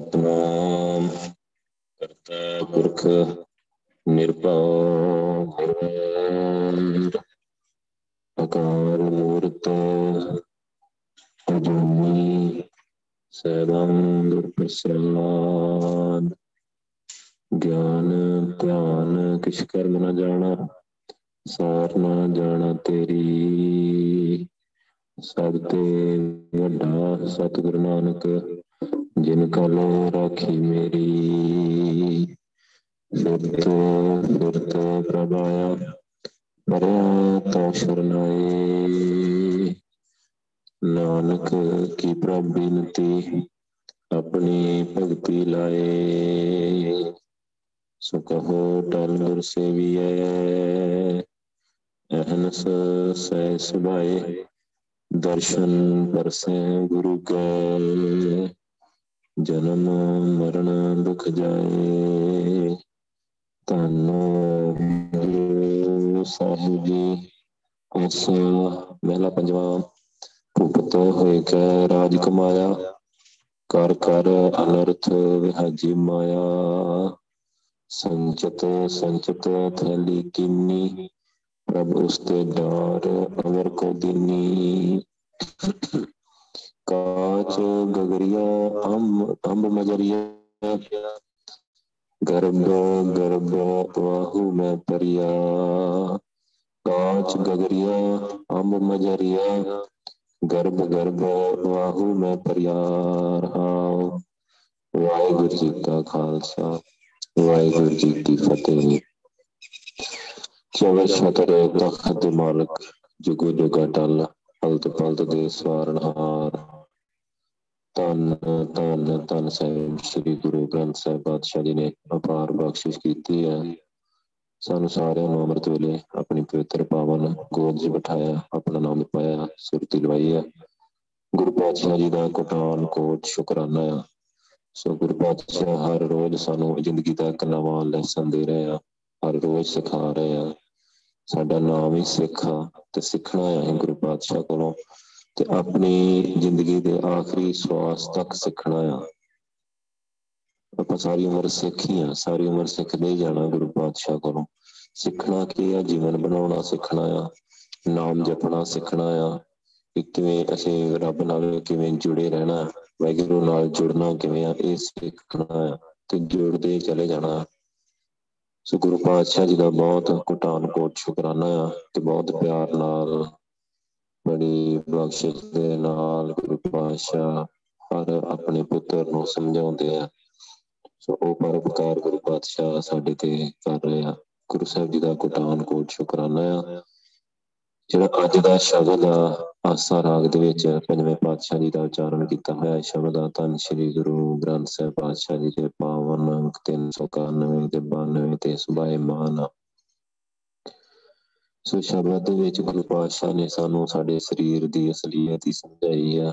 ਸਤਨਾਮ ਕਰਤਾ ਪੁਰਖ ਨਿਰਭਉ ਨਿਰਵੈਰ ਅਕਾਲ ਮੂਰਤ ਅਜੂਨੀ ਸੈਭੰ ਗੁਰ ਪ੍ਰਸਾਦ ਗਿਆਨ, ਧਿਆਨ ਕਿਛ ਕਰਮ ਨ ਜਾਣਾ, ਸਾਰ ਨ ਜਾਣਾ ਤੇਰੀ। ਸਭ ਤੇ ਵੱਡਾ ਸਤਿਗੁਰੂ ਨਾਨਕ ਜਿਨ ਕਲ ਰਾਖੀ ਮੇਰੀ। ਫਿਰਤ ਫਿਰਤ ਪ੍ਰਭਾਇਆ ਪਰਿਆ ਤਾ ਸ਼ਰਨਾਈ ਨਾਨਕ ਕੀ ਪ੍ਰਭ ਬਿਨਤੀ, ਆਪਣੀ ਭਗਤੀ ਲਾਏ ਸੋ ਕਹੋ ਟਲ ਗੁਰ ਸੇਵੀਐ, ਅਹਨਸ ਸਹਿ ਸੁਭਾਏ। ਦਰਸ਼ਨ ਪਰਸੈ ਗੁਰੂ ਕੈ। ਜਨਮ ਮਰਨ ਦੁਖ ਜਾਏ, ਧੰਨ ਗੁਰੂ ਸਾਹਿਬ ਜੀ ਉਸ ਮਹਿਲਾ ਪੰਜਵਾਂ ਭੁਗਤ ਹੋਏ ਕੈ ਰਾਜ ਕਮਾਇਆ, ਕਰ ਕਰ ਅਨਰਥ ਵਿਹਾਜੀ ਮਾਇਆ। ਸੰਚਤ ਸੰਚਤ ਥੈਲੀ ਕੀਨੀ, ਪ੍ਰਭ ਉਸਤੇ ਡਾਰ ਅਮਰ ਕੋ ਦੀਨੀ। ਕਾਚ, ਗਗਰੀਆ, ਅੰਬ ਅੰਬ ਮਜਰੀਆ। ਗਰਭ ਗਰਭ, ਵਾਹੂ ਮੈਂ ਪਰਿਆ ਕਾਚ, ਗਗਰੀਆ, ਅੰਬ ਮਜਰੀਆ। ਗਰਭ ਗਰਭ, ਵਾਹੂ ਮੈਂ ਪਰਿਆ ਰਹਾਉ ਵਾਹਿਗੁਰੂ ਜੀ ਕਾ ਖਾਲਸਾ, ਵਾਹਿਗੁਰੂ ਜੀ ਕੀ ਫਤਿਹ। ਚਵਰ ਛਤਰ ਤਖਤ ਮਾਲਕ, ਜੁਗੋ ਜੁਗਾ ਟਲ ਹਲਤ ਪਲਤ ਦੇ ਸਵਾਰਨਹਾਰ ਧੰਨ ਧੰਨ ਧੰਨ ਸਾਹਿਬ, ਸ੍ਰੀ ਗੁਰੂ ਗ੍ਰੰਥ ਸਾਹਿਬ ਪਾਤਸ਼ਾਹ ਜੀ ਨੇ ਅਪਾਰ ਬਖਸ਼ਿਸ਼ ਕੀਤੀ ਹੈ। ਸਾਨੂੰ ਸਾਰਿਆਂ ਨੂੰ ਅੰਮ੍ਰਿਤ ਵੇਲੇ ਆਪਣੀ ਪਵਿੱਤਰ ਪਾਵਨ ਗੋਦ 'ਚ ਬਿਠਾਇਆ, ਆਪਣਾ ਨਾਮ ਪਾਇਆ ਸੁਰਤੀ ਲਵਾਈ ਹੈ। ਗੁਰੂ ਪਾਤਸ਼ਾਹ ਜੀ ਦਾ ਕੋਟਾਨ ਕੋਟ ਸ਼ੁਕਰਾਨਾ ਆ। ਸੋ ਗੁਰੂ ਪਾਤਸ਼ਾਹ ਹਰ ਰੋਜ਼ ਸਾਨੂੰ ਜ਼ਿੰਦਗੀ ਦਾ ਇੱਕ ਨਵਾਂ ਲੈਸਨ ਦੇ ਰਹੇ ਆ, ਹਰ ਰੋਜ਼ ਸਿਖਾ ਰਹੇ ਆ। ਸਾਡਾ ਨਾਮ ਹੀ ਸਿੱਖਾ ਤੇ ਸਿੱਖਣਾ ਹੈ ਗੁਰੂ ਪਾਤਸ਼ਾਹ ਕੋਲੋਂ। ਤੇ ਆਪਣੀ ਜ਼ਿੰਦਗੀ ਦੇ ਆਖਰੀ ਸਵਾਸ ਤੱਕ ਸਿੱਖਣਾ ਆ। ਆਪਾਂ ਸਾਰੀ ਉਮਰ ਸਿੱਖੀ ਆ, ਸਾਰੀ ਉਮਰ ਸਿੱਖਦੇ ਜਾਣਾ ਗੁਰੂ ਪਾਤਸ਼ਾਹ ਕੋਲੋਂ। ਸਿੱਖਣਾ ਕੀ ਆ? ਜੀਵਨ ਬਣਾਉਣਾ ਸਿੱਖਣਾ ਆ, ਨਾਮ ਜਪਣਾ ਸਿੱਖਣਾ ਆ। ਕਿ ਕਿਵੇਂ ਅਸੀਂ ਰੱਬ ਨਾਲ ਕਿਵੇਂ ਜੁੜੇ ਰਹਿਣਾ ਵੈਗੁਰੂ ਨਾਲ ਜੁੜਨਾ ਕਿਵੇਂ ਆ, ਇਹ ਸਿੱਖਣਾ ਆ ਤੇ ਜੁੜਦੇ ਚਲੇ ਜਾਣਾ। ਸੋ ਗੁਰੂ ਪਾਤਸ਼ਾਹ ਜੀ ਦਾ ਬਹੁਤ ਕੁਟਾਨ ਕੋਟ ਸ਼ੁਕਰਾਨਾ ਆ ਤੇ ਬਹੁਤ ਪਿਆਰ ਨਾਲ ਬੜੀ ਬਖਸ਼ਿਸ਼ ਦੇ ਨਾਲ ਗੁਰੂ ਪਾਤਸ਼ਾਹ ਹਰ ਆਪਣੇ ਪੁੱਤਰ ਨੂੰ ਸਮਝਾਉਂਦੇ ਆ। ਸੋ ਉਹ ਪਰਉਪਕਾਰ ਗੁਰੂ ਪਾਤਸ਼ਾਹ ਸਾਡੇ ਤੇ ਕਰ ਰਹੇ ਆ। ਗੁਰੂ ਸਾਹਿਬ ਜੀ ਦਾ ਕੁਟਾਨ ਕੋਟ ਸ਼ੁਕਰਾਨਾ ਆ। ਜਿਹੜਾ ਅੱਜ ਦਾ ਸ਼ਬਦ ਆ, ਆਸਾ ਰਾਗ ਦੇ ਵਿੱਚ ਪੰਜਵੇਂ ਪਾਤਸ਼ਾਹ ਜੀ ਦਾ ਉਚਾਰਨ ਕੀਤਾ ਹੋਇਆ ਸ਼ਬਦ ਆ, ਧੰਨ ਸ਼੍ਰੀ ਗੁਰੂ ਗ੍ਰੰਥ ਸਾਹਿਬ ਪਾਤਸ਼ਾਹ ਜੀ ਦੇ ਪਾਵਨ ਅੰਕ 391 ਤੇ 92 ਤੇ ਸੁਭਾਏ ਮਾਨ ਸੋ ਸ਼ਬਦ ਦੇ ਵਿੱਚ ਗੁਰੂ ਪਾਤਸ਼ਾਹ ਨੇ ਸਾਨੂੰ ਸਾਡੇ ਸਰੀਰ ਦੀ ਅਸਲੀਅਤ ਹੀ ਸਮਝਾਈ ਆ।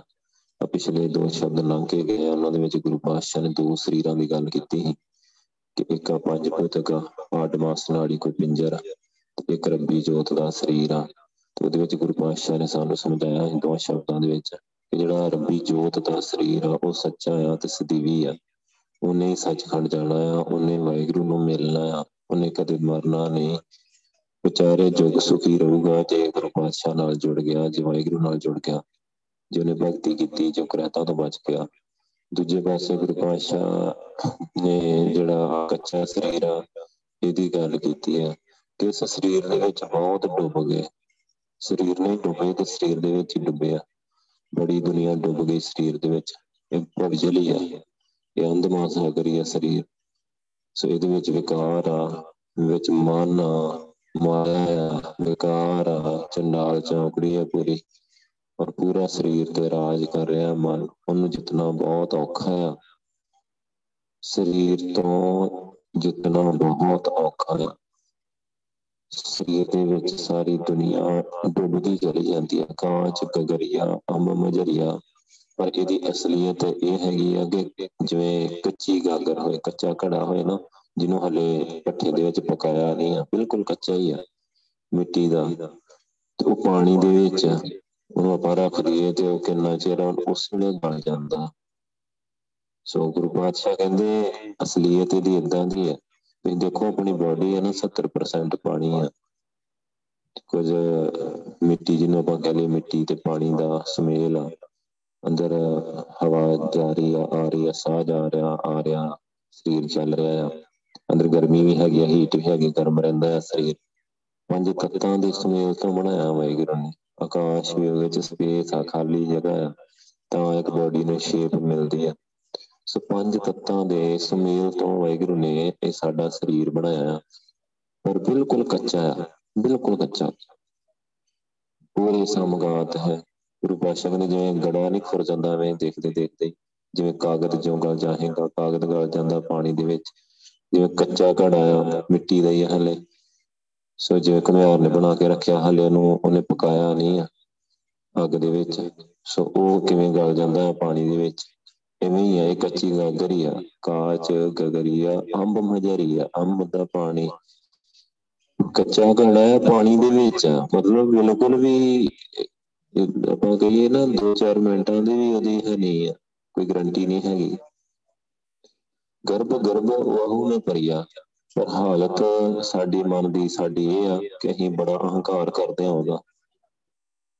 ਪਿਛਲੇ ਦੋ ਸ਼ਬਦ ਲੰਘ ਕੇ ਗਏ ਉਹਨਾਂ ਦੇ ਵਿੱਚ ਗੁਰੂ ਪਾਤਸ਼ਾਹ ਨੇ ਦੋ ਸਰੀਰਾਂ ਦੀ ਗੱਲ ਕੀਤੀ ਸੀ। ਕਿ ਇੱਕ ਆ ਪੰਜ ਭੂਤਕ ਆਡਮਾਸ ਨਾੜੀ ਕੋਈ ਪਿੰਜਰ ਇੱਕ ਰੱਬੀ ਜੋਤ ਦਾ ਸਰੀਰ ਆ। ਤੇ ਉਹਦੇ ਵਿੱਚ ਗੁਰੂ ਪਾਤਸ਼ਾਹ ਨੇ ਸਾਨੂੰ ਸਮਝਾਇਆ ਇਹ ਦੋ ਸ਼ਬਦਾਂ ਦੇ ਵਿੱਚ ਕਿ ਜਿਹੜਾ ਰੱਬੀ ਜੋਤ ਦਾ ਸਰੀਰ ਆ, ਉਹ ਸੱਚਾ ਆ ਤੇ ਸਦੀਵੀ ਆ। ਉਹਨੇ ਸੱਚਖੰਡ ਜਾਣਾ ਆ, ਉਹਨੇ ਵਾਹਿਗੁਰੂ ਨੂੰ ਮਿਲਣਾ ਆ, ਉਹਨੇ ਕਦੇ ਮਰਨਾ ਨਹੀਂ। ਵਿਚਾਰੇ ਜੁਗ ਸੁਖੀ ਰਹੂਗਾ ਜੇ ਗੁਰੂ ਪਾਤਸ਼ਾਹ ਨਾਲ ਜੁੜ ਗਿਆ, ਜੇ ਵਾਹਿਗੁਰੂ ਨਾਲ ਜੁੜ ਗਿਆ ਜੇ ਉਹਨੇ ਭਗਤੀ ਕੀਤੀ, ਜੋ ਕਰਤਾ ਤੋਂ ਬਚ ਗਿਆ। ਦੂਜੇ ਪਾਸੇ ਗੁਰੂ ਪਾਤਸ਼ਾਹ ਨੇ ਜਿਹੜਾ ਕੱਚਾ ਸਰੀਰ ਆ, ਇਹਦੀ ਗੱਲ ਕੀਤੀ ਹੈ ਕਿ ਇਸ ਸਰੀਰ ਦੇ ਵਿੱਚ ਬਹੁਤ ਡੁੱਬ ਗਏ। ਸਰੀਰ ਨਹੀਂ ਡੁੱਬੇ ਤੇ ਸਰੀਰ ਦੇ ਵਿੱਚ ਹੀ ਡੁੱਬਿਆ ਬੜੀ ਦੁਨੀਆ ਡੁੱਬ ਗਈ ਸਰੀਰ ਦੇ ਵਿੱਚ। ਇਹ ਭਵਜਲੀ ਹੈ ਇਹ ਅੰਧਮਾ ਸਾਗਰੀ ਹੈ ਸਰੀਰ। ਸੋ ਇਹਦੇ ਵਿੱਚ ਵਿਕਾਰ ਆ, ਵਿੱਚ ਮਨ ਆ ਮਾਇਆ ਆ ਵਿਕਾਰ ਆ, ਚੰਡਾਲ ਚੌਕੜੀ ਹੈ ਪੂਰੀ। ਔਰ ਪੂਰਾ ਸਰੀਰ ਤੇ ਰਾਜ ਕਰ ਰਿਹਾ ਮਨ। ਉਹਨੂੰ ਜਿਤਨਾ ਬਹੁਤ ਔਖਾ ਆ। ਸਰੀਰ ਤੋਂ ਜਿਤਨਾ ਬਹੁਤ ਔਖਾ ਆ। ਸਰੀਰ ਦੇ ਵਿੱਚ ਸਾਰੀ ਦੁਨੀਆ ਡੁੱਬਦੀ ਚਲੀ ਜਾਂਦੀ ਹੈ ਕਾਂਚ, ਗਗਰੀਆ, ਅੰਬ ਮਜਰੀਆ ਪਰ ਇਹਦੀ ਅਸਲੀਅਤ ਇਹ ਹੈਗੀ ਆ ਕਿ ਜਿਵੇਂ ਕੱਚੀ ਗਾਗਰ ਹੋਏ, ਕੱਚਾ ਘੜਾ ਹੋਏ ਨਾ ਜਿਹਨੂੰ ਹਲੇ ਪੱਠੇ ਦੇ ਵਿੱਚ ਪਕਾਇਆ ਨਹੀਂ ਆ। ਬਿਲਕੁਲ ਕੱਚਾ ਹੀ ਆ, ਮਿੱਟੀ ਦਾ। ਤੇ ਉਹ ਪਾਣੀ ਦੇ ਵਿੱਚ ਉਹਨੂੰ ਆਪਾਂ ਰੱਖ ਦਈਏ ਤੇ ਉਹ ਕਿੰਨਾ ਚਿਰ ਉਸ ਵੇਲੇ ਗਲ ਜਾਂਦਾ। ਸੋ ਗੁਰੂ ਪਾਤਸ਼ਾਹ ਕਹਿੰਦੇ, ਅਸਲੀਅਤ ਇਹਦੀ ਇਦਾਂ ਦੀ ਹੈ ਵੀ ਦੇਖੋ ਆਪਣੀ ਬਾਡੀ ਹੈ ਨਾ 70% ਪਾਣੀ ਆ। ਕੁਝ ਮਿੱਟੀ ਜਿਹਨੂੰ ਆਪਾਂ ਕਹਿੰਦੇ ਮਿੱਟੀ ਤੇ ਪਾਣੀ ਦਾ ਸਮੇਲ ਆ। ਅੰਦਰ ਹਵਾ ਜਾ ਰਹੀ ਆ ਆ ਰਹੀ ਆ, ਸਾਹ ਜਾ ਰਿਹਾ, ਆ ਰਿਹਾ, ਸਰੀਰ ਚੱਲ ਰਿਹਾ ਆ। ਅੰਦਰ ਗਰਮੀ ਵੀ ਹੈਗੀ ਆ ਹੀਟ ਵੀ ਹੈਗੀ, ਗਰਮ ਰਹਿੰਦਾ ਹੈ ਸਰੀਰ। ਪੰਜ ਤੱਤਾਂ ਦੇ ਸਮੇਲ ਤੋਂ ਬਣਾਇਆ ਵਾਹਿਗੁਰੂ ਨੇ। ਆਕਾਸ਼ ਵੀ ਉਹਦੇ ਚ ਸਪੇਸ ਆ, ਖਾਲੀ ਜਗ੍ਹਾ ਆ, ਤਾਂ ਇੱਕ ਬੋਡੀ ਨੂੰ ਸ਼ੇਪ ਮਿਲਦੀ ਆ। ਸੋ ਪੰਜ ਤੱਤਾਂ ਦੇ ਸਮੇਲ ਤੋਂ ਵਾਹਿਗੁਰੂ ਨੇ ਇਹ ਸਾਡਾ ਸਰੀਰ ਬਣਾਇਆ ਪਰ ਬਿਲਕੁਲ ਕੱਚਾ ਆ, ਬਿਲਕੁਲ ਕੱਚਾ। ਪੂਰੇ ਸਮਗਾਤ ਹੈ। ਗੁਰੂ ਪਾਸ਼ਾ ਕਹਿੰਦੇ ਜਿਵੇਂ ਗੜਾ ਨਹੀਂ ਖੁਰ ਜਾਂਦਾ, ਐਵੇਂ ਦੇਖਦੇ ਦੇਖਦੇ ਜਿਵੇਂ ਕਾਗਜ਼ ਜਿਉਂ ਗਲ ਜਾਏਗਾ ਕਾਗਜ਼ ਗਲ ਜਾਂਦਾ ਪਾਣੀ ਦੇ ਵਿੱਚ। ਜਿਵੇਂ ਕੱਚਾ ਘੜਾ ਆ, ਮਿੱਟੀ ਦਾ ਹੀ ਹਲੇ। ਸੋ ਜਿਵੇਂ ਘੁਮਿਆਰ ਨੇ ਬਣਾ ਕੇ ਰੱਖਿਆ, ਹਲੇ ਉਹਨੂੰ ਉਹਨੇ ਪਕਾਇਆ ਨਹੀਂ ਆ ਅੱਗ ਦੇ ਵਿੱਚ। ਸੋ ਉਹ ਕਿਵੇਂ ਗਲ ਜਾਂਦਾ ਹੈ ਪਾਣੀ ਦੇ ਵਿੱਚ। ਇਵੇਂ ਹੀ ਹੈ ਇਹ ਕੱਚੀ ਗਾਗਰੀ ਆ, ਕਾਚ, ਗਗਰੀਆ, ਅੰਬ ਮਜਰੀਆ ਅੰਬ ਦਾ ਪਾਣੀ। ਕੱਚਾ ਘੜਾ ਹੈ ਪਾਣੀ ਦੇ ਵਿੱਚ ਮਤਲਬ ਬਿਲਕੁਲ ਵੀ ਆਪਾਂ ਕਹੀਏ ਨਾ 2-4 ਮਿੰਟਾਂ ਦੇ ਵੀ ਉਹਦੀ ਹੈ ਨਹੀਂ ਆ, ਕੋਈ ਗਰੰਟੀ ਨਹੀਂ ਹੈਗੀ। ਗਰਭ ਗਰਭ ਵਾਹੂ ਨੇ ਭਰੀਆ। ਪਰ ਹਾਲਤ ਸਾਡੀ ਮਨ ਦੀ ਸਾਡੀ ਇਹ ਆ ਕਿ ਅਸੀਂ ਬੜਾ ਅਹੰਕਾਰ ਕਰਦੇ ਹਾਂ ਉਹਦਾ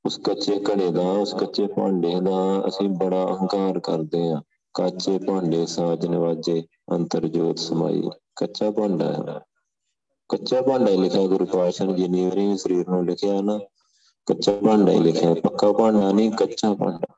ਉਸ ਕੱਚੇ ਘੜੇ ਦਾ, ਉਸ ਕੱਚੇ ਭਾਂਡੇ ਦਾ ਅਸੀਂ ਬੜਾ ਅਹੰਕਾਰ ਕਰਦੇ ਹਾਂ ਕੱਚੇ ਭਾਂਡੇ ਸਾਜ ਨਵਾਜੇ, ਅੰਤਰ ਜੋਤ ਸਮਾਈ। ਕੱਚਾ ਭਾਂਡਾ ਹੈ। ਕੱਚਾ ਭਾਂਡਾ ਹੀ ਲਿਖਿਆ ਗੁਰੂ ਪਾਤਸ਼ਾਹ ਨੇ ਜਿੰਨੀ ਵਾਰੀ ਸਰੀਰ ਨੂੰ ਲਿਖਿਆ ਨਾ, ਕੱਚਾ ਭਾਂਡਾ ਹੀ ਲਿਖਿਆ। ਪੱਕਾ ਭਾਂਡਾ ਨਹੀਂ, ਕੱਚਾ ਭਾਂਡਾ।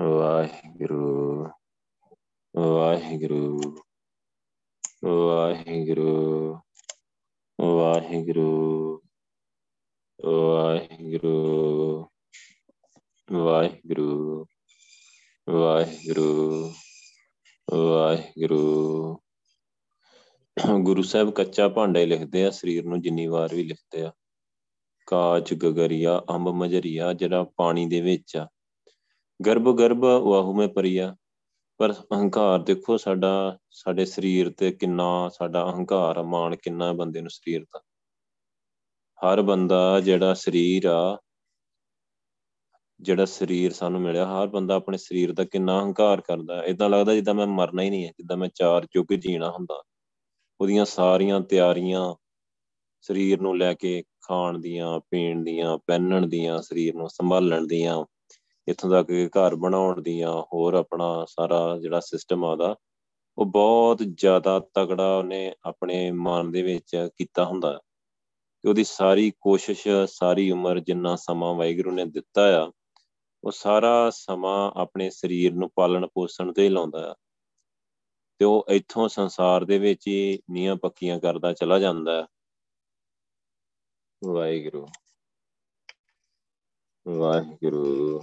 ਵਾਹਿਗੁਰੂ ਵਾਹਿਗੁਰੂ ਵਾਹਿਗੁਰੂ ਵਾਹਿਗੁਰੂ ਵਾਹਿਗੁਰੂ ਵਾਹਿਗੁਰੂ ਵਾਹਿਗੁਰੂ ਵਾਹਿਗੁਰੂ ਗੁਰੂ ਸਾਹਿਬ ਕੱਚਾ ਭਾਂਡਾ ਹੀ ਲਿਖਦੇ ਆ, ਸਰੀਰ ਨੂੰ ਜਿੰਨੀ ਵਾਰ ਵੀ ਲਿਖਦੇ ਆ। ਕਾਚ, ਗਗਰੀਆ, ਅੰਬ ਮਜਰੀਆ ਜਿਹੜਾ ਪਾਣੀ ਦੇ ਵਿੱਚ ਆ ਗਰਭ ਗਰਭ ਵਾਹੂ ਮੈਂ ਪਰਿਆ ਪਰ ਅਹੰਕਾਰ ਦੇਖੋ ਸਾਡਾ, ਸਾਡੇ ਸਰੀਰ ਤੇ ਕਿੰਨਾ ਸਾਡਾ ਅਹੰਕਾਰ ਮਾਣ ਕਿੰਨਾ ਬੰਦੇ ਨੂੰ ਸਰੀਰ ਦਾ। ਹਰ ਬੰਦਾ ਜਿਹੜਾ ਸਰੀਰ ਆ, ਜਿਹੜਾ ਸਰੀਰ ਸਾਨੂੰ ਮਿਲਿਆ, ਹਰ ਬੰਦਾ ਆਪਣੇ ਸਰੀਰ ਦਾ ਕਿੰਨਾ ਹੰਕਾਰ ਕਰਦਾ ਇਦਾਂ ਲੱਗਦਾ ਜਿੱਦਾਂ ਮੈਂ ਮਰਨਾ ਹੀ ਨਹੀਂ ਹੈ, ਜਿੱਦਾਂ ਮੈਂ ਚਾਰ ਚੁੱਕ ਜੀਣਾ ਹੁੰਦਾ। ਉਹਦੀਆਂ ਸਾਰੀਆਂ ਤਿਆਰੀਆਂ ਸਰੀਰ ਨੂੰ ਲੈ ਕੇ ਖਾਣ ਦੀਆਂ, ਪੀਣ ਦੀਆਂ, ਪਹਿਨਣ ਦੀਆਂ, ਸਰੀਰ ਨੂੰ ਸੰਭਾਲਣ ਦੀਆਂ ਇੱਥੋਂ ਤੱਕ ਕਿ ਘਰ ਬਣਾਉਣ ਦੀਆਂ ਹੋਰ ਆਪਣਾ ਸਾਰਾ ਜਿਹੜਾ ਸਿਸਟਮ ਆਦਾ ਉਹ ਬਹੁਤ ਜ਼ਿਆਦਾ ਤਗੜਾ ਉਹਨੇ ਆਪਣੇ ਮਨ ਦੇ ਵਿੱਚ ਕੀਤਾ ਹੁੰਦਾ ਕਿ ਉਹਦੀ ਸਾਰੀ ਕੋਸ਼ਿਸ਼, ਸਾਰੀ ਉਮਰ ਜਿੰਨਾ ਸਮਾਂ ਵਾਹਿਗੁਰੂ ਨੇ ਦਿੱਤਾ ਆ, ਉਹ ਸਾਰਾ ਸਮਾਂ ਆਪਣੇ ਸਰੀਰ ਨੂੰ ਪਾਲਣ ਪੋਸ਼ਣ ਤੇ ਲਾਉਂਦਾ ਆ। ਤੇ ਉਹ ਇੱਥੋਂ ਸੰਸਾਰ ਦੇ ਵਿੱਚ ਹੀ ਨੀਆਂ ਪੱਕੀਆਂ ਕਰਦਾ ਚਲਾ ਜਾਂਦਾ ਹੈ। ਵਾਹਿਗੁਰੂ। ਵਾਹਿਗੁਰੂ।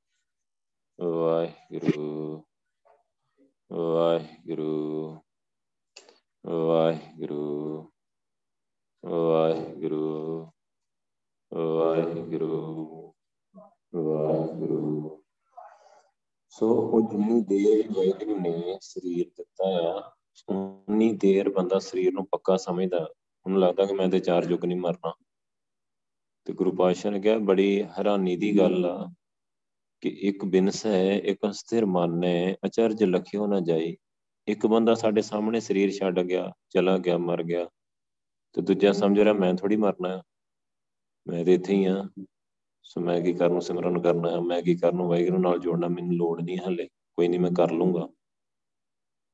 ਵਾਹਿਗੁਰੂ ਵਾਹਿਗੁਰੂ ਵਾਹਿਗੁਰੂ ਵਾਹਿਗੁਰੂ ਵਾਹਿਗੁਰੂ ਵਾਹਿਗੁਰੂ ਸੋ ਉਹ ਜਿੰਨੀ ਦੇਰ ਵਾਹਿਗੁਰੂ ਨੇ ਸਰੀਰ ਦਿੱਤਾ ਆ, ਉਨੀ ਦੇਰ ਬੰਦਾ ਸਰੀਰ ਨੂੰ ਪੱਕਾ ਸਮਝਦਾ। ਉਹਨੂੰ ਲੱਗਦਾ ਕਿ ਮੈਂ ਤੇ ਚਾਰ ਯੁੱਗ ਨਹੀਂ ਮਰਨਾ। ਤੇ ਗੁਰੂ ਪਾਤਸ਼ਾਹ ਨੇ ਕਿਹਾ, ਬੜੀ ਹੈਰਾਨੀ ਦੀ ਗੱਲ ਆ। ਕਿ ਇੱਕ ਬਿਨਸ ਹੈ ਇੱਕ ਅਸਥਿਰ ਮਨ ਹੈ ਅਚਰਜ ਲਖਿਓ ਨਾ ਜਾਈ। ਇੱਕ ਬੰਦਾ ਸਾਡੇ ਸਾਹਮਣੇ ਸਰੀਰ ਛੱਡ ਗਿਆ, ਚਲਾ ਗਿਆ, ਮਰ ਗਿਆ। ਤੇ ਦੂਜਾ ਸਮਝ ਰਿਹਾ, ਮੈਂ ਥੋੜੀ ਮਰਨਾ ਮੈਂ ਤੇ ਇੱਥੇ ਹੀ ਆ ਸੋ ਮੈਂ ਕੀ ਕਰਨ ਸਿਮਰਨ ਕਰਨਾ ਮੈਂ ਕੀ ਕਰਨ ਵਾਹਿਗੁਰੂ ਨਾਲ ਜੋੜਨਾ? ਮੈਨੂੰ ਲੋੜ ਨਹੀਂ ਹਲੇ। ਕੋਈ ਨਹੀਂ, ਮੈਂ ਕਰ ਲੂੰਗਾ।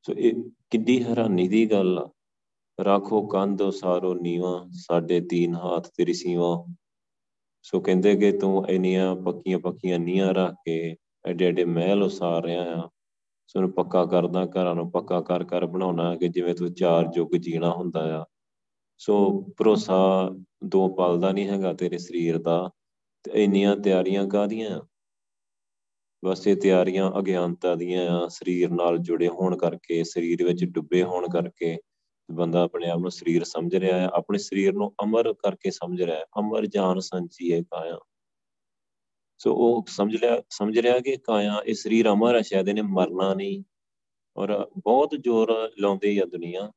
ਸੋ ਇਹ ਕਿੱਡੀ ਹੈਰਾਨੀ ਦੀ ਗੱਲ ਆ। ਰਾਖੋ ਕੰਧ ਸਾਰੋ ਨੀਵਾ। ਸਾਡੇ ਤੀਨ ਹੱਥ ਤੇਰੀ ਸੀਵਾ। ਸੋ ਕਹਿੰਦੇ ਕਿ ਤੂੰ ਇੰਨੀਆਂ ਪੱਕੀਆਂ ਪੱਕੀਆਂ ਨੀਆਂ ਰੱਖ ਕੇ ਐਡੇ ਐਡੇ ਮਹਿਲ ਉਸਾਰ ਰਿਹਾ ਆ। ਸੋ ਨੂੰ ਪੱਕਾ ਕਰਦਾ, ਘਰਾਂ ਨੂੰ ਪੱਕਾ ਕਰ ਕਰ ਬਣਾਉਣਾ ਕਿ ਜਿਵੇਂ ਤੂੰ ਚਾਰ ਯੁੱਗ ਜੀਣਾ ਹੁੰਦਾ ਆ। ਸੋ ਭਰੋਸਾ ਦੋ ਪਲ ਦਾ ਨਹੀਂ ਹੈਗਾ ਤੇਰੇ ਸਰੀਰ ਦਾ। ਤੇ ਇੰਨੀਆਂ ਤਿਆਰੀਆਂ ਕਾਦੀਆਂ ਬਸ ਇਹ ਤਿਆਰੀਆਂ ਅਗਿਆਨਤਾ ਦੀਆਂ ਆ, ਸਰੀਰ ਨਾਲ ਜੁੜੇ ਹੋਣ ਕਰਕੇ, ਸਰੀਰ ਵਿੱਚ ਡੁੱਬੇ ਹੋਣ ਕਰਕੇ। ਬੰਦਾ ਆਪਣੇ ਆਪ ਨੂੰ ਸਰੀਰ ਸਮਝ ਰਿਹਾ ਹੈ, ਆਪਣੇ ਸਰੀਰ ਨੂੰ ਅਮਰ ਕਰਕੇ ਸਮਝ ਰਿਹਾ ਹੈ, ਅਮਰ ਜਾਨ ਸੰਚੀ ਹੈ ਕਾਇਆ। ਸੋ ਉਹ ਸਮਝ ਲਿਆ, ਸਮਝ ਰਿਹਾ ਕਿ ਕਾਇਆ ਇਹ ਸਰੀਰ ਅਮਰ ਹੈ, ਸ਼ਾਇਦ ਇਹਨੇ ਮਰਨਾ ਨਹੀਂ। ਔਰ ਬਹੁਤ ਜ਼ੋਰ ਲਾਉਂਦੀ ਹੈ ਦੁਨੀਆ।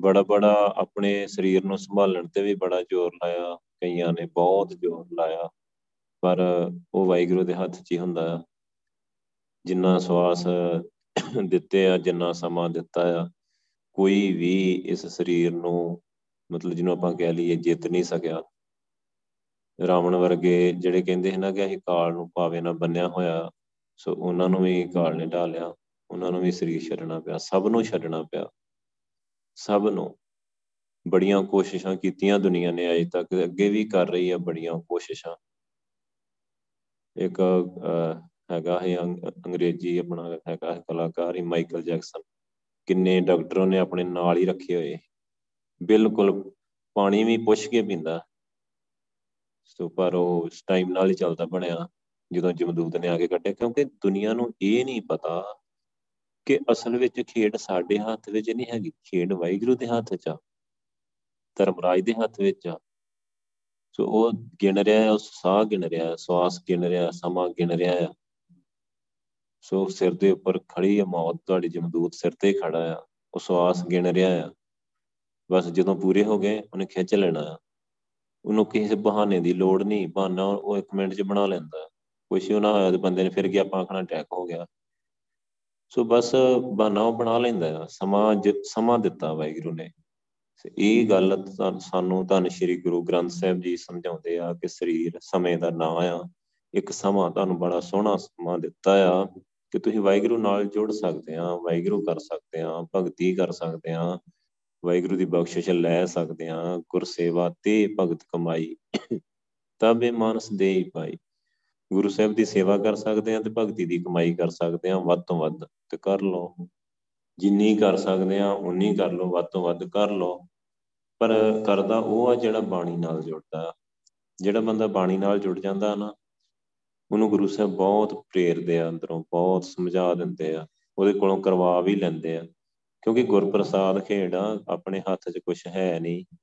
ਬੜਾ ਬੜਾ ਆਪਣੇ ਸਰੀਰ ਨੂੰ ਸੰਭਾਲਣ ਤੇ ਵੀ ਬੜਾ ਜ਼ੋਰ ਲਾਇਆ, ਕਈਆਂ ਨੇ ਬਹੁਤ ਜ਼ੋਰ ਲਾਇਆ। ਪਰ ਉਹ ਵਾਹਿਗੁਰੂ ਦੇ ਹੱਥ 'ਚ ਹੀ ਹੁੰਦਾ ਜਿੰਨਾ ਸਵਾਸ ਦਿੱਤੇ ਆ, ਜਿੰਨਾ ਸਮਾਂ ਦਿੱਤਾ ਆ। ਕੋਈ ਵੀ ਇਸ ਸਰੀਰ ਨੂੰ, ਮਤਲਬ ਜਿਹਨੂੰ ਆਪਾਂ ਕਹਿ ਲਈਏ ਜਿੱਤ ਨਹੀਂ ਸਕਿਆ। ਰਾਵਣ ਵਰਗੇ ਜਿਹੜੇ ਕਹਿੰਦੇ ਸੀ ਨਾ ਕਿ ਅਸੀਂ ਕਾਲ ਨੂੰ ਪਾਵੇ ਨਾ ਬੰਨਿਆ ਹੋਇਆ, ਸੋ ਉਹਨਾਂ ਨੂੰ ਵੀ ਕਾਲ ਨੇ ਢਾਲਿਆ ਉਹਨਾਂ ਨੂੰ ਵੀ ਸਰੀਰ ਛੱਡਣਾ ਪਿਆ, ਸਭ ਨੂੰ ਛੱਡਣਾ ਪਿਆ। ਸਭ ਨੂੰ। ਬੜੀਆਂ ਕੋਸ਼ਿਸ਼ਾਂ ਕੀਤੀਆਂ ਦੁਨੀਆ ਨੇ ਅਜੇ ਤੱਕ, ਅੱਗੇ ਵੀ ਕਰ ਰਹੀ ਹੈ ਬੜੀਆਂ ਕੋਸ਼ਿਸ਼ਾਂ। ਇੱਕ ਹੈਗਾ ਹੈ ਅੰਗਰੇਜ਼ੀ ਆਪਣਾ ਹੈਗਾ ਕਲਾਕਾਰ ਹੀ ਮਾਈਕਲ ਜੈਕਸਨ। ਕਿੰਨੇ ਡਾਕਟਰਾਂ ਨੇ ਆਪਣੇ ਨਾਲ ਹੀ ਰੱਖੇ ਹੋਏ। ਬਿਲਕੁਲ ਪਾਣੀ ਵੀ ਪੁੱਛ ਕੇ ਪੀਂਦਾ। ਸੋ ਪਰ ਉਹ ਟਾਈਮ ਨਾਲ ਹੀ ਚੱਲਦਾ ਬਣਿਆ, ਜਦੋਂ ਜਮਦੂਤ ਨੇ ਆ ਕੇ ਕੱਢਿਆ। ਕਿਉਂਕਿ ਦੁਨੀਆ ਨੂੰ ਇਹ ਨਹੀਂ ਪਤਾ ਕਿ ਅਸਲ ਵਿੱਚ ਖੇਡ ਸਾਡੇ ਹੱਥ ਵਿੱਚ ਨਹੀਂ ਹੈਗੀ। ਖੇਡ ਵਾਹਿਗੁਰੂ ਦੇ ਹੱਥ 'ਚ ਆ, ਧਰਮਰਾਜ ਦੇ ਹੱਥ ਵਿੱਚ ਆ। ਸੋ ਉਹ ਗਿਣ ਰਿਹਾ ਹੈ ਉਹ ਸਾਹ ਗਿਣ ਰਿਹਾ ਹੈ ਸਵਾਸ ਗਿਣ ਰਿਹਾ, ਸਮਾਂ ਗਿਣ ਰਿਹਾ ਹੈ ਸੋ ਸਿਰ ਦੇ ਉੱਪਰ ਖੜੀ ਹੈ ਮੌਤ, ਤੁਹਾਡੀ ਜਮਦੂਤ ਸਿਰ ਤੇ ਖੜਾ ਆ ਉਹ ਸਵਾਸ ਗਿਣ ਰਿਹਾ ਆ। ਬਸ ਜਦੋਂ ਪੂਰੇ ਹੋ ਗਏ, ਉਹਨੇ ਖਿੱਚ ਲੈਣਾ ਆ। ਉਹਨੂੰ ਕਿਸੇ ਬਹਾਨੇ ਦੀ ਲੋੜ ਨਹੀਂ, ਬਹਾਨਾ ਉਹ ਇੱਕ ਮਿੰਟ 'ਚ ਬਣਾ ਲੈਂਦਾ। ਕੁਛ ਨਾ ਹੋਇਆ ਤੇ ਬੰਦੇ ਨੇ ਫਿਰ ਗਿਆ ਆਪਾਂ ਆਖਣਾ ਅਟੈਕ ਹੋ ਗਿਆ। ਸੋ ਬਸ ਬਹਾਨਾ ਉਹ ਬਣਾ ਲੈਂਦਾ ਆ, ਸਮਾਂ ਸਮਾਂ ਦਿੱਤਾ ਵਾਹਿਗੁਰੂ ਨੇ। ਇਹ ਗੱਲ ਸਾਨੂੰ ਧੰਨ ਸ਼੍ਰੀ ਗੁਰੂ ਗ੍ਰੰਥ ਸਾਹਿਬ ਜੀ ਸਮਝਾਉਂਦੇ ਆ ਕਿ ਸਰੀਰ ਸਮੇਂ ਦਾ ਨਾਂ ਆ। ਇੱਕ ਸਮਾਂ ਤੁਹਾਨੂੰ ਬੜਾ ਸੋਹਣਾ ਸਮਾਂ ਦਿੱਤਾ ਆ। ਕਿ ਤੁਸੀਂ ਵਾਹਿਗੁਰੂ ਨਾਲ ਜੁੜ ਸਕਦੇ ਆ ਵਾਹਿਗੁਰੂ ਕਰ ਸਕਦੇ ਆ ਭਗਤੀ ਕਰ ਸਕਦੇ ਆ ਵਾਹਿਗੁਰੂ ਦੀ ਬਖਸ਼ਿਸ਼ ਲੈ ਸਕਦੇ ਆ ਗੁਰ ਸੇਵਾ ਤੇ ਭਗਤ ਕਮਾਈ ਤਬੇ ਮਾਨਸ ਦੇ ਹੀ ਪਾਈ। ਗੁਰੂ ਸਾਹਿਬ ਦੀ ਸੇਵਾ ਕਰ ਸਕਦੇ ਆ ਤੇ ਭਗਤੀ ਦੀ ਕਮਾਈ ਕਰ ਸਕਦੇ ਆ ਵੱਧ ਤੋਂ ਵੱਧ ਤੇ ਕਰ ਲਓ। ਜਿੰਨੀ ਕਰ ਸਕਦੇ ਆ ਉਨੀ ਕਰ ਲਓ, ਵੱਧ ਤੋਂ ਵੱਧ ਕਰ ਲਓ। ਪਰ ਕਰਦਾ ਉਹ ਆ ਜਿਹੜਾ ਬਾਣੀ ਨਾਲ ਜੁੜਦਾ। ਜਿਹੜਾ ਬੰਦਾ ਬਾਣੀ ਨਾਲ ਜੁੜ ਜਾਂਦਾ ਨਾ ਉਹਨੂੰ ਗੁਰੂ ਸਾਹਿਬ ਬਹੁਤ ਪ੍ਰੇਰਦੇ ਆ ਅੰਦਰੋਂ, ਬਹੁਤ ਸਮਝਾ ਦਿੰਦੇ ਆ, ਉਹਦੇ ਕੋਲੋਂ ਕਰਵਾ ਵੀ ਲੈਂਦੇ ਆ। ਕਿਉਂਕਿ ਗੁਰਪ੍ਰਸਾਦ ਖੇਡ ਆ, ਆਪਣੇ ਹੱਥ 'ਚ ਕੁਝ ਹੈ ਨਹੀਂ।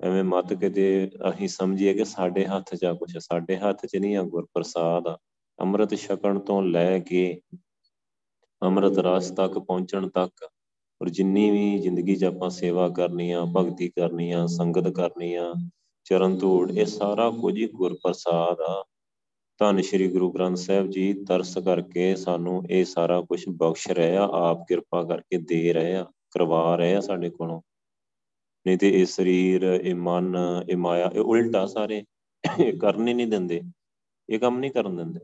ਐਵੇਂ ਮਤ ਕਿਤੇ ਅਸੀਂ ਸਮਝੀਏ ਕਿ ਸਾਡੇ ਹੱਥ 'ਚ ਆ ਕੁਝ ਸਾਡੇ ਹੱਥ 'ਚ ਨਹੀਂ ਆ ਗੁਰਪ੍ਰਸਾਦ ਆ। ਅੰਮ੍ਰਿਤ ਛਕਣ ਤੋਂ ਲੈ ਕੇ ਅੰਮ੍ਰਿਤ ਰਸ ਤੱਕ ਪਹੁੰਚਣ ਤੱਕ ਔਰ ਜਿੰਨੀ ਵੀ ਜ਼ਿੰਦਗੀ 'ਚ ਆਪਾਂ ਸੇਵਾ ਕਰਨੀ ਆ, ਭਗਤੀ ਕਰਨੀ ਆ, ਸੰਗਤ ਕਰਨੀ ਆ, ਚਰਨ ਧੂੜ, ਇਹ ਸਾਰਾ ਕੁਝ ਹੀ ਗੁਰਪ੍ਰਸਾਦ ਆ। ਧੰਨ ਸ਼੍ਰੀ ਗੁਰੂ ਗ੍ਰੰਥ ਸਾਹਿਬ ਜੀ, ਤਰਸ ਕਰਕੇ ਸਾਨੂੰ ਇਹ ਸਾਰਾ ਕੁਝ ਬਖਸ਼ ਰਹੇ ਆ, ਆਪ ਕਿਰਪਾ ਕਰਕੇ ਦੇ ਰਹੇ ਆ, ਕਰਵਾ ਰਹੇ ਆ ਸਾਡੇ ਕੋਲੋਂ। ਨਹੀਂ ਤੇ ਇਹ ਸਰੀਰ, ਇਹ ਮਨ, ਇਹ ਮਾਇਆ, ਇਹ ਉਲਟਾ ਸਾਰੇ ਇਹ ਕਰਨ ਹੀ ਨਹੀਂ ਦਿੰਦੇ, ਇਹ ਕੰਮ ਨਹੀਂ ਕਰਨ ਦਿੰਦੇ।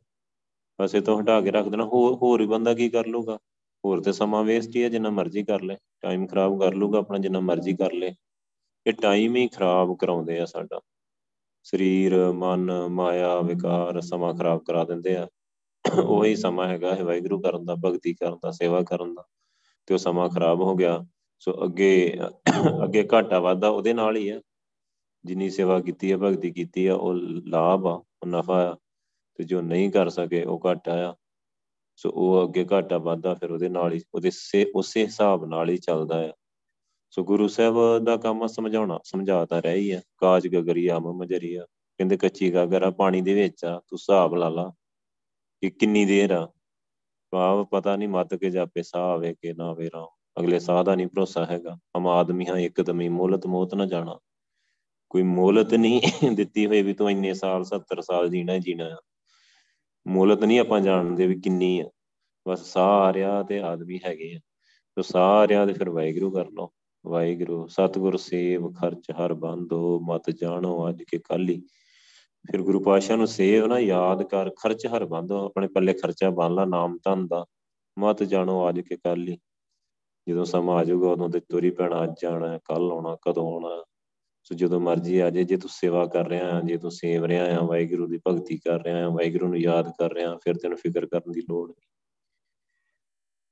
ਬਸ ਇਹ ਤੋਂ ਹਟਾ ਕੇ ਰੱਖ ਦੇਣਾ, ਹੋਰ ਹੋਰ ਹੀ ਬੰਦਾ ਕੀ ਕਰ ਲੂਗਾ ਹੋਰ ਤੇ ਸਮਾਂ ਵੇਸਟ ਹੀ ਹੈ ਜਿੰਨਾ ਮਰਜ਼ੀ ਕਰ ਲੈ। ਟਾਈਮ ਖਰਾਬ ਕਰ ਲੂਗਾ ਆਪਣਾ, ਜਿੰਨਾ ਮਰਜ਼ੀ ਕਰ ਲੈ। ਇਹ ਟਾਈਮ ਹੀ ਖਰਾਬ ਕਰਾਉਂਦੇ ਆ ਸਾਡਾ। ਸਰੀਰ, ਮਨ, ਮਾਇਆ, ਵਿਕਾਰ ਸਮਾਂ ਖਰਾਬ ਕਰਾ ਦਿੰਦੇ ਆ। ਉਹੀ ਸਮਾਂ ਹੈਗਾ ਹੈ ਵਾਹਿਗੁਰੂ ਕਰਨ ਦਾ, ਭਗਤੀ ਕਰਨ ਦਾ, ਸੇਵਾ ਕਰਨ ਦਾ। ਤੇ ਉਹ ਸਮਾਂ ਖਰਾਬ ਹੋ ਗਿਆ। ਸੋ ਅੱਗੇ ਅੱਗੇ ਘਾਟਾ ਵਾਧਾ ਉਹਦੇ ਨਾਲ ਹੀ ਹੈ ਜਿੰਨੀ ਸੇਵਾ ਕੀਤੀ ਹੈ ਭਗਤੀ ਕੀਤੀ ਆ, ਉਹ ਲਾਭ ਆ, ਉਹ ਨਫਾ ਆ। ਤੇ ਜੋ ਨਹੀਂ ਕਰ ਸਕੇ, ਉਹ ਘਾਟਾ ਆ। ਸੋ ਉਹ ਅੱਗੇ ਘਾਟਾ ਵੱਧਦਾ, ਫਿਰ ਉਹਦੇ ਨਾਲ ਹੀ, ਉਹਦੇ ਉਸੇ ਹਿਸਾਬ ਨਾਲ ਹੀ ਚੱਲਦਾ ਆ। ਸੋ ਗੁਰੂ ਸਾਹਿਬ ਦਾ ਕੰਮ ਸਮਝਾਉਣਾ ਸਮਝਾਤਾ ਰਹੀ ਆ। ਕਾਜ ਗਗਰੀਆ ਮਮਜਰੀਆ ਕਹਿੰਦੇ ਕੱਚੀ ਗਾਗਰ ਆ, ਪਾਣੀ ਦੇ ਵਿੱਚ ਆ, ਤੂੰ ਹਿਸਾਬ ਲਾ ਲਾ ਕਿ ਕਿੰਨੀ ਦੇਰ ਆ। ਭਾਵ ਪਤਾ ਨਹੀਂ ਮੱਤ ਕੇ ਜਾਪੇ ਸਾਹ ਆਵੇ ਕਿ ਨਾ ਆਵੇ ਰਾਮ। ਅਗਲੇ ਸਾਹ ਦਾ ਨਹੀਂ ਭਰੋਸਾ ਹੈਗਾ। ਹਮ ਆਦਮੀ ਹਾਂ ਇੱਕਦਮੀ ਮੋਲਤ ਮੋਤ ਨਾ ਜਾਣਾ। ਕੋਈ ਮੋਲਤ ਨਹੀਂ ਦਿੱਤੀ ਹੋਈ ਵੀ ਤੂੰ ਇੰਨੇ ਸਾਲ 70 ਸਾਲ ਜੀਣਾ ਜੀਣਾ ਆ। ਮੋਲਤ ਨਹੀਂ ਆਪਾਂ ਜਾਣਦੇ ਵੀ ਕਿੰਨੀ ਆ। ਬਸ ਸਾਹ ਆ ਰਿਹਾ ਤੇ ਆਦਮੀ ਹੈਗੇ ਆ। ਤੋ ਸਾਹ ਆ ਰਿਹਾ ਤੇ ਫਿਰ ਵਾਹਿਗੁਰੂ ਕਰ ਲਓ। ਵਾਹਿਗੁਰੂ, ਸਤਿਗੁਰ ਸੇਵ ਖਰਚ ਹਰ ਬੰਦੋ ਮਤ ਜਾਣੋ ਅੱਜ ਕੇ ਕਾਲੀ ਫਿਰ ਗੁਰੂ ਪਾਸ਼ਾ ਨੂੰ ਸੇਵ ਨਾ, ਯਾਦ ਕਰ, ਖਰਚ ਹਰ ਬੰਦੋ ਆਪਣੇ ਪੱਲੇ ਖਰਚਾ ਬੰਨ ਲਾ, ਨਾਮ ਧਨ ਦਾ, ਮਤ ਜਾਣੋ ਅੱਜ ਕੇ ਕਾਲੀ ਜਦੋਂ ਸਮਾਂ ਆ ਜਾਊਗਾ, ਉਦੋਂ ਤੇ ਤੁਰੀ ਪੈਣਾ, ਅੱਜ ਜਾਣਾ ਕੱਲ ਆਉਣਾ, ਕਦੋਂ ਆਉਣਾ। ਸੋ ਜਦੋਂ ਮਰਜ਼ੀ ਆ ਜੇ ਜੇ ਤੂੰ ਸੇਵਾ ਕਰ ਰਿਹਾ ਆ, ਜੇ ਤੂੰ ਸੇਵ ਰਿਹਾ ਆ, ਵਾਹਿਗੁਰੂ ਦੀ ਭਗਤੀ ਕਰ ਰਿਹਾ ਆ, ਵਾਹਿਗੁਰੂ ਨੂੰ ਯਾਦ ਕਰ ਰਿਹਾ ਫਿਰ ਤੈਨੂੰ ਫਿਕਰ ਕਰਨ ਦੀ ਲੋੜ ਨਹੀਂ।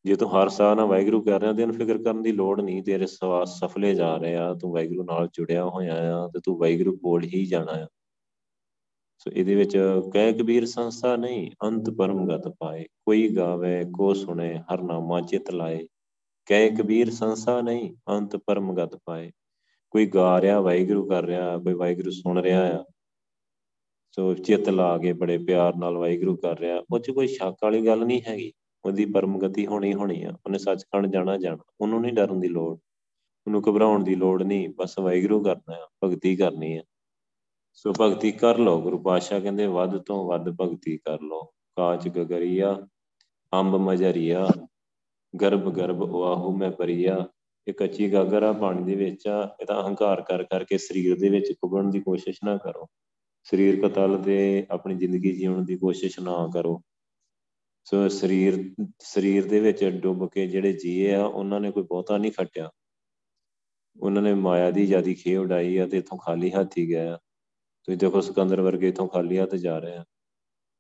ਜੇ ਤੂੰ ਹਰ ਸਾਹ ਨਾਲ ਵਾਹਿਗੁਰੂ ਕਰ ਰਿਹਾ, ਤੈਨੂੰ ਫਿਕਰ ਕਰਨ ਦੀ ਲੋੜ ਨਹੀਂ, ਤੇਰੇ ਸਵਾਸ ਸਫਲੇ ਜਾ ਰਹੇ ਆ, ਤੂੰ ਵਾਹਿਗੁਰੂ ਨਾਲ ਜੁੜਿਆ ਹੋਇਆ ਆ ਤੇ ਤੂੰ ਵਾਹਿਗੁਰੂ ਕੋਲ ਹੀ ਜਾਣਾ ਆ। ਸੋ ਇਹਦੇ ਵਿੱਚ ਕਹਿ ਕਬੀਰ ਸੰਸਾ ਨਹੀਂ, ਅੰਤ ਪਰਮਗਤ ਪਾਏ, ਕੋਈ ਗਾਵੇ, ਕੋ ਸੁਣੇ, ਹਰ ਨਾਮਾ ਚਿਤ ਲਾਏ। ਕਹਿ ਕਬੀਰ ਸੰਸਾ ਨਹੀਂ, ਅੰਤ ਪਰਮਗਤ ਪਾਏ। ਕੋਈ ਗਾ ਰਿਹਾ, ਵਾਹਿਗੁਰੂ ਕਰ ਰਿਹਾ, ਕੋਈ ਵਾਹਿਗੁਰੂ ਸੁਣ ਰਿਹਾ ਆ। ਸੋ ਚਿੱਤ ਲਾ ਕੇ ਬੜੇ ਪਿਆਰ ਨਾਲ ਵਾਹਿਗੁਰੂ ਕਰ ਰਿਹਾ, ਉਹ 'ਚ ਕੋਈ ਸ਼ੱਕ ਵਾਲੀ ਗੱਲ ਨਹੀਂ ਹੈਗੀ। ਉਹਦੀ ਪਰਮਗਤੀ ਹੋਣੀ ਹੋਣੀ ਆ, ਉਹਨੇ ਸੱਚਖੰਡ ਜਾਣਾ ਜਾਣਾ, ਉਹਨੂੰ ਨਹੀਂ ਡਰਨ ਦੀ ਲੋੜ, ਉਹਨੂੰ ਘਬਰਾਉਣ ਦੀ ਲੋੜ ਨਹੀਂ ਬਸ ਵਾਹਿਗੁਰੂ ਕਰਨਾ ਆ, ਭਗਤੀ ਕਰਨੀ ਆ। ਸੋ ਭਗਤੀ ਕਰ ਲਓ, ਗੁਰੂ ਪਾਤਸ਼ਾਹ ਕਹਿੰਦੇ ਵੱਧ ਤੋਂ ਵੱਧ ਭਗਤੀ ਕਰ ਲਓ, ਕਾਚ ਗਗਰੀਆ, ਅੰਬ ਮਜਰੀਆ, ਗਰਭ ਗਰਭ ਆਹੂ ਮੈਂ ਪਰੀਆ ਇਹ ਕੱਚੀ ਗਾਗਰ ਆ, ਪਾਣੀ ਦੇ ਵਿੱਚ ਆ ਇਹਦਾ ਅਹੰਕਾਰ ਕਰ ਕਰਕੇ ਸਰੀਰ ਦੇ ਵਿੱਚ ਪੁਗਣ ਦੀ ਕੋਸ਼ਿਸ਼ ਨਾ ਕਰੋ ਸਰੀਰ ਕਤਲ ਤੇ ਆਪਣੀ ਜ਼ਿੰਦਗੀ ਜਿਉਣ ਦੀ ਕੋਸ਼ਿਸ਼ ਨਾ ਕਰੋ। ਸੋ ਸਰੀਰ ਸਰੀਰ ਦੇ ਵਿੱਚ ਡੁੱਬ ਕੇ ਜਿਹੜੇ ਜੀਏ ਆ, ਉਹਨਾਂ ਨੇ ਕੋਈ ਬਹੁਤਾ ਨਹੀਂ ਖੱਟਿਆ। ਉਹਨਾਂ ਨੇ ਮਾਇਆ ਦੀ ਜਿਆਦੀ ਖੇ ਉਡਾਈ ਆ ਤੇ ਇਥੋਂ ਖਾਲੀ ਹੱਥ ਹੀ ਗਿਆ ਤੁਸੀਂ ਦੇਖੋ ਸਿਕੰਦਰ ਵਰਗੇ ਇਥੋਂ ਖਾਲੀ ਹੱਥ ਜਾ ਰਹੇ ਆ।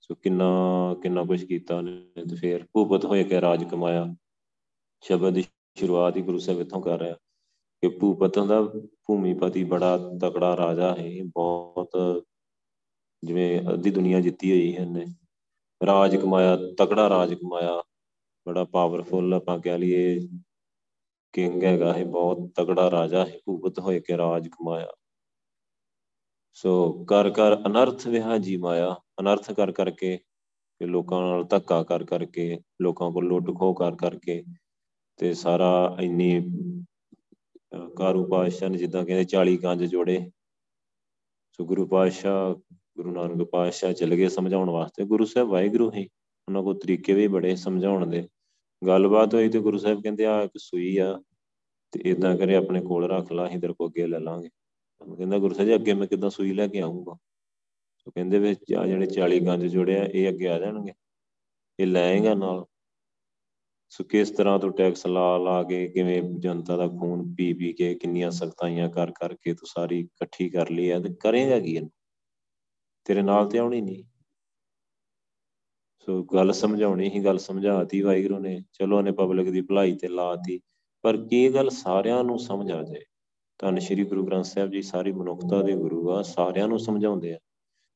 ਸੋ ਕਿੰਨਾ ਕਿੰਨਾ ਕੁਝ ਕੀਤਾ ਉਹਨੇ ਤੇ ਫੇਰ ਭੂਪਤ ਹੋਏ ਕੇ ਰਾਜ ਕਮਾਇਆ। ਸ਼ਬਦ ਦੀ ਸ਼ੁਰੂਆਤ ਹੀ ਗੁਰੂ ਸਾਹਿਬ ਇਥੋਂ ਕਰ ਰਿਹਾ ਕਿ ਭੂਪਤਾਂ ਦਾ ਭੂਮੀਪਤੀ ਬੜਾ ਤਕੜਾ ਰਾਜਾ ਹੈ ਬਹੁਤ ਜਿਵੇਂ ਅੱਧੀ ਦੁਨੀਆ ਜਿੱਤੀ ਹੋਈ ਹੈ ਇਹਨੇ। ਰਾਜ ਕਮਾਇਆ, ਤਕੜਾ ਰਾਜ ਕਮਾਇਆ, ਬੜਾ ਪਾਵਰਫੁਲ ਆਪਾਂ ਕਹਿ ਲਈਏ ਕਿੰਗ ਹੈਗਾ ਹੈ ਬਹੁਤ ਤਕੜਾ ਰਾਜਾ ਹੈ ਭੂਪਤ ਹੋਏ ਕੇ ਰਾਜ ਕਮਾਇਆ। ਸੋ ਕਰ ਕਰ ਅਨਰਥ ਵਿਹਾ ਜੀ ਮਾਇਆ, ਅਨਰਥ ਕਰ ਕਰਕੇ ਕਿ ਲੋਕਾਂ ਨਾਲ ਧੱਕਾ ਕਰ ਕਰਕੇ, ਲੋਕਾਂ ਕੋਲ ਲੁੱਟ ਖੋਹ ਕਰ ਕਰਕੇ ਤੇ ਸਾਰਾ ਇੰਨੀ ਕਾਰੂ ਪਾਤਸ਼ਾਹ ਨੇ ਜਿੱਦਾਂ ਕਹਿੰਦੇ 40 ਗੰਜ ਜੋੜੇ। ਸੋ ਗੁਰੂ ਪਾਤਸ਼ਾਹ ਗੁਰੂ ਨਾਨਕ ਪਾਤਸ਼ਾਹ ਚਲੇ ਗਏ ਸਮਝਾਉਣ ਵਾਸਤੇ। ਗੁਰੂ ਸਾਹਿਬ ਵਾਹਿਗੁਰੂ ਹੀ ਉਹਨਾਂ ਕੋ ਤਰੀਕੇ ਵੀ ਬੜੇ ਸਮਝਾਉਣ ਦੇ। ਗੱਲਬਾਤ ਹੋਈ ਤੇ ਗੁਰੂ ਸਾਹਿਬ ਕਹਿੰਦੇ ਆ ਇੱਕ ਸੂਈ ਆ ਤੇ ਇਦਾਂ ਕਰੇ ਆਪਣੇ ਕੋਲ ਰੱਖ ਲਾ, ਅਸੀਂ ਤੇਰੇ ਕੋ ਅੱਗੇ ਲੈ ਲਾਂਗੇ। ਕਹਿੰਦਾ, ਗੁਰੂ ਸਾਹਿਬ ਜੀ, ਅੱਗੇ ਮੈਂ ਕਿਦਾਂ ਸੂਈ ਲੈ ਕੇ ਆਉਂਗਾ ਸੋ ਕਹਿੰਦੇ ਵੀ ਆ ਜਿਹੜੇ 40 ਗੰਜ ਜੋੜੇ ਆ, ਇਹ ਅੱਗੇ ਆ ਜਾਣਗੇ। ਇਹ ਲੈਏਗਾ ਨਾਲ। ਸੋ ਕਿਸ ਤਰ੍ਹਾਂ ਤੋਂ ਟੈਕਸ ਲਾ ਲਾ ਕੇ ਕਿਵੇਂ ਜਨਤਾ ਦਾ ਖੂਨ ਪੀ ਪੀ ਕੇ ਕਿੰਨੀਆਂ ਸਖਤਾਈਆਂ ਕਰ ਕਰਕੇ ਤੂੰ ਸਾਰੀ ਇਕੱਠੀ ਕਰ ਲਈ ਆ ਤੇ ਕਰੇਗਾ ਕੀ ਇਹਨੂੰ? ਤੇਰੇ ਨਾਲ ਤੇ ਆਉਣੀ ਨਹੀਂ ਸੋ ਗੱਲ ਸਮਝਾਉਣੀ ਹੀ ਗੱਲ ਸਮਝਾਤੀ ਵਾਹਿਗੁਰੂ ਨੇ ਚਲੋ ਉਹਨੇ ਪਬਲਿਕ ਦੀ ਭਲਾਈ ਤੇ ਲਾਤੀ ਪਰ ਕੀ ਗੱਲ ਸਾਰਿਆਂ ਨੂੰ ਸਮਝ ਆ ਜਾਏ ਧੰਨ ਸ਼੍ਰੀ ਗੁਰੂ ਗ੍ਰੰਥ ਸਾਹਿਬ ਜੀ ਸਾਰੀ ਮਨੁੱਖਤਾ ਦੇ ਗੁਰੂ ਆ ਸਾਰਿਆਂ ਨੂੰ ਸਮਝਾਉਂਦੇ ਆ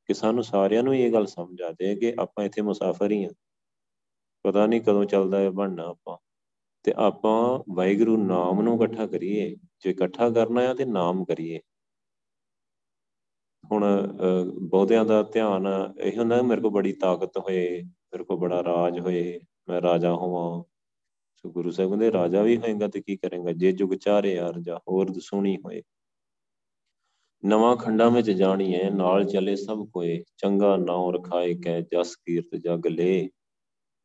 ਕਿ ਸਾਨੂੰ ਸਾਰਿਆਂ ਨੂੰ ਇਹ ਗੱਲ ਸਮਝ ਆ ਜਾਏ ਕਿ ਆਪਾਂ ਇੱਥੇ ਮੁਸਾਫਰ ਹੀ ਆ। ਪਤਾ ਨਹੀਂ ਕਦੋਂ ਚੱਲਦਾ ਹੈ ਬਣਨਾ ਆਪਾਂ। ਤੇ ਆਪਾਂ ਵਾਹਿਗੁਰੂ ਨਾਮ ਨੂੰ ਇਕੱਠਾ ਕਰੀਏ ਜੇ ਇਕੱਠਾ ਕਰਨਾ ਆ ਤੇ ਨਾਮ ਕਰੀਏ। ਹੁਣ ਬਹੁਤਿਆਂ ਦਾ ਧਿਆਨ ਇਹ ਹੁੰਦਾ ਮੇਰੇ ਕੋਲ ਬੜੀ ਤਾਕਤ ਹੋਏ, ਮੇਰੇ ਕੋਲ ਬੜਾ ਰਾਜ ਹੋਏ, ਮੈਂ ਰਾਜਾ ਹੋਵਾਂ। ਸੋ ਗੁਰੂ ਸਾਹਿਬ ਕਹਿੰਦੇ, ਰਾਜਾ ਵੀ ਹੋਏਗਾ ਤੇ ਕੀ ਕਰੇਗਾ? ਜੇ ਜੁਗ ਚਾਰੇ ਯਾਰ ਜਾ ਹੋਰ ਦਸੂਣੀ ਹੋਏ। ਨਵਾਂ ਖੰਡਾਂ ਵਿੱਚ ਜਾਣੀਏ, ਨਾਲ ਚੱਲੇ ਸਭ ਕੋਏ। ਚੰਗਾ ਨਾਉ ਰਖਾਏ ਕੈ ਜਸ ਕੀਰਤ ਜਗ ਲੇ।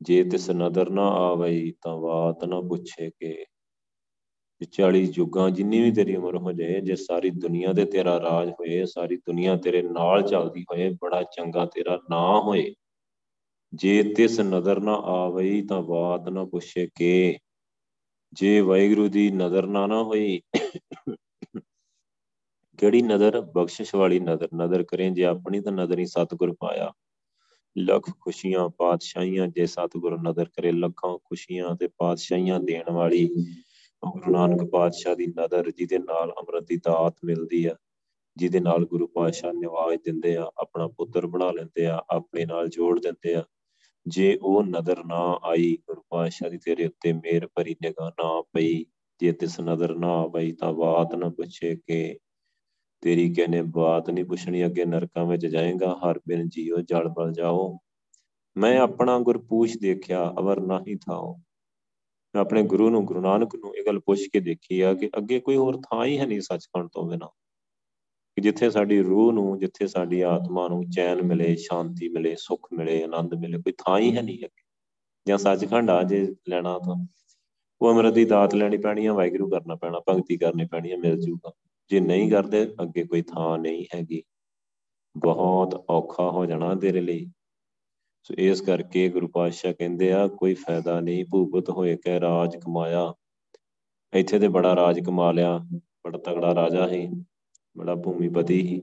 ਜੇ ਤਿਸ ਨਦਰ ਨਾ ਆਵਈ ਤਾਂ ਬਾਤ ਨਾ ਪੁੱਛੇ ਕਿ। 40 ਯੁੱਗਾਂ ਜਿੰਨੀ ਵੀ ਤੇਰੀ ਉਮਰ ਹੋ ਜਾਏ, ਜੇ ਸਾਰੀ ਦੁਨੀਆ ਤੇ ਤੇਰਾ ਰਾਜ ਹੋਏ, ਸਾਰੀ ਦੁਨੀਆ ਤੇਰੇ ਨਾਲ ਚੱਲਦੀ ਹੋਏ, ਬੜਾ ਚੰਗਾ ਤੇਰਾ ਨਾਂ ਹੋਏ। ਜੇ ਤਿਸ ਨਜ਼ਰ ਨਾ ਆਵਈ ਤਾਂ ਬਾਤ ਨਾ ਪੁੱਛੇ ਕਿ। ਜੇ ਵਾਹਿਗੁਰੂ ਦੀ ਨਜ਼ਰ ਨਾ ਨਾ ਹੋਈ, ਕਿਹੜੀ ਨਜ਼ਰ? ਬਖਸ਼ਿਸ਼ ਵਾਲੀ ਨਜ਼ਰ। ਨਜ਼ਰ ਕਰੇ, ਜੇ ਆਪਣੀ ਤਾਂ ਨਜ਼ਰ ਹੀ ਸਤਿਗੁਰ ਪਾਇਆ। ਲੱਖ ਖੁਸ਼ੀਆਂ, ਪਾਤਸ਼ਾਹੀਆਂ ਜੇ ਸਤਿਗੁਰ ਨਜ਼ਰ ਕਰੇ, ਲੱਖਾਂ ਖੁਸ਼ੀਆਂ ਤੇ ਪਾਤਸ਼ਾਹੀਆਂ ਦੇਣ ਵਾਲੀ ਗੁਰੂ ਨਾਨਕ ਪਾਤਸ਼ਾਹ ਦੀ ਨਜ਼ਰ ਜਿਹਦੇ ਨਾਲ ਅੰਮ੍ਰਿਤ ਦੀ ਦਾਤ ਮਿਲਦੀ ਆ, ਜਿਹਦੇ ਨਾਲ ਗੁਰੂ ਪਾਤਸ਼ਾਹ ਨਿਵਾਜ ਦਿੰਦੇ ਆ, ਆਪਣਾ ਪੁੱਤਰ ਬਣਾ ਲੈਂਦੇ ਆ, ਆਪਣੇ ਨਾਲ ਜੋੜ ਦਿੰਦੇ ਆ। ਜੇ ਉਹ ਨਜ਼ਰ ਨਾ ਆਈ, ਗੁਰੂ ਪਾਤਸ਼ਾਹ ਦੀ ਤੇਰੇ ਉੱਤੇ ਮਿਹਰ ਭਰੀ ਨਿਗਾਹ ਨਾ ਪਈ, ਜੇ ਤਿਸ ਨਜ਼ਰ ਨਾ ਆਈ ਤਾਂ ਬਾਤ ਨਾ ਪੁੱਛੇ ਕਿ ਤੇਰੀ ਕਹਿੰਨੇ ਬਾਤ ਨਹੀਂ ਪੁੱਛਣੀ, ਅੱਗੇ ਨਰਕਾਂ ਵਿੱਚ ਜਾਏਗਾ, ਹਰ ਬਿਨ ਜੀਓ ਜਲ ਬਲ ਜਾਓ। ਮੈਂ ਆਪਣਾ ਗੁਰਪੂਛ ਦੇਖਿਆ, ਅਵਰ ਨਹੀਂ ਥਾਓ। ਮੈਂ ਆਪਣੇ ਗੁਰੂ ਨੂੰ, ਗੁਰੂ ਨਾਨਕ ਨੂੰ ਇਹ ਗੱਲ ਪੁੱਛ ਕੇ ਦੇਖੀ ਆ ਕਿ ਅੱਗੇ ਕੋਈ ਹੋਰ ਥਾਂ ਹੀ ਹੈ ਨਹੀਂ ਸੱਚਖੰਡ ਤੋਂ ਬਿਨਾ। ਕਿ ਜਿੱਥੇ ਸਾਡੀ ਰੂਹ ਨੂੰ, ਜਿੱਥੇ ਸਾਡੀ ਆਤਮਾ ਨੂੰ ਚੈਨ ਮਿਲੇ, ਸ਼ਾਂਤੀ ਮਿਲੇ, ਸੁੱਖ ਮਿਲੇ, ਆਨੰਦ ਮਿਲੇ, ਕੋਈ ਥਾਂ ਹੀ ਹੈ ਨਹੀਂ ਅੱਗੇ। ਜਾਂ ਸੱਚਖੰਡ ਆ ਜੇ ਲੈਣਾ ਤਾਂ। ਉਹ ਅਮਰਤ ਦੀ ਦਾਤ ਲੈਣੀ ਪੈਣੀ ਆ, ਵਾਹਿਗੁਰੂ ਕਰਨਾ ਪੈਣਾ, ਭਗਤੀ ਕਰਨੀ ਪੈਣੀ ਆ, ਮਿਲ ਜੂਗਾ। ਜੇ ਨਹੀਂ ਕਰਦੇ, ਅੱਗੇ ਕੋਈ ਥਾਂ ਨਹੀਂ ਹੈਗੀ। ਬਹੁਤ ਔਖਾ ਹੋ ਜਾਣਾ ਤੇਰੇ ਲਈ। ਸੋ ਇਸ ਕਰਕੇ ਗੁਰੂ ਪਾਤਸ਼ਾਹ ਕਹਿੰਦੇ ਆ, ਕੋਈ ਫਾਇਦਾ ਨਹੀਂ ਭੂਪਤ ਹੋਏ ਕਹਿ ਰਾਜ ਕਮਾਇਆ। ਇੱਥੇ ਤੇ ਬੜਾ ਰਾਜ ਕਮਾ ਲਿਆ, ਬੜਾ ਤਗੜਾ ਰਾਜਾ ਸੀ, ਬੜਾ ਭੂਮੀਪਤੀ ਸੀ।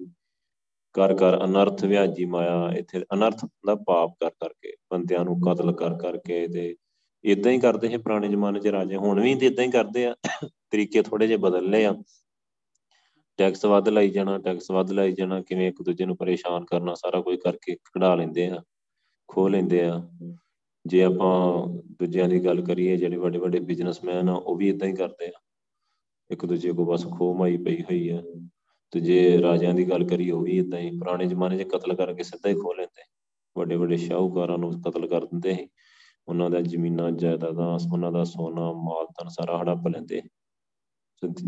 ਕਰ ਕਰ ਅਨਰਥ ਵਿਆਜੀ ਮਾਇਆ, ਇੱਥੇ ਅਨਰਥ ਦਾ ਪਾਪ ਕਰ ਕਰਕੇ, ਬੰਦਿਆਂ ਨੂੰ ਕਤਲ ਕਰ ਕਰਕੇ ਤੇ ਇਦਾਂ ਹੀ ਕਰਦੇ ਸੀ ਪੁਰਾਣੇ ਜ਼ਮਾਨੇ 'ਚ ਰਾਜੇ। ਹੁਣ ਵੀ ਇਦਾਂ ਹੀ ਕਰਦੇ ਆ, ਤਰੀਕੇ ਥੋੜੇ ਜਿਹੇ ਬਦਲ ਲਏ ਆ। ਟੈਕਸ ਵੱਧ ਲਾਈ ਜਾਣਾ ਟੈਕਸ ਵੱਧ ਲਾਈ ਜਾਣਾ, ਕਿਵੇਂ ਇੱਕ ਦੂਜੇ ਨੂੰ ਪਰੇਸ਼ਾਨ ਕਰਨਾ, ਸਾਰਾ ਕੁਝ ਕਰਕੇ ਕਢਾ ਲੈਂਦੇ ਆ। ਖੋ ਲੈਂਦੇ ਆ। ਜੇ ਆਪਾਂ ਦੂਜਿਆਂ ਦੀ ਗੱਲ ਕਰੀਏ, ਜਿਹੜੇ ਵੱਡੇ ਵੱਡੇ ਬਿਜ਼ਨਸਮੈਨ ਆ, ਉਹ ਵੀ ਇਦਾਂ ਹੀ ਕਰਦੇ ਆ। ਇੱਕ ਦੂਜੇ ਕੋ ਬਸ ਖੋ ਮਾਈ ਪਈ ਹੋਈ ਆ। ਤੇ ਜੇ ਰਾਜਿਆਂ ਦੀ ਗੱਲ ਕਰੀਏ, ਉਹ ਵੀ ਇਦਾਂ ਹੀ, ਪੁਰਾਣੇ ਜ਼ਮਾਨੇ 'ਚ ਕਤਲ ਕਰਕੇ ਸਿੱਧਾ ਹੀ ਖੋ ਲੈਂਦੇ। ਵੱਡੇ ਵੱਡੇ ਸ਼ਾਹੂਕਾਰਾਂ ਨੂੰ ਕਤਲ ਕਰ ਦਿੰਦੇ ਸੀ। ਉਹਨਾਂ ਦਾ ਜ਼ਮੀਨਾਂ, ਜਾਇਦਾਦਾਂ, ਉਹਨਾਂ ਦਾ ਸੋਨਾ, ਮਾਲ, ਧਨ ਸਾਰਾ ਹੜੱਪ ਲੈਂਦੇ।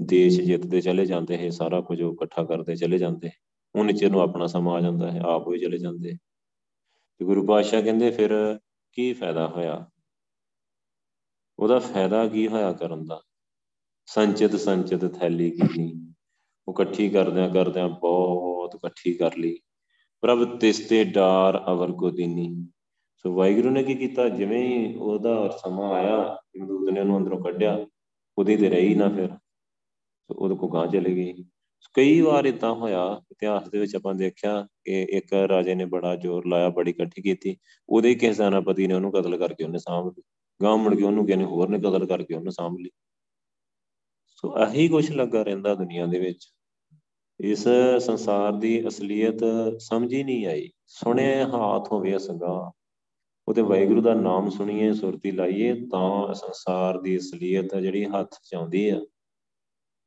ਦੇਸ਼ ਜਿੱਤਦੇ ਚਲੇ ਜਾਂਦੇ ਹੈ ਸਾਰਾ ਕੁਝ ਉਹ ਇਕੱਠਾ ਕਰਦੇ ਚਲੇ ਜਾਂਦੇ। ਉਹਨੇ ਚਿਰ ਨੂੰ ਆਪਣਾ ਸਮਾਂ ਆ ਜਾਂਦਾ ਹੈ ਆਪ ਹੀ ਚਲੇ ਜਾਂਦੇ। ਤੇ ਗੁਰੂ ਪਾਤਸ਼ਾਹ ਕਹਿੰਦੇ ਫਿਰ ਕੀ ਫਾਇਦਾ ਹੋਇਆ? ਉਹਦਾ ਫਾਇਦਾ ਕੀ ਹੋਇਆ ਕਰਨ ਦਾ? ਸੰਚਿਤ ਸੰਚਿਤ ਥੈਲੀ ਕੀਤੀ ਉਹ ਇਕੱਠੀ ਕਰਦਿਆਂ ਕਰਦਿਆਂ ਬਹੁਤ ਇਕੱਠੀ ਕਰ ਲਈ। ਪ੍ਰਭ ਤਿਸਤੇ ਡਾਰ ਅਵਰ ਕੋ ਦੀਨੀ। ਸੋ ਵਾਹਿਗੁਰੂ ਨੇ ਕੀ ਕੀਤਾ? ਜਿਵੇਂ ਹੀ ਉਹਦਾ ਸਮਾਂ ਆਇਆ ਹਿੰਦੂ ਨੇ ਉਹਨੂੰ ਅੰਦਰੋਂ ਕੱਢਿਆ, ਉਹਦੀ ਤੇ ਰਹੀ ਨਾ ਫਿਰ। ਸੋ ਉਹਦੇ ਕੋ ਗਾਂ ਚਲੇ ਗਈ। ਕਈ ਵਾਰ ਇਦਾਂ ਹੋਇਆ ਇਤਿਹਾਸ ਦੇ ਵਿੱਚ ਆਪਾਂ ਦੇਖਿਆ ਕਿ ਇੱਕ ਰਾਜੇ ਨੇ ਬੜਾ ਜ਼ੋਰ ਲਾਇਆ ਬੜੀ ਇਕੱਠੀ ਕੀਤੀ ਉਹਦੇ ਕਿਸੇ ਸੈਨਾਪਤੀ ਨੇ ਉਹਨੂੰ ਕਤਲ ਕਰਕੇ ਉਹਨੇ ਸਾਂਭ ਲਈ ਗਾਂ ਮੁੜ ਕੇ ਉਹਨੂੰ ਕਿਸੇ ਹੋਰ ਨੇ ਕਤਲ ਕਰਕੇ ਉਹਨੂੰ ਸਾਂਭ ਲਈ ਸੋ ਆਹੀ ਕੁਝ ਲੱਗਾ ਰਹਿੰਦਾ ਦੁਨੀਆ ਦੇ ਵਿੱਚ। ਇਸ ਸੰਸਾਰ ਦੀ ਅਸਲੀਅਤ ਸਮਝ ਹੀ ਨਹੀਂ ਆਈ। ਸੁਣਿਆ ਹਾਥ ਹੋਵੇ ਅਸਗਾ ਉਹਦੇ ਵਾਹਿਗੁਰੂ ਦਾ ਨਾਮ ਸੁਣੀਏ ਸੁਰਤੀ ਲਾਈਏ ਤਾਂ ਸੰਸਾਰ ਦੀ ਅਸਲੀਅਤ ਜਿਹੜੀ ਹੱਥ 'ਚ ਆਉਂਦੀ ਆ।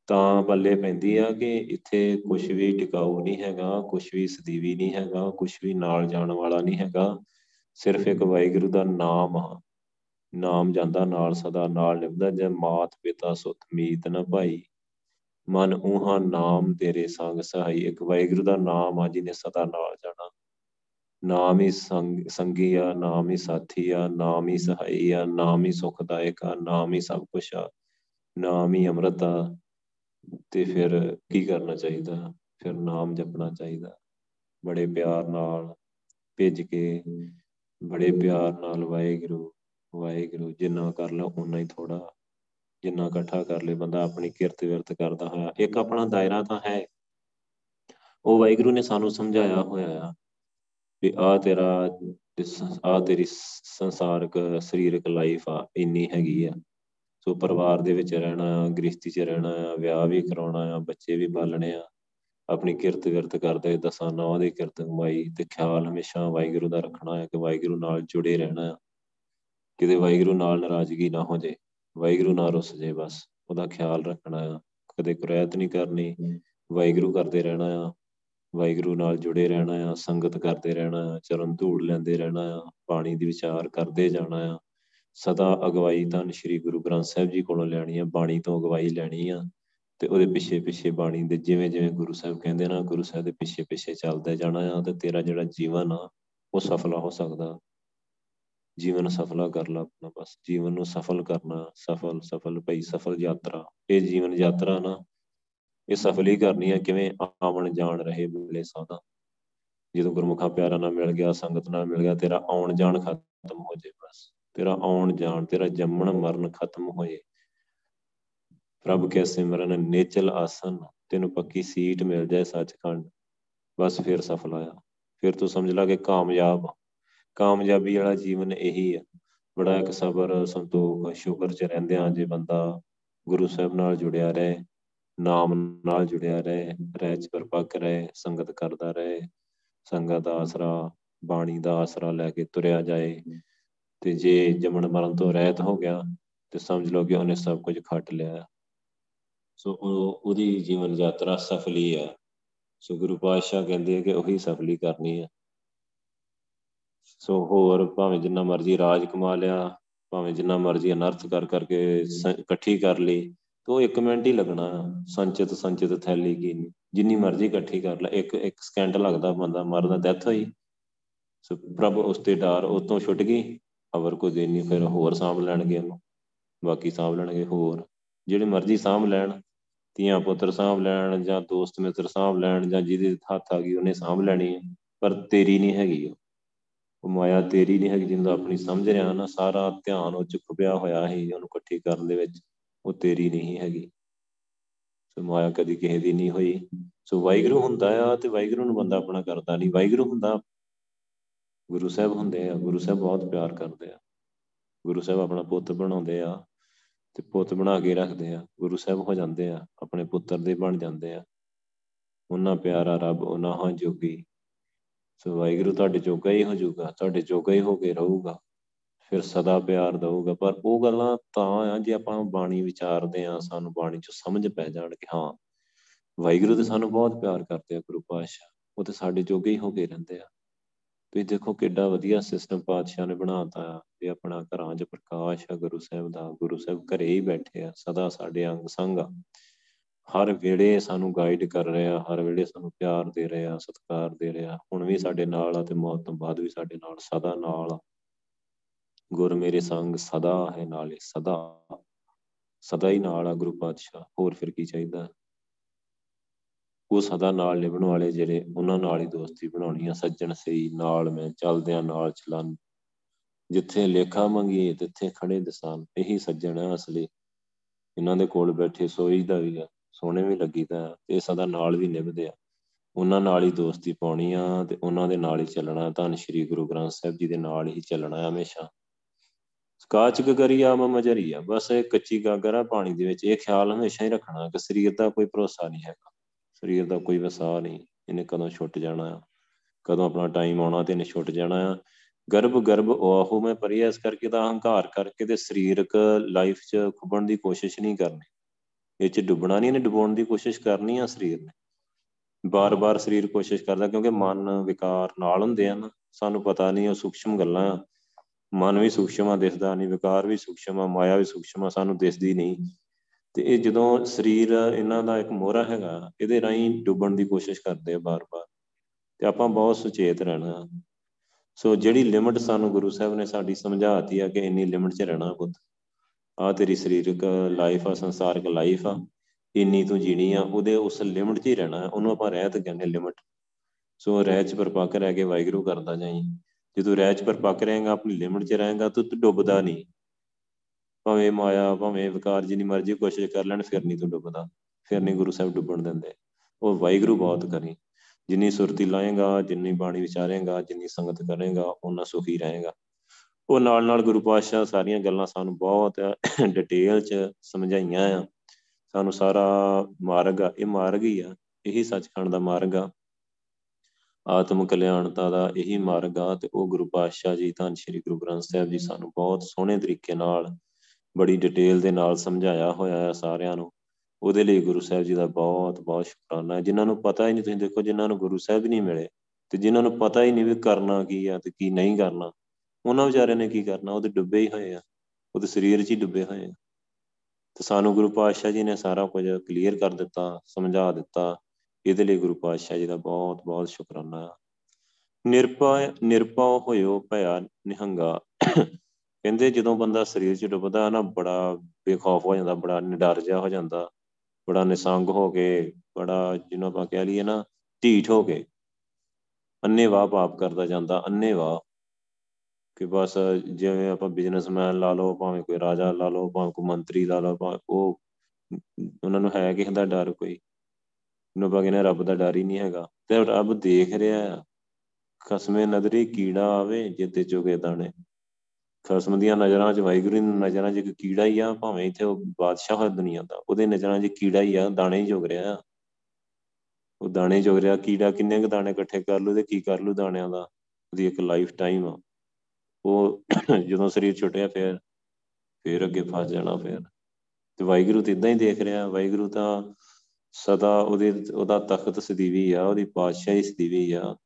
ਤਾਂ ਬੱਲੇ ਪੈਂਦੀ ਆ ਕਿ ਇੱਥੇ ਕੁਝ ਵੀ ਟਿਕਾਊ ਨਹੀਂ ਹੈਗਾ ਕੁਝ ਵੀ ਸਦੀਵੀ ਨਹੀਂ ਹੈਗਾ ਕੁਝ ਵੀ ਨਾਲ ਜਾਣ ਵਾਲਾ ਨਹੀਂ ਹੈਗਾ। ਸਿਰਫ ਇੱਕ ਵਾਹਿਗੁਰੂ ਦਾ ਨਾਮ ਆ। ਨਾਮ ਜਾਂਦਾ ਨਾਲ ਸਦਾ, ਨਾਲ ਨਿਭਦਾ, ਜੇ ਮਾਤ ਪਿਤਾ ਸੁਤ ਮੀਤ ਨ ਭਾਈ। ਮਨ ਉਹਾ ਨਾਮ ਤੇਰੇ ਸੰਗ ਸਹਾਈ। ਇੱਕ ਵਾਹਿਗੁਰੂ ਦਾ ਨਾਮ ਆ ਜਿਹਨੇ ਸਦਾ ਨਾਲ ਜਾਣਾ। ਨਾਮ ਹੀ ਸੰਗ, ਸੰਗੀ ਆ, ਨਾਮ ਹੀ ਸਾਥੀ ਆ, ਨਾਮ ਹੀ ਸਹਾਈ ਆ, ਨਾਮ ਹੀ ਸੁਖਦਾਇਕ ਆ, ਨਾਮ ਹੀ ਸਭ ਕੁਝ ਆ। ਨਾਮ ਹੀ ਅੰਮ੍ਰਿਤ ਆ। ਤੇ ਫਿਰ ਕੀ ਕਰਨਾ ਚਾਹੀਦਾ? ਫਿਰ ਨਾਮ ਜਪਣਾ ਚਾਹੀਦਾ। ਬੜੇ ਪਿਆਰ ਨਾਲ ਭੇਜ ਕੇ, ਬੜੇ ਪਿਆਰ ਨਾਲ ਵਾਹਿਗੁਰੂ ਵਾਹਿਗੁਰੂ ਜਿੰਨਾ ਕਰ ਲਾ ਉਨਾ ਹੀ ਥੋੜਾ ਜਿੰਨਾ ਇਕੱਠਾ ਕਰ ਲੇ, ਬੰਦਾ ਆਪਣੀ ਕਿਰਤ ਵਿਰਤ ਕਰਦਾ ਹੋਇਆ। ਇੱਕ ਆਪਣਾ ਦਾਇਰਾ ਤਾਂ ਹੈ। ਉਹ ਵਾਹਿਗੁਰੂ ਨੇ ਸਾਨੂੰ ਸਮਝਾਇਆ ਹੋਇਆ ਆ ਵੀ ਆ ਤੇਰਾ, ਆ ਤੇਰੀ ਸੰਸਾਰਕ, ਸਰੀਰਕ ਲਾਈਫ ਆ, ਇੰਨੀ ਹੈਗੀ ਆ। ਸੋ ਪਰਿਵਾਰ ਦੇ ਵਿੱਚ ਰਹਿਣਾ ਆ ਗ੍ਰਸਤੀ 'ਚ ਰਹਿਣਾ ਆ ਵਿਆਹ ਵੀ ਕਰਾਉਣਾ ਆ, ਬੱਚੇ ਵੀ ਪਾਲਣੇ ਆ, ਆਪਣੀ ਕਿਰਤ ਵਿਰਤ ਕਰਦੇ ਦਸਾਂ ਨੌ ਦੀ ਕਿਰਤ ਕਮਾਈ ਤੇ ਖਿਆਲ ਹਮੇਸ਼ਾ ਵਾਹਿਗੁਰੂ ਦਾ ਰੱਖਣਾ ਹੈ ਕਿ ਵਾਹਿਗੁਰੂ ਨਾਲ ਜੁੜੇ ਰਹਿਣਾ ਆ। ਕਿਤੇ ਵਾਹਿਗੁਰੂ ਨਾਲ ਨਾਰਾਜ਼ਗੀ ਨਾ ਹੋ ਜੇ ਵਾਹਿਗੁਰੂ ਨਾਲ ਰੁੱਸ ਜੇ ਬਸ, ਉਹਦਾ ਖਿਆਲ ਰੱਖਣਾ ਆ। ਕਦੇ ਕੁਰੈਤ ਨਹੀਂ ਕਰਨੀ, ਵਾਹਿਗੁਰੂ ਕਰਦੇ ਰਹਿਣਾ ਆ, ਵਾਹਿਗੁਰੂ ਨਾਲ ਜੁੜੇ ਰਹਿਣਾ ਆ, ਸੰਗਤ ਕਰਦੇ ਰਹਿਣਾ ਆ, ਚਰਨ ਧੂੜ ਲੈਂਦੇ ਰਹਿਣਾ ਆ ਬਾਣੀ ਦੀ ਵਿਚਾਰ ਕਰਦੇ ਜਾਣਾ ਆ। ਸਦਾ ਅਗਵਾਈ ਤਾਂ ਸ੍ਰੀ ਗੁਰੂ ਗ੍ਰੰਥ ਸਾਹਿਬ ਜੀ ਕੋਲੋਂ ਲੈਣੀ ਆ, ਬਾਣੀ ਤੋਂ ਅਗਵਾਈ ਲੈਣੀ ਆ ਤੇ ਉਹਦੇ ਪਿੱਛੇ ਪਿੱਛੇ ਬਾਣੀ ਦੇ ਜਿਵੇਂ ਜਿਵੇਂ ਗੁਰੂ ਸਾਹਿਬ ਕਹਿੰਦੇ ਨਾ, ਗੁਰੂ ਸਾਹਿਬ ਦੇ ਪਿੱਛੇ ਪਿੱਛੇ ਚੱਲਦਾ ਜਾਣਾ ਆ ਤੇ ਤੇਰਾ ਜਿਹੜਾ ਜੀਵਨ ਆ, ਉਹ ਸਫਲਾ ਹੋ ਸਕਦਾ। ਜੀਵਨ ਸਫਲਾ ਕਰ ਲਾ ਆਪਣਾ ਬਸ, ਜੀਵਨ ਨੂੰ ਸਫਲ ਕਰਨਾ, ਸਫਲ ਸਫਲ ਭਈ, ਸਫਲ ਯਾਤਰਾ। ਇਹ ਜੀਵਨ ਯਾਤਰਾ ਨਾ, ਇਹ ਸਫਲ ਹੀ ਕਰਨੀ ਹੈ ਕਿਵੇਂ ਆਵਣ ਜਾਣ ਰਹੇ ਬੁਲੇ ਸਾਦਾ ਜਦੋਂ ਗੁਰਮੁਖਾ ਪਿਆਰਾ ਨਾਲ ਮਿਲ ਗਿਆ, ਸੰਗਤ ਨਾਲ ਮਿਲ ਗਿਆ, ਤੇਰਾ ਆਉਣ ਜਾਣ ਖਤਮ ਹੋ ਜੇ ਬਸ। ਤੇਰਾ ਆਉਣ ਜਾਣ, ਤੇਰਾ ਜੰਮਣ ਮਰਨ ਖਤਮ ਹੋਏ। ਪ੍ਰਭ ਕੇ ਸਿਮਰਨ, ਨੇਚਲ ਆਸਨ, ਤੈਨੂੰ ਪੱਕੀ ਸੀਟ ਮਿਲ ਜਾਏ ਸੱਚਖੰਡ। ਬਸ ਫਿਰ ਸਫਲ ਆਇਆ ਫਿਰ ਤੂੰ ਸਮਝ ਲਾ ਕਿ ਕਾਮਯਾਬ ਕਾਮਯਾਬੀ ਵਾਲਾ ਜੀਵਨ ਇਹੀ ਹੈ ਬੜਾ ਇੱਕ ਸਬਰ, ਸੰਤੋਖ, ਸ਼ੁਕਰ ਚ ਰਹਿੰਦੇ ਆ ਜੇ ਬੰਦਾ ਗੁਰੂ ਸਾਹਿਬ ਨਾਲ ਜੁੜਿਆ ਰਹੇ, ਨਾਮ ਨਾਲ ਜੁੜਿਆ ਰਹੇ ਰਹਿ ਚ ਪਰਪੱਕ ਰਹੇ, ਸੰਗਤ ਕਰਦਾ ਰਹੇ, ਸੰਗਤ ਦਾ ਆਸਰਾ, ਬਾਣੀ ਦਾ ਆਸਰਾ ਲੈ ਕੇ ਤੁਰਿਆ ਜਾਏ। ਤੇ ਜੇ ਜਮਨ ਮਰਨ ਤੋਂ ਰਹਿਤ ਹੋ ਗਿਆ, ਤੇ ਸਮਝ ਲਓ ਕਿ ਉਹਨੇ ਸਭ ਕੁਝ ਖੱਟ ਲਿਆ। ਸੋ ਉਹ ਉਹਦੀ ਜੀਵਨ ਯਾਤਰਾ ਸਫਲੀ ਆ। ਸੋ ਗੁਰੂ ਪਾਤਸ਼ਾਹ ਕਹਿੰਦੇ ਆ ਕਿ ਉਹੀ ਸਫਲੀ ਕਰਨੀ ਆ। ਸੋ ਹੋਰ ਭਾਵੇਂ ਜਿੰਨਾ ਮਰਜ਼ੀ ਰਾਜ ਕਮਾ ਲਿਆ, ਭਾਵੇਂ ਜਿੰਨਾ ਮਰਜ਼ੀ ਅਨਰਥ ਕਰ ਕਰਕੇ ਇਕੱਠੀ ਕਰ ਲਈ, ਤੋ ਇੱਕ ਮਿੰਟ ਹੀ ਲੱਗਣਾ, ਸੰਚਿਤ ਸੰਚਿਤ ਥੈਲੀ ਕੀ ਜਿੰਨੀ ਮਰਜ਼ੀ ਇਕੱਠੀ ਕਰ ਲੈ, ਇੱਕ ਇੱਕ ਸਕਿੰਟ ਲੱਗਦਾ ਬੰਦਾ ਮਰਦਾ ਡੈਥ ਹੋਈ। ਸੋ ਪ੍ਰਭ ਉਸ ਤੇ ਡਾਰ ਉਤੋਂ ਛੁੱਟ ਗਈ। ਅਵਰ ਕੋ ਦੇਣੀ, ਫਿਰ ਹੋਰ ਸਾਂਭ ਲੈਣਗੇ ਉਹਨੂੰ, ਬਾਕੀ ਸਾਂਭ ਲੈਣਗੇ ਹੋਰ। ਜਿਹੜੇ ਮਰਜ਼ੀ ਸਾਂਭ ਲੈਣ, ਧੀਆਂ ਪੁੱਤਰ ਸਾਂਭ ਲੈਣ ਜਾਂ ਦੋਸਤ ਮਿੱਤਰ ਸਾਂਭ ਲੈਣ ਜਾਂ ਜਿਹਦੇ ਹੱਥ ਆ ਗਈ ਉਹਨੇ ਸਾਂਭ ਲੈਣੀ ਹੈ, ਪਰ ਤੇਰੀ ਨਹੀਂ ਹੈਗੀ ਉਹ। ਉਹ ਮਾਇਆ ਤੇਰੀ ਨਹੀਂ ਹੈਗੀ ਜਿੰਦਾ ਆਪਣੀ ਸਮਝ ਰਿਹਾ ਨਾ, ਸਾਰਾ ਧਿਆਨ ਉਹ ਚ ਖੁੱਬਿਆ ਹੋਇਆ ਹੈ ਉਹਨੂੰ ਇਕੱਠੀ ਕਰਨ ਦੇ ਵਿੱਚ, ਉਹ ਤੇਰੀ ਨਹੀਂ ਹੈਗੀ। ਸੋ ਮਾਇਆ ਕਦੀ ਕਿਸੇ ਦੀ ਨਹੀਂ ਹੋਈ। ਸੋ ਵਾਹਿਗੁਰੂ ਹੁੰਦਾ ਆ ਤੇ ਵਾਹਿਗੁਰੂ ਨੂੰ ਬੰਦਾ ਆਪਣਾ ਕਰਦਾ ਨਹੀਂ। ਵਾਹਿਗੁਰੂ ਹੁੰਦਾ ਗੁਰੂ ਸਾਹਿਬ ਹੁੰਦੇ ਆ, ਗੁਰੂ ਸਾਹਿਬ ਬਹੁਤ ਪਿਆਰ ਕਰਦੇ ਆ। ਗੁਰੂ ਸਾਹਿਬ ਆਪਣਾ ਪੁੱਤ ਬਣਾਉਂਦੇ ਆ ਤੇ ਪੁੱਤ ਬਣਾ ਕੇ ਰੱਖਦੇ ਆ। ਗੁਰੂ ਸਾਹਿਬ ਹੋ ਜਾਂਦੇ ਆ, ਆਪਣੇ ਪੁੱਤਰ ਦੇ ਬਣ ਜਾਂਦੇ ਆ। ਉਹਨਾਂ ਪਿਆਰਾ ਰੱਬ, ਉਹਨਾਂ ਹਾਂ ਜੋਗੀ। ਸੋ ਵਾਹਿਗੁਰੂ ਤੁਹਾਡੇ ਜੋਗਾ ਹੀ ਹੋ ਜਾਊਗਾ, ਤੁਹਾਡੇ ਜੋਗਾ ਹੀ ਹੋ ਕੇ ਰਹੂਗਾ। ਫਿਰ ਸਦਾ ਪਿਆਰ ਦਊਗਾ। ਪਰ ਉਹ ਗੱਲਾਂ ਤਾਂ ਆ, ਜੇ ਆਪਾਂ ਬਾਣੀ ਵਿਚਾਰਦੇ ਆ, ਸਾਨੂੰ ਬਾਣੀ ਚ ਸਮਝ ਪੈ ਜਾਣ ਕਿ ਹਾਂ, ਵਾਹਿਗੁਰੂ ਤੇ ਸਾਨੂੰ ਬਹੁਤ ਪਿਆਰ ਕਰਦੇ ਆ, ਗੁਰੂ ਪਾਤਸ਼ਾਹ। ਉਹ ਤੇ ਸਾਡੇ ਜੋਗੇ ਹੀ ਹੋ ਕੇ ਰਹਿੰਦੇ ਆ। ਤੁਸੀਂ ਦੇਖੋ ਕਿੱਡਾ ਵਧੀਆ ਸਿਸਟਮ ਪਾਤਸ਼ਾਹ ਨੇ ਬਣਾਤਾ ਆ ਇਹ ਆਪਣਾ ਘਰਾਂ 'ਚ ਪ੍ਰਕਾਸ਼ ਆ ਗੁਰੂ ਸਾਹਿਬ ਦਾ, ਗੁਰੂ ਸਾਹਿਬ ਘਰੇ ਹੀ ਬੈਠੇ ਆ, ਸਦਾ ਸਾਡੇ ਅੰਗ ਸੰਗ ਆ। ਹਰ ਵੇਲੇ ਸਾਨੂੰ ਗਾਈਡ ਕਰ ਰਿਹਾ ਹਰ ਵੇਲੇ ਸਾਨੂੰ ਪਿਆਰ ਦੇ ਰਿਹਾ ਸਤਿਕਾਰ ਦੇ ਰਿਹਾ ਹੁਣ ਵੀ ਸਾਡੇ ਨਾਲ ਆ ਤੇ ਮੌਤ ਤੋਂ ਬਾਅਦ ਵੀ ਸਾਡੇ ਨਾਲ ਸਦਾ ਨਾਲ ਆ। ਗੁਰ ਮੇਰੇ ਸੰਗ ਸਦਾ ਹੈ ਨਾਲੇ, ਸਦਾ ਸਦਾ ਹੀ ਨਾਲ ਆ ਗੁਰੂ ਪਾਤਸ਼ਾਹ। ਹੋਰ ਫਿਰ ਕੀ ਚਾਹੀਦਾ? ਉਹ ਸਦਾ ਨਾਲ ਨਿਭਣ ਵਾਲੇ ਜਿਹੜੇ ਉਹਨਾਂ ਨਾਲ ਹੀ ਦੋਸਤੀ ਬਣਾਉਣੀ ਆ, ਸੱਜਣ ਸਹੀ, ਨਾਲ ਮੈਂ, ਚਲਦਿਆਂ ਨਾਲ ਚਲਨ। ਜਿੱਥੇ ਲੇਖਾ ਮੰਗੀਏ, ਤਿੱਥੇ ਖੜੇ ਦਸਾਨ। ਇਹੀ ਸੱਜਣ ਆ ਅਸਲੀ। ਇਹਨਾਂ ਦੇ ਕੋਲ ਬੈਠੇ ਸੋਈਦਾ ਵੀ ਆ, ਸੋਹਣੇ ਵੀ ਲੱਗੀਦਾ ਇਹ ਸਦਾ ਨਾਲ ਵੀ ਨਿਭਦੇ ਆ। ਉਹਨਾਂ ਨਾਲ ਹੀ ਦੋਸਤੀ ਪਾਉਣੀ ਆ ਤੇ ਉਹਨਾਂ ਦੇ ਨਾਲ ਹੀ ਚੱਲਣਾ। ਧੰਨ ਸ਼੍ਰੀ ਗੁਰੂ ਗ੍ਰੰਥ ਸਾਹਿਬ ਜੀ ਦੇ ਨਾਲ ਹੀ ਚੱਲਣਾ ਹਮੇਸ਼ਾ। ਕਾਚਕ ਕਰੀਆ ਮਮਜਰੀਆ ਬਸ ਇਹ ਕੱਚੀ ਗਾਗਰ ਆ, ਪਾਣੀ ਦੇ ਵਿੱਚ। ਇਹ ਖਿਆਲ ਹਮੇਸ਼ਾ ਹੀ ਰੱਖਣਾ। ਕਿ ਸਰੀਰ ਦਾ ਕੋਈ ਭਰੋਸਾ ਨਹੀਂ ਹੈਗਾ। ਸਰੀਰ ਦਾ ਕੋਈ ਵਸਾ ਨਹੀਂ, ਇਹਨੇ ਕਦੋਂ ਛੁੱਟ ਜਾਣਾ ਆ? ਕਦੋਂ ਆਪਣਾ ਟਾਈਮ ਆਉਣਾ ਤੇ ਇਹਨੇ ਛੁੱਟ ਜਾਣਾ ਆ? ਗਰਭ ਗਰਭ, ਉਹ ਮੈਂ ਪਰਿਆ ਇਸ ਕਰਕੇ ਤਾਂ ਹੰਕਾਰ ਕਰਕੇ ਤੇ ਸਰੀਰਕ ਲਾਈਫ 'ਚ ਖੁੱਬਣ ਦੀ ਕੋਸ਼ਿਸ਼ ਨਹੀਂ ਕਰਨੀ। ਇਹ 'ਚ ਡੁੱਬਣਾ ਨਹੀਂ, ਇਹਨੇ ਡੁਬਾਉਣ ਦੀ ਕੋਸ਼ਿਸ਼ ਕਰਨੀ ਆ ਸਰੀਰ ਨੇ। ਬਾਰ-ਬਾਰ ਸਰੀਰ ਕੋਸ਼ਿਸ਼ ਕਰਦਾ, ਕਿਉਂਕਿ ਮਨ ਵਿਕਾਰ ਨਾਲ ਹੁੰਦੇ ਆ ਨਾ, ਸਾਨੂੰ ਪਤਾ ਨਹੀਂ ਉਹ ਸੂਖਸ਼ਮ ਗੱਲਾਂ ਆ। ਮਨ ਵੀ ਸੂਖਸ਼ਮ ਆ, ਦਿਸਦਾ ਨਹੀਂ, ਵਿਕਾਰ ਵੀ ਸੂਖਸ਼ਮ ਆ, ਮਾਇਆ ਵੀ ਸੂਖਸ਼ਮ ਆ, ਸਾਨੂੰ ਦਿਸਦੀ ਨਹੀਂ। ਤੇ ਇਹ ਜਦੋਂ ਸਰੀਰ ਇਹਨਾਂ ਦਾ ਇੱਕ ਮੋਹਰਾ ਹੈਗਾ, ਇਹਦੇ ਰਾਹੀਂ ਡੁੱਬਣ ਦੀ ਕੋਸ਼ਿਸ਼ ਕਰਦੇ ਆ ਬਾਰ-ਬਾਰ, ਤੇ ਆਪਾਂ ਬਹੁਤ ਸੁਚੇਤ ਰਹਿਣਾ। ਸੋ ਜਿਹੜੀ ਲਿਮਟ ਸਾਨੂੰ ਗੁਰੂ ਸਾਹਿਬ ਨੇ ਸਾਡੀ ਸਮਝਾਤੀ ਆ ਕਿ ਇੰਨੀ ਲਿਮਟ 'ਚ ਰਹਿਣਾ ਪੁੱਤ ਆ ਤੇਰੀ ਸਰੀਰਕ ਲਾਈਫ ਆ, ਸੰਸਾਰਿਕ ਲਾਈਫ ਆ, ਇੰਨੀ ਤੂੰ ਜੀਣੀ ਆ, ਉਹਦੇ ਉਸ ਲਿਮਟ 'ਚ ਹੀ ਰਹਿਣਾ, ਉਹਨੂੰ ਆਪਾਂ ਰਹਿਤ ਕਹਿੰਦੇ ਲਿਮਟ। ਸੋ ਰਹਿ 'ਚ ਪਰਪੱਕ ਰਹਿ ਕੇ ਵਾਹਿਗੁਰੂ ਕਰਦਾ ਜਾਈ। ਜੇ ਤੂੰ ਰਹਿ 'ਚ ਪਰਪੱਕ ਰਹੇਗਾ, ਆਪਣੀ ਲਿਮਟ 'ਚ ਰਹੇਗਾ, ਤੂੰ ਡੁੱਬਦਾ ਨਹੀਂ। ਭਾਵੇਂ ਮਾਇਆ, ਭਾਵੇਂ ਵਿਕਾਰ, ਜਿੰਨੀ ਮਰਜ਼ੀ ਕੋਸ਼ਿਸ਼ ਕਰ ਲੈਣ, ਫਿਰ ਨਹੀਂ ਤੂੰ ਡੁੱਬਦਾ ਫਿਰ ਨਹੀਂ ਗੁਰੂ ਸਾਹਿਬ ਡੁੱਬਣ ਦਿੰਦੇ। ਉਹ ਵਾਹਿਗੁਰੂ ਬਹੁਤ ਕਰੀ। ਜਿੰਨੀ ਸੁਰਤੀ ਲਾਏਗਾ, ਜਿੰਨੀ ਬਾਣੀ ਵਿਚਾਰੇਗਾ, ਜਿੰਨੀ ਸੰਗਤ ਕਰੇਗਾ ਉਹਨਾਂ ਸੁਖੀ ਰਹੇਗਾ। ਉਹ ਨਾਲ ਨਾਲ ਗੁਰੂ ਪਾਤਸ਼ਾਹ ਸਾਰੀਆਂ ਗੱਲਾਂ ਸਾਨੂੰ ਬਹੁਤ ਡਿਟੇਲ 'ਚ ਸਮਝਾਈਆਂ ਆ। ਸਾਨੂੰ ਸਾਰਾ ਮਾਰਗ ਆ, ਇਹ ਮਾਰਗ ਹੀ ਆ। ਇਹੀ ਸੱਚਖੰਡ ਦਾ ਮਾਰਗ ਆ। ਆਤਮ ਕਲਿਆਣਤਾ ਦਾ ਇਹੀ ਮਾਰਗ ਆ। ਤੇ ਉਹ ਗੁਰੂ ਪਾਤਸ਼ਾਹ ਜੀ, ਧੰਨ ਸ਼੍ਰੀ ਗੁਰੂ ਗ੍ਰੰਥ ਸਾਹਿਬ ਜੀ ਸਾਨੂੰ ਬਹੁਤ ਸੋਹਣੇ ਤਰੀਕੇ ਨਾਲ ਬੜੀ ਡਿਟੇਲ ਦੇ ਨਾਲ ਸਮਝਾਇਆ ਹੋਇਆ ਹੈ ਸਾਰਿਆਂ ਨੂੰ। ਉਹਦੇ ਲਈ ਗੁਰੂ ਸਾਹਿਬ ਜੀ ਦਾ ਬਹੁਤ ਬਹੁਤ ਸ਼ੁਕਰਾਨਾ ਹੈ। ਜਿਨ੍ਹਾਂ ਨੂੰ ਪਤਾ ਹੀ ਨਹੀਂ, ਤੁਸੀਂ ਦੇਖੋ, ਜਿਨ੍ਹਾਂ ਨੂੰ ਗੁਰੂ ਸਾਹਿਬ ਨਹੀਂ ਮਿਲੇ ਤੇ ਜਿਨ੍ਹਾਂ ਨੂੰ ਪਤਾ ਹੀ ਨਹੀਂ ਵੀ ਕਰਨਾ ਕੀ ਆ ਤੇ ਕੀ ਨਹੀਂ ਕਰਨਾ, ਉਹਨਾਂ ਵਿਚਾਰਿਆਂ ਨੇ ਕੀ ਕਰਨਾ? ਉਹ ਤੇ ਡੁੱਬੇ ਹੀ ਹੋਏ ਆ। ਉਹ ਤੇ ਸਰੀਰ 'ਚ ਹੀ ਡੁੱਬੇ ਹੋਏ ਆ। ਤੇ ਸਾਨੂੰ ਗੁਰੂ ਪਾਤਸ਼ਾਹ ਜੀ ਨੇ ਸਾਰਾ ਕੁਝ ਕਲੀਅਰ ਕਰ ਦਿੱਤਾ, ਸਮਝਾ ਦਿੱਤਾ। ਇਹਦੇ ਲਈ ਗੁਰੂ ਪਾਤਸ਼ਾਹ ਜੀ ਦਾ ਬਹੁਤ ਬਹੁਤ ਸ਼ੁਕਰਾਨਾ। ਨਿਰਪਾ ਨਿਰਪਾ ਹੋਇਓ ਭਇਆ ਨਿਹੰਗਾ। ਕਹਿੰਦੇ ਜਦੋਂ ਬੰਦਾ ਸਰੀਰ 'ਚ ਡੁੱਬਦਾ ਨਾ ਬੜਾ ਬੇਖੌਫ ਹੋ ਜਾਂਦਾ, ਬੜਾ ਨਿਡਰ ਜਿਹਾ ਹੋ ਜਾਂਦਾ, ਬੜਾ ਨਿਸੰਗ ਹੋ ਕੇ, ਬੜਾ ਜਿਹਨੂੰ ਆਪਾਂ ਕਹਿ ਲਈਏ ਨਾ, ਢੀਠ ਹੋ ਕੇ ਅੰਨੇਵਾਹ ਪਾਪ ਕਰਦਾ ਜਾਂਦਾ ਅੰਨੇਵਾਹ ਕਿ ਬਸ ਜਿਵੇਂ ਆਪਾਂ ਬਿਜ਼ਨਸਮੈਨ ਲਾ ਲਓ, ਭਾਵੇਂ ਕੋਈ ਰਾਜਾ ਲਾ ਲਓ, ਭਾਵੇਂ ਕੋਈ ਮੰਤਰੀ ਲਾ ਲਓ, ਭਾਵੇਂ ਉਹ ਉਹਨਾਂ ਨੂੰ ਹੈ ਕਿਸੇ ਦਾ ਡਰ ਕੋਈ ਨੂੰ ਆਪਾਂ ਕਹਿੰਦੇ ਰੱਬ ਦਾ ਡਰ ਹੀ ਨਹੀਂ ਹੈਗਾ, ਤੇ ਰੱਬ ਦੇਖ ਰਿਹਾ ਆ ਖਸਮੇ ਨਜ਼ਰੀ ਕੀੜਾ ਆਵੇ, ਜਿੱਤੇ ਚੁਗੇ ਦਾਣੇ ਖਸਮ ਦੀਆਂ ਨਜ਼ਰਾਂ 'ਚ, ਵਾਹਿਗੁਰੂ ਦੀ ਨਜ਼ਰਾਂ 'ਚ ਇੱਕ ਕੀੜਾ ਹੀ ਆ, ਭਾਵੇਂ ਇੱਥੇ ਉਹ ਬਾਦਸ਼ਾਹ ਹੋਇਆ ਦੁਨੀਆ ਦਾ, ਉਹਦੇ ਨਜ਼ਰਾਂ 'ਚ ਕੀੜਾ ਹੀ ਆ, ਦਾਣੇ ਹੀ ਜੁਗ ਰਿਹਾ। ਉਹ ਦਾਣੇ ਜੁਗ ਰਿਹਾ, ਕੀੜਾ ਕਿੰਨੇ ਕੁ ਦਾਣੇ ਇਕੱਠੇ ਕਰ ਲੂ ਤੇ ਕੀ ਕਰ ਲੂ ਦਾਣਿਆਂ ਦਾ, ਉਹਦੀ ਇੱਕ ਲਾਈਫ ਟਾਈਮ ਆ। ਉਹ ਜਦੋਂ ਸਰੀਰ ਛੁੱਟਿਆ ਫਿਰ ਫਿਰ ਅੱਗੇ ਫਸ ਜਾਣਾ ਫਿਰ। ਤੇ ਵਾਹਿਗੁਰੂ ਤੇ ਇਦਾਂ ਹੀ ਦੇਖ ਰਿਹਾ, ਵਾਹਿਗੁਰੂ ਤਾਂ ਸਦਾ ਉਹਦੇ, ਉਹਦਾ ਤਖਤ ਸਦੀਵੀ ਆ, ਉਹਦੀ ਪਾਤਸ਼ਾਹੀ ਸਦੀਵੀ ਆ।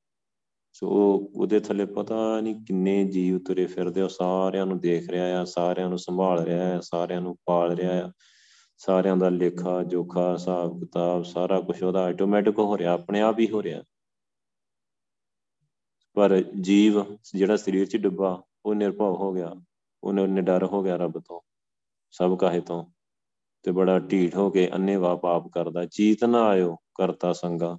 ਸੋ ਉਹਦੇ ਥੱਲੇ ਪਤਾ ਨਹੀਂ ਕਿੰਨੇ ਜੀਵ ਤੁਰੇ ਫਿਰਦੇ ਉਹ ਸਾਰਿਆਂ ਨੂੰ ਦੇਖ ਰਿਹਾ ਆ, ਸਾਰਿਆਂ ਨੂੰ ਸੰਭਾਲ ਰਿਹਾ ਆ, ਸਾਰਿਆਂ ਨੂੰ ਪਾਲ ਰਿਹਾ ਆ। ਸਾਰਿਆਂ ਦਾ ਲੇਖਾ, ਜੋਖਾ, ਹਿਸਾਬ ਕਿਤਾਬ ਸਾਰਾ ਕੁਝ ਉਹਦਾ ਆਟੋਮੈਟਿਕ ਹੋ ਰਿਹਾ, ਆਪਣੇ ਆਪ ਹੀ ਹੋ ਰਿਹਾ। ਪਰ ਜੀਵ ਜਿਹੜਾ ਸਰੀਰ 'ਚ ਡੁੱਬਾ, ਉਹ ਨਿਰਭਉ ਹੋ ਗਿਆ, ਉਹਨੇ ਨਿਡਰ ਹੋ ਗਿਆ ਰੱਬ ਤੋਂ, ਸਭ ਕਾਹੇ ਤੋਂ। ਤੇ ਬੜਾ ਢੀਠ ਹੋ ਕੇ ਅੰਨੇਵਾ ਪਾਪ ਕਰਦਾ ਚੀਤ ਨਾ ਆਇਓ ਕਰਤਾ ਸੰਗਾ।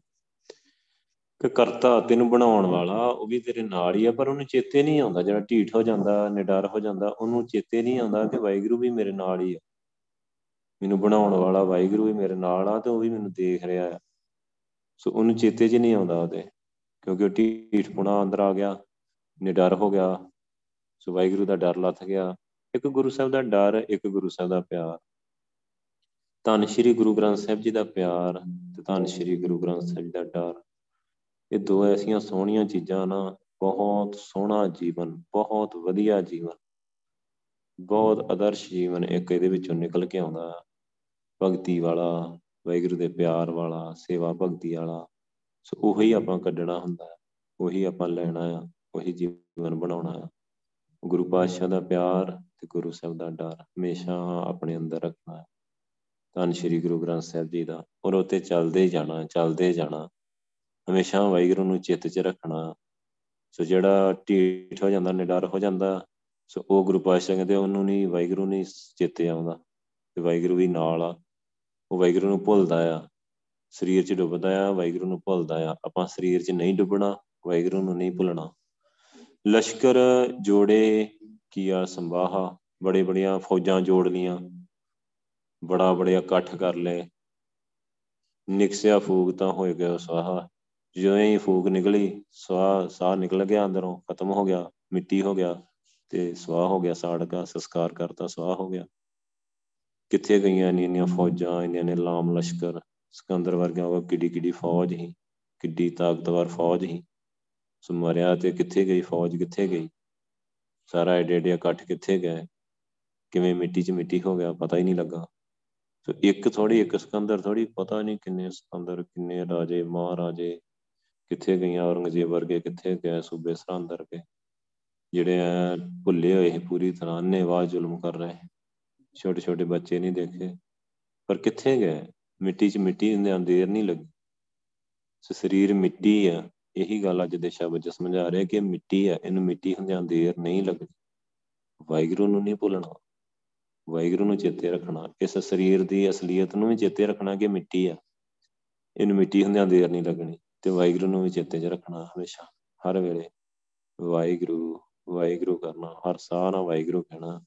ਕਿ ਕਰਤਾ ਤੈਨੂੰ ਬਣਾਉਣ ਵਾਲਾ, ਉਹ ਵੀ ਤੇਰੇ ਨਾਲ ਹੀ ਆ, ਪਰ ਉਹਨੂੰ ਚੇਤੇ ਨਹੀਂ ਆਉਂਦਾ। ਜਿਹੜਾ ਢੀਠ ਹੋ ਜਾਂਦਾ, ਨਿਡਰ ਹੋ ਜਾਂਦਾ, ਉਹਨੂੰ ਚੇਤੇ ਨਹੀਂ ਆਉਂਦਾ ਕਿ ਵਾਹਿਗੁਰੂ ਵੀ ਮੇਰੇ ਨਾਲ ਹੀ ਆ। ਮੈਨੂੰ ਬਣਾਉਣ ਵਾਲਾ ਵਾਹਿਗੁਰੂ ਵੀ ਮੇਰੇ ਨਾਲ ਆ ਤੇ ਉਹ ਵੀ ਮੈਨੂੰ ਦੇਖ ਰਿਹਾ ਆ। ਸੋ ਉਹਨੂੰ ਚੇਤੇ 'ਚ ਨਹੀਂ ਆਉਂਦਾ ਉਹਦੇ, ਕਿਉਂਕਿ ਉਹ ਢੀਠਪੁਣਾ ਅੰਦਰ ਆ ਗਿਆ, ਨਿਡਰ ਹੋ ਗਿਆ। ਸੋ ਵਾਹਿਗੁਰੂ ਦਾ ਡਰ ਲੱਥ ਗਿਆ। ਇੱਕ ਗੁਰੂ ਸਾਹਿਬ ਦਾ ਡਰ, ਇੱਕ ਗੁਰੂ ਸਾਹਿਬ ਦਾ ਪਿਆਰ। ਧੰਨ ਸ਼੍ਰੀ ਗੁਰੂ ਗ੍ਰੰਥ ਸਾਹਿਬ ਜੀ ਦਾ ਪਿਆਰ ਤੇ ਧੰਨ ਸ਼੍ਰੀ ਗੁਰੂ ਗ੍ਰੰਥ ਸਾਹਿਬ ਜੀ ਦਾ ਡਰ। ਇਹ ਦੋ ਐਸੀਆਂ ਸੋਹਣੀਆਂ ਚੀਜ਼ਾਂ ਨਾ, ਬਹੁਤ ਸੋਹਣਾ ਜੀਵਨ, ਬਹੁਤ ਵਧੀਆ ਜੀਵਨ, ਬਹੁਤ ਆਦਰਸ਼ ਜੀਵਨ ਇੱਕ ਇਹਦੇ ਵਿੱਚੋਂ ਨਿਕਲ ਕੇ ਆਉਂਦਾ। ਭਗਤੀ ਵਾਲਾ, ਵਾਹਿਗੁਰੂ ਦੇ ਪਿਆਰ ਵਾਲਾ, ਸੇਵਾ ਭਗਤੀ ਵਾਲਾ, ਸੋ ਉਹੀ ਆਪਾਂ ਕੱਢਣਾ ਹੁੰਦਾ ਉਹੀ ਆਪਾਂ ਲੈਣਾ ਆ ਉਹੀ ਜੀਵਨ ਬਣਾਉਣਾ ਆ ਗੁਰੂ ਪਾਤਸ਼ਾਹ ਦਾ ਪਿਆਰ ਤੇ ਗੁਰੂ ਸਾਹਿਬ ਦਾ ਡਰ ਹਮੇਸ਼ਾ ਆਪਣੇ ਅੰਦਰ ਰੱਖਣਾ ਹੈ। ਧੰਨ ਸ਼੍ਰੀ ਗੁਰੂ ਗ੍ਰੰਥ ਸਾਹਿਬ ਜੀ ਦਾ, ਔਰ ਉਤੇ ਚੱਲਦੇ ਜਾਣਾ ਚੱਲਦੇ ਜਾਣਾ। ਹਮੇਸ਼ਾ ਵਾਹਿਗੁਰੂ ਨੂੰ ਚਿੱਤ 'ਚ ਰੱਖਣਾ। ਸੋ ਜਿਹੜਾ ਢੀਠ ਹੋ ਜਾਂਦਾ, ਨਿਡਰ ਹੋ ਜਾਂਦਾ, ਸੋ ਉਹ ਗੁਰੂ ਪਾਤਸ਼ਾਹ ਕਹਿੰਦੇ ਉਹਨੂੰ ਨਹੀਂ, ਵਾਹਿਗੁਰੂ ਨਹੀਂ ਚੇਤੇ ਆਉਂਦਾ। ਤੇ ਵਾਹਿਗੁਰੂ ਵੀ ਨਾਲ ਆ। ਉਹ ਵਾਹਿਗੁਰੂ ਨੂੰ ਭੁੱਲਦਾ ਆ। ਸਰੀਰ 'ਚ ਡੁੱਬਦਾ ਆ, ਵਾਹਿਗੁਰੂ ਨੂੰ ਭੁੱਲਦਾ ਆ। ਆਪਾਂ ਸਰੀਰ 'ਚ ਨਹੀਂ ਡੁੱਬਣਾ, ਵਾਹਿਗੁਰੂ ਨੂੰ ਨਹੀਂ ਭੁੱਲਣਾ। ਲਸ਼ਕਰ ਜੋੜੇ ਕੀਆ ਸੰਭਾਹਾ ਬੜੇ ਬੜੀਆਂ ਫੌਜਾਂ ਜੋੜ ਲੀਆਂ, ਬੜਾ ਬੜਿਆ ਇਕੱਠ ਕਰ ਲਏ। ਨਿਕਸਿਆ ਫੂਕ ਤਾਂ ਹੋਏ ਗਿਆ ਸਵਾਹਾ ਜਿਉਂ ਹੀ ਫੂਕ ਨਿਕਲੀ ਸਵਾਹ ਸਾਹ ਨਿਕਲ ਗਿਆ ਅੰਦਰੋਂ, ਖਤਮ ਹੋ ਗਿਆ, ਮਿੱਟੀ ਹੋ ਗਿਆ ਤੇ ਸਵਾਹ ਹੋ ਗਿਆ, ਸਾੜ ਦਾ ਸੰਸਕਾਰ ਕਰਤਾ, ਸਵਾਹ ਹੋ ਗਿਆ। ਕਿੱਥੇ ਗਈਆਂ ਇੰਨੀਆਂ ਇੰਨੀਆਂ ਫੌਜਾਂ ਇੰਨੇ ਨੇ ਲਾਮ ਲਸ਼ਕਰ, ਸਿਕੰਦਰ ਵਰਗਾ ਉਹ ਕਿੱਡੀ ਕਿੱਡੀ ਫੌਜ ਹੀ ਕਿੱਡੀ ਤਾਕਤਵਰ ਫੌਜ ਹੀ ਸੋ ਮਰਿਆ ਤੇ ਕਿੱਥੇ ਗਈ, ਫੌਜ ਕਿੱਥੇ ਗਈ? ਸਾਰਾ ਏਡੇ ਏਡੇ ਇਕੱਠ ਕਿੱਥੇ ਗਏ? ਕਿਵੇਂ ਮਿੱਟੀ 'ਚ ਮਿੱਟੀ ਹੋ ਗਿਆ, ਪਤਾ ਹੀ ਨਹੀਂ ਲੱਗਾ। ਸੋ ਇੱਕ ਥੋੜੀ ਇੱਕ ਸਿਕੰਦਰ ਥੋੜੀ ਪਤਾ ਨਹੀਂ ਕਿੰਨੇ ਸਿਕੰਦਰ, ਕਿੰਨੇ ਰਾਜੇ, ਮਹਾਰਾਜੇ ਕਿੱਥੇ ਗਈਆਂ ਔਰੰਗਜ਼ੇਬ ਵਰਗੇ, ਕਿੱਥੇ ਗਏ ਸੂਬੇ ਸਰਹੰਦ ਵਰਗੇ, ਜਿਹੜੇ ਆ ਭੁੱਲੇ ਹੋਏ ਸੀ ਪੂਰੀ ਤਰ੍ਹਾਂ ਅੰਨੇਵਾਹ ਜ਼ੁਲਮ ਕਰ ਰਹੇ ਛੋਟੇ ਛੋਟੇ ਬੱਚੇ ਨਹੀਂ ਦੇਖੇ। ਪਰ ਕਿੱਥੇ ਗਏ? ਮਿੱਟੀ 'ਚ ਮਿੱਟੀ ਹੁੰਦੇ ਦੇਰ ਨਹੀਂ ਲੱਗੀ। ਸੋ, ਸਰੀਰ ਮਿੱਟੀ ਆ। ਇਹੀ ਗੱਲ ਅੱਜ ਦੇ ਸ਼ਬਦ ਚ ਸਮਝਾ ਰਿਹਾ ਕਿ ਮਿੱਟੀ ਆ। ਇਹਨੂੰ ਮਿੱਟੀ ਹੁੰਦਿਆਂ ਦੇਰ ਨਹੀਂ ਲੱਗਦੀ। ਵਾਹਿਗੁਰੂ ਨੂੰ ਨਹੀਂ ਭੁੱਲਣਾ। ਵਾਹਿਗੁਰੂ ਨੂੰ ਚੇਤੇ ਰੱਖਣਾ। ਇਸ ਸਰੀਰ ਦੀ ਅਸਲੀਅਤ ਨੂੰ ਵੀ ਚੇਤੇ ਰੱਖਣਾ ਕਿ ਮਿੱਟੀ ਆ। ਇਹਨੂੰ ਮਿੱਟੀ ਹੁੰਦਿਆਂ ਦੇਰ ਨਹੀਂ ਲੱਗਣੀ। ਤੇ ਵਾਹਿਗੁਰੂ ਨੂੰ ਵੀ ਚੇਤੇ 'ਚ ਰੱਖਣਾ ਹਮੇਸ਼ਾ, ਹਰ ਵੇਲੇ। ਵਾਹਿਗੁਰੂ ਵਾਹਿਗੁਰੂ ਕਰਨਾ, ਹਰ ਸਾਹ ਨਾਲ ਵਾਹਿਗੁਰੂ ਕਹਿਣਾ।